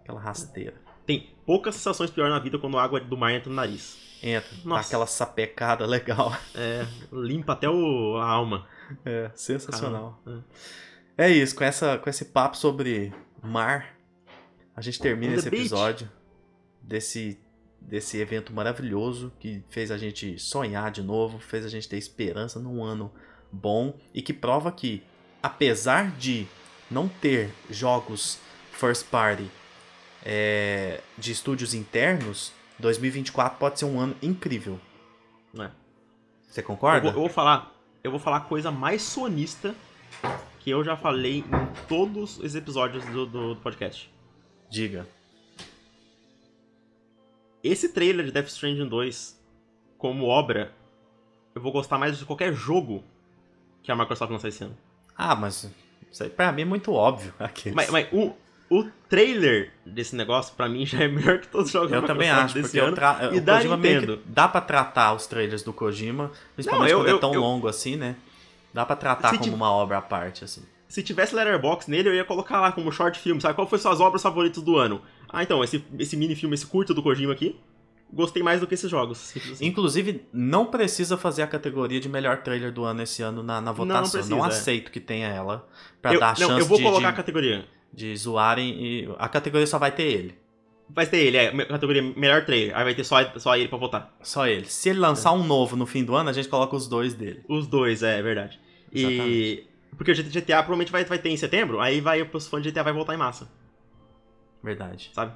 aquela rasteira. Tem poucas sensações piores na vida quando a água do mar entra no nariz. Entra, dá Nossa. aquela sapecada legal. É, limpa até o, a alma. É, sensacional. Caramba, É isso, com, essa, com esse papo sobre mar, a gente termina esse beach. episódio desse, desse evento maravilhoso que fez a gente sonhar de novo, fez a gente ter esperança num ano bom e que prova que, apesar de não ter jogos first party é, de estúdios internos, 2024 pode ser um ano incrível. É. Você Eu concorda? vou, eu vou falar, eu vou falar a coisa mais sonista que eu já falei em todos os episódios do, do- do podcast. Diga. Esse trailer de Death Stranding 2, como obra, eu vou gostar mais de qualquer jogo que a Microsoft lançar esse ano. Ah, mas isso aí pra mim é muito óbvio. Aqueles. Mas, mas o, o trailer desse negócio, pra mim, já é melhor que todos os jogos Eu da também acho, desse porque eu ano. tra... E o da Kojima Nintendo. dá pra tratar os trailers do Kojima, principalmente Não, eu- quando eu- é tão eu- longo assim, né? Dá pra tratar Se como uma obra à parte, assim. Se tivesse Letterboxd nele, eu ia colocar lá como short film, sabe? Qual foi suas obras favoritas do ano? Ah, então, esse, esse mini filme, esse curto do Kojima aqui, gostei mais do que esses jogos. assim. Inclusive, não precisa fazer a categoria de melhor trailer do ano esse ano na, na votação. Não, precisa, é. aceito que tenha ela pra eu, dar a não, chance eu vou de, colocar a de, categoria. de zoarem e a categoria só vai ter ele. Vai ter ele, é, categoria melhor trailer. Aí vai ter só, só ele pra votar. Só ele. Se ele lançar um novo no fim do ano, a gente coloca os dois dele. Os dois, é, é verdade. E. Exatamente. Porque o GTA provavelmente vai, vai ter em setembro, aí vai, os fãs de GTA vai voltar em massa, Verdade. sabe?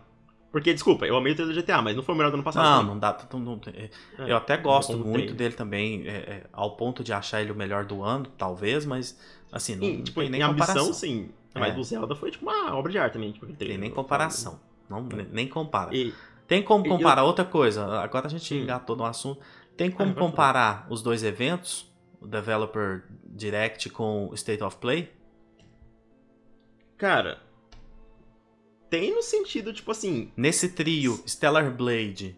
Porque, desculpa, eu amei o trailer do GTA, mas não foi o melhor do ano passado. Não, também. não dá. Não, não- é, É, eu até gosto como muito trailer. dele também, é, é, ao ponto de achar ele o melhor do ano, talvez, mas assim, não, tipo, tem nem em ambição, comparação. sim. É. Mas do Zelda foi tipo uma obra de arte também. Tipo, aquele Tem trailer. nem comparação. Não, nem, compara. E, Tem como e eu- comparar outra coisa. Agora a gente Hum. engatou no assunto. Tem como Ah, vai comparar os dois eventos, o Developer Direct com o State of Play? cara, tem no sentido, tipo assim, Nesse trio, Stellar Blade,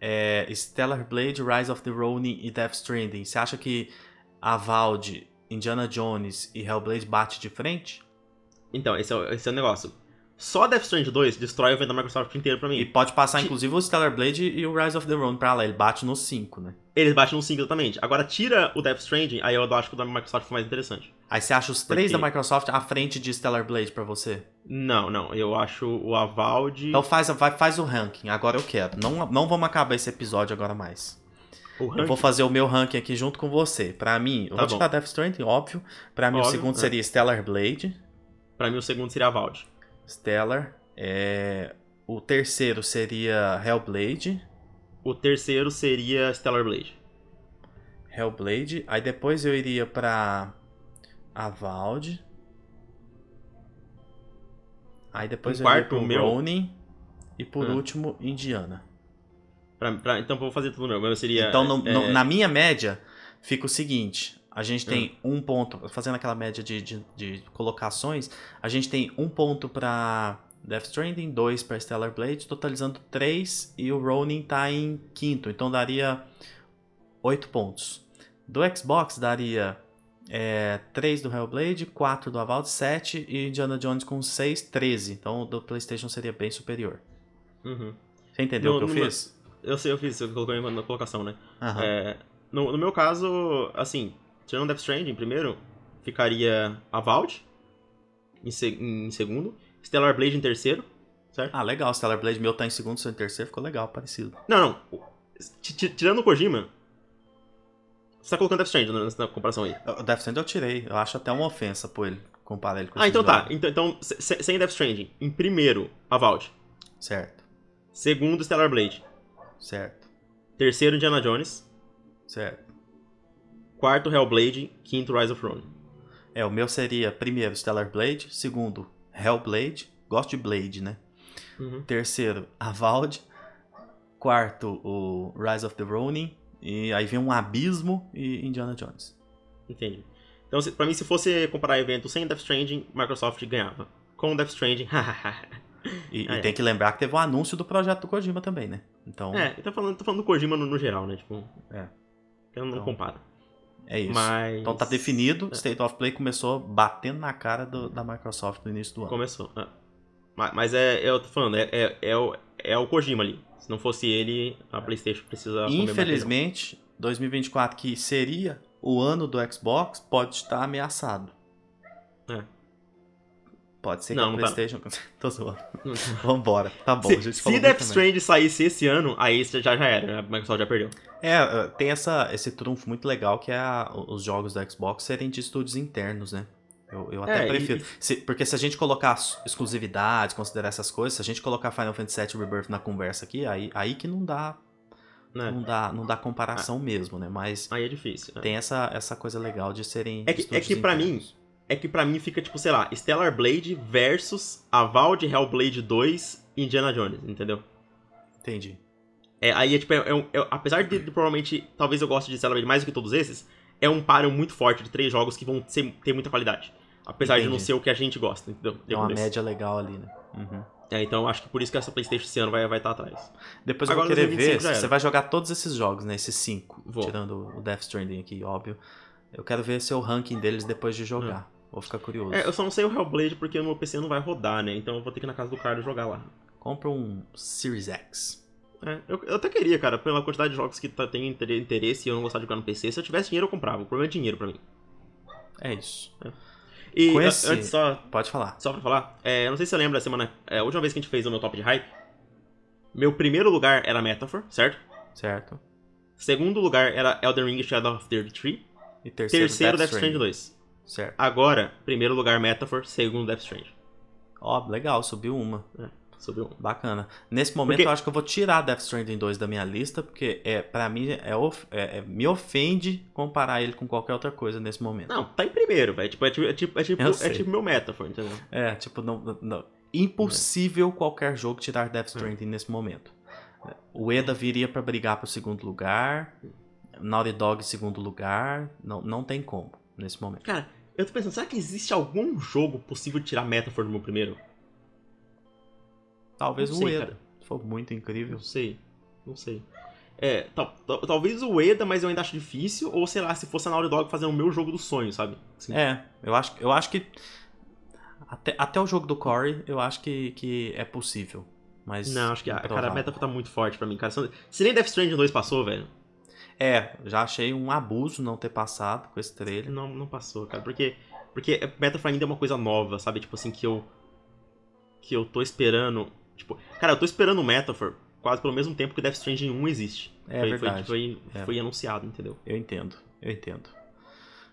é, Stellar Blade, Rise of the Ronin e Death Stranding, você acha que a Valve, Indiana Jones e Hellblade bate de frente? Então, esse é, o- esse é o negócio. Só Death Stranding 2 destrói o evento da Microsoft inteiro pra mim. E pode passar, inclusive, o Stellar Blade e o Rise of the Ronin pra lá. Ele bate no 5, né? Eles batem no 5 exatamente. Agora, tira o Death Stranding, aí eu acho que o da Microsoft foi mais interessante. Aí você acha os três Porque- da Microsoft à frente de Stellar Blade pra você? Não, não. Eu acho o Avald... Então faz, vai, faz o ranking. Agora eu quero. Não, não vamos acabar esse episódio agora mais. o Eu vou fazer o meu ranking aqui junto com você. Pra mim, eu Tá vou tirar Death Stranding, óbvio. Pra mim, o Óbvio, segundo é. seria Stellar Blade. Pra mim, o segundo seria Avald. Stellar. É... O terceiro seria Hellblade. O terceiro seria Stellar Blade. Hellblade. Aí depois eu iria pra Avald. Aí depois Um eu quarto, pro meu. Ronin. E por Ah. último, Indiana. Pra, pra- então, vou fazer tudo meu. Meu seria... Então, no- é, no- na minha média, fica o seguinte: a gente tem Hum. um ponto, fazendo aquela média de, de, de colocações, a gente tem um ponto pra Death Stranding, dois pra Stellar Blade, totalizando três, e o Ronin tá em quinto, então daria oito pontos. Do Xbox daria é, 3 do Hellblade, 4 do Avald, 7 e Indiana Jones com 6, 13. Então o do PlayStation seria bem superior. Uhum. Você entendeu No- o que eu no fiz? Eu sei, eu fiz, eu coloquei na colocação, né? Aham. É, no, no meu caso, assim, tirando Death Stranding primeiro, ficaria Avald em, em segundo, Stellar Blade em terceiro, certo? Ah, legal. Stellar Blade meu tá em segundo, seu em terceiro, ficou legal, parecido. Não, não. Ti- ti- Tirando o Kojima, você tá colocando Death Stranding na, na comparação aí. O Death Stranding eu tirei. Eu acho até uma ofensa pô ele comparar ele com Ah, então tá. jogos. Então, então se- se- sem Death Stranding, em primeiro, Avald. Certo, Segundo, Stellar Blade. certo, Terceiro, Indiana Jones. certo. Quarto, Hellblade. Quinto, Rise of Ronin. É, o meu seria primeiro Stellar Blade, segundo Hellblade, gosto de Blade, né? Uhum. Terceiro, Avald. Quarto, o Rise of the Ronin. E aí vem um Abismo e Indiana Jones. Entendi. Então, se, pra mim, se fosse comparar evento sem Death Stranding, Microsoft ganhava. Com Death Stranding, E, Ah, e é. tem que lembrar que teve o anúncio do projeto do Kojima também, né? Então, É, eu tô falando, tô falando do Kojima no, no geral, né? Tipo, É. Eu não Então, comparo. é isso. Mas. Então tá definido, É. State of Play começou batendo na cara do- da Microsoft no início do ano. Começou. é. Ma- Mas é, eu tô falando, é, é, é, o, é o Kojima ali. Se não fosse ele, a PlayStation precisa. comer mais Infelizmente, 2024, que seria o ano do Xbox, pode estar ameaçado. É. Pode ser que Não, a não tá. PlayStation. Tô zoando. Vambora. Tá bom, se gente se Death. Stranding saísse esse ano, aí já, já era. A Microsoft já perdeu. É, uh, tem essa, esse trunfo muito legal que é a- os jogos do Xbox serem de estúdios internos, né? Eu, eu até É, e- prefiro. Se- porque se a gente colocar as exclusividades, considerar essas coisas, se a gente colocar Final Fantasy VII Rebirth na conversa aqui, aí, aí que não dá, Né? não dá, não dá comparação mesmo, né? Mas Aí é difícil. né? tem essa, essa coisa legal de serem. É que- é que pra mim. É que pra mim fica, tipo, sei lá, Stellar Blade versus a Val de Hellblade 2 e Indiana Jones, entendeu? Entendi. É, aí é tipo, é, é um- é- apesar de, de provavelmente, talvez eu goste de Stellar Blade mais do que todos esses, é um páreo muito forte de três jogos que vão ser- ter muita qualidade. Apesar de não Entendi. ser o que a gente gosta, entendeu? É uma Desse. média legal ali, né? Uhum. É, então eu acho que por isso que essa Playstation esse ano vai estar vai tá atrás. Depois eu Agora, vou querer 2025 ver. Você vai jogar todos esses jogos, né? Esses cinco. Vou. Tirando o Death Stranding aqui, óbvio. Eu quero ver seu ranking deles depois de jogar. Vou ficar curioso. É, eu só não sei o Hellblade porque no meu PC não vai rodar, né? Então eu vou ter que ir na casa do Carlos jogar lá. Compra um Series X. É, eu, eu até queria, cara, pela quantidade de jogos que tá, tem inter- interesse e eu não gostar de jogar no PC. Se eu tivesse dinheiro, eu comprava. O problema é dinheiro pra mim. É isso. E a- esse- antes, só, Pode falar. só pra falar, é, eu não sei se você lembra da semana. É, a última vez que a gente fez o meu top de hype. Meu primeiro lugar era Metaphor, certo? Certo. Segundo lugar era Elden Ring Shadow of the Tree. E terceiro, Terceiro Death Stranding 2. Certo. Agora, primeiro lugar Metaphor, segundo Death Stranding. Ó, legal, subiu uma. Subiu. Bacana. Nesse momento Porque- eu acho que eu vou tirar Death Stranding 2 da minha lista, porque é, pra mim é, of- é- é- me ofende comparar ele com qualquer outra coisa nesse momento. Não, tá em primeiro, velho. Tipo, é tipo, é tipo, é tipo, é tipo meu Metaphor, entendeu? É, tipo, não, não- impossível qualquer jogo tirar Death Stranding nesse momento. O Eda viria pra brigar pro segundo lugar, Naughty Dog segundo lugar, não, não tem como nesse momento. Cara, eu tô pensando, será que existe algum jogo possível tirar Metaphor do meu primeiro? Talvez Não o sei, Eda, cara. for muito incrível. Não sei. Não sei. É, tal- tal- talvez o Eda, mas eu ainda acho difícil. Ou sei lá, se fosse a Naughty Dog fazendo o meu jogo do sonho, sabe? Assim, É, eu acho, eu acho que até, até o jogo do Corey, eu acho que, que é possível. Mas Não, acho que, a cara, a. Metaphor tá muito forte pra mim, cara. Se nem Death Stranding 2 passou, velho. É, já achei um abuso não ter passado com esse trailer. Não, não passou, cara. Porque, porque Metaphor ainda é uma coisa nova, sabe? Tipo assim, que eu. Que eu tô esperando. Tipo, cara, eu tô esperando o Metaphor quase pelo mesmo tempo que Death Stranding 1 existe. É foi, verdade. Foi, foi, É. foi anunciado, entendeu? Eu entendo, eu entendo.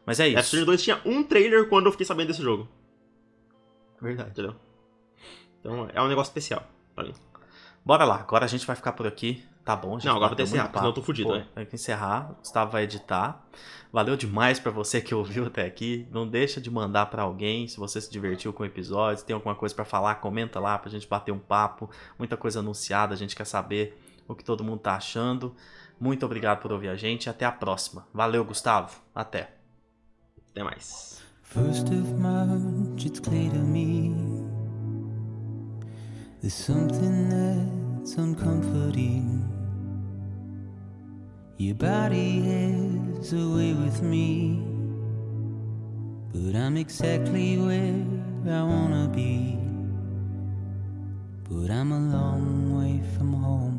Mas é Death isso. Stranding 2 tinha um trailer quando eu fiquei sabendo desse jogo, Verdade. entendeu? Então é um negócio especial pra mim. Bora lá, agora a gente vai ficar por aqui. Tá bom, a gente Não, agora vai ter que encerrar, senão eu tô fudido, Pô, né? Tem que encerrar, o Gustavo vai editar. Valeu demais pra você que ouviu até aqui. Não deixa de mandar pra alguém se você se divertiu com o episódio, se tem alguma coisa pra falar, comenta lá pra gente bater um papo. Muita coisa anunciada, a gente quer saber o que todo mundo tá achando. Muito obrigado por ouvir a gente até a próxima. Valeu, Gustavo. Até. Até mais. First of March, it's clear to me there's something that's uncomforting. Your body has a way with me, but I'm exactly where I wanna be. But I'm a long way from home.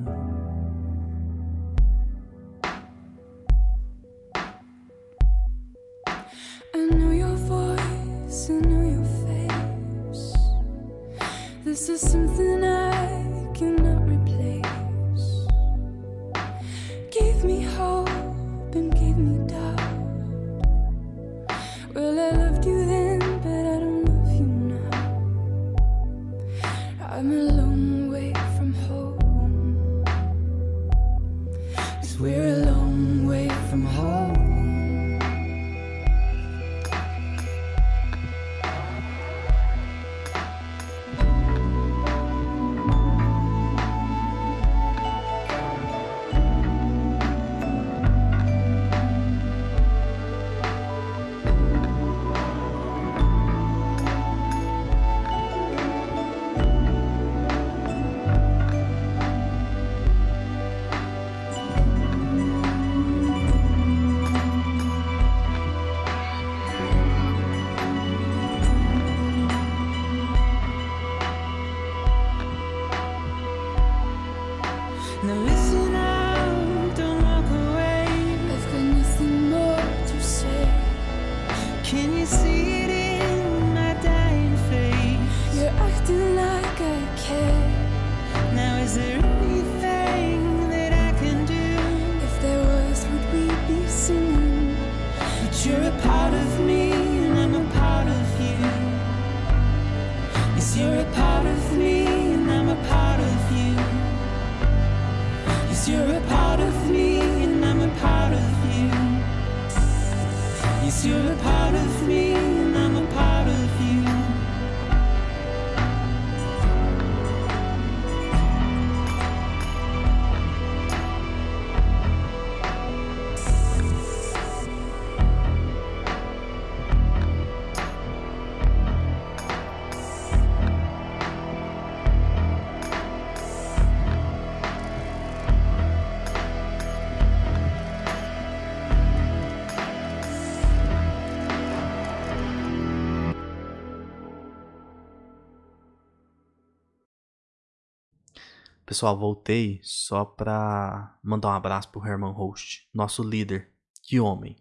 Pessoal, voltei só pra mandar um abraço pro Herman Host, nosso líder. Que homem.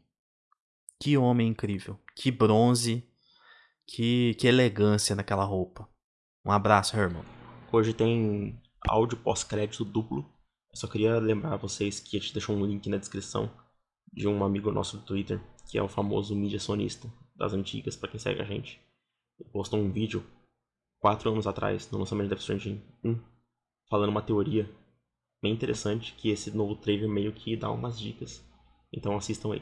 Que homem incrível. Que bronze. Que, que elegância naquela roupa. Um abraço, Herman. Hoje tem áudio pós-crédito duplo. Eu só queria lembrar vocês que a gente deixou um link na descrição de um amigo nosso do Twitter, que é o famoso mídia sonista das antigas, pra quem segue a gente. Ele postou um vídeo quatro anos atrás, no lançamento da Death Stranding 1, falando uma teoria bem interessante que esse novo trailer meio que dá umas dicas. Então assistam aí.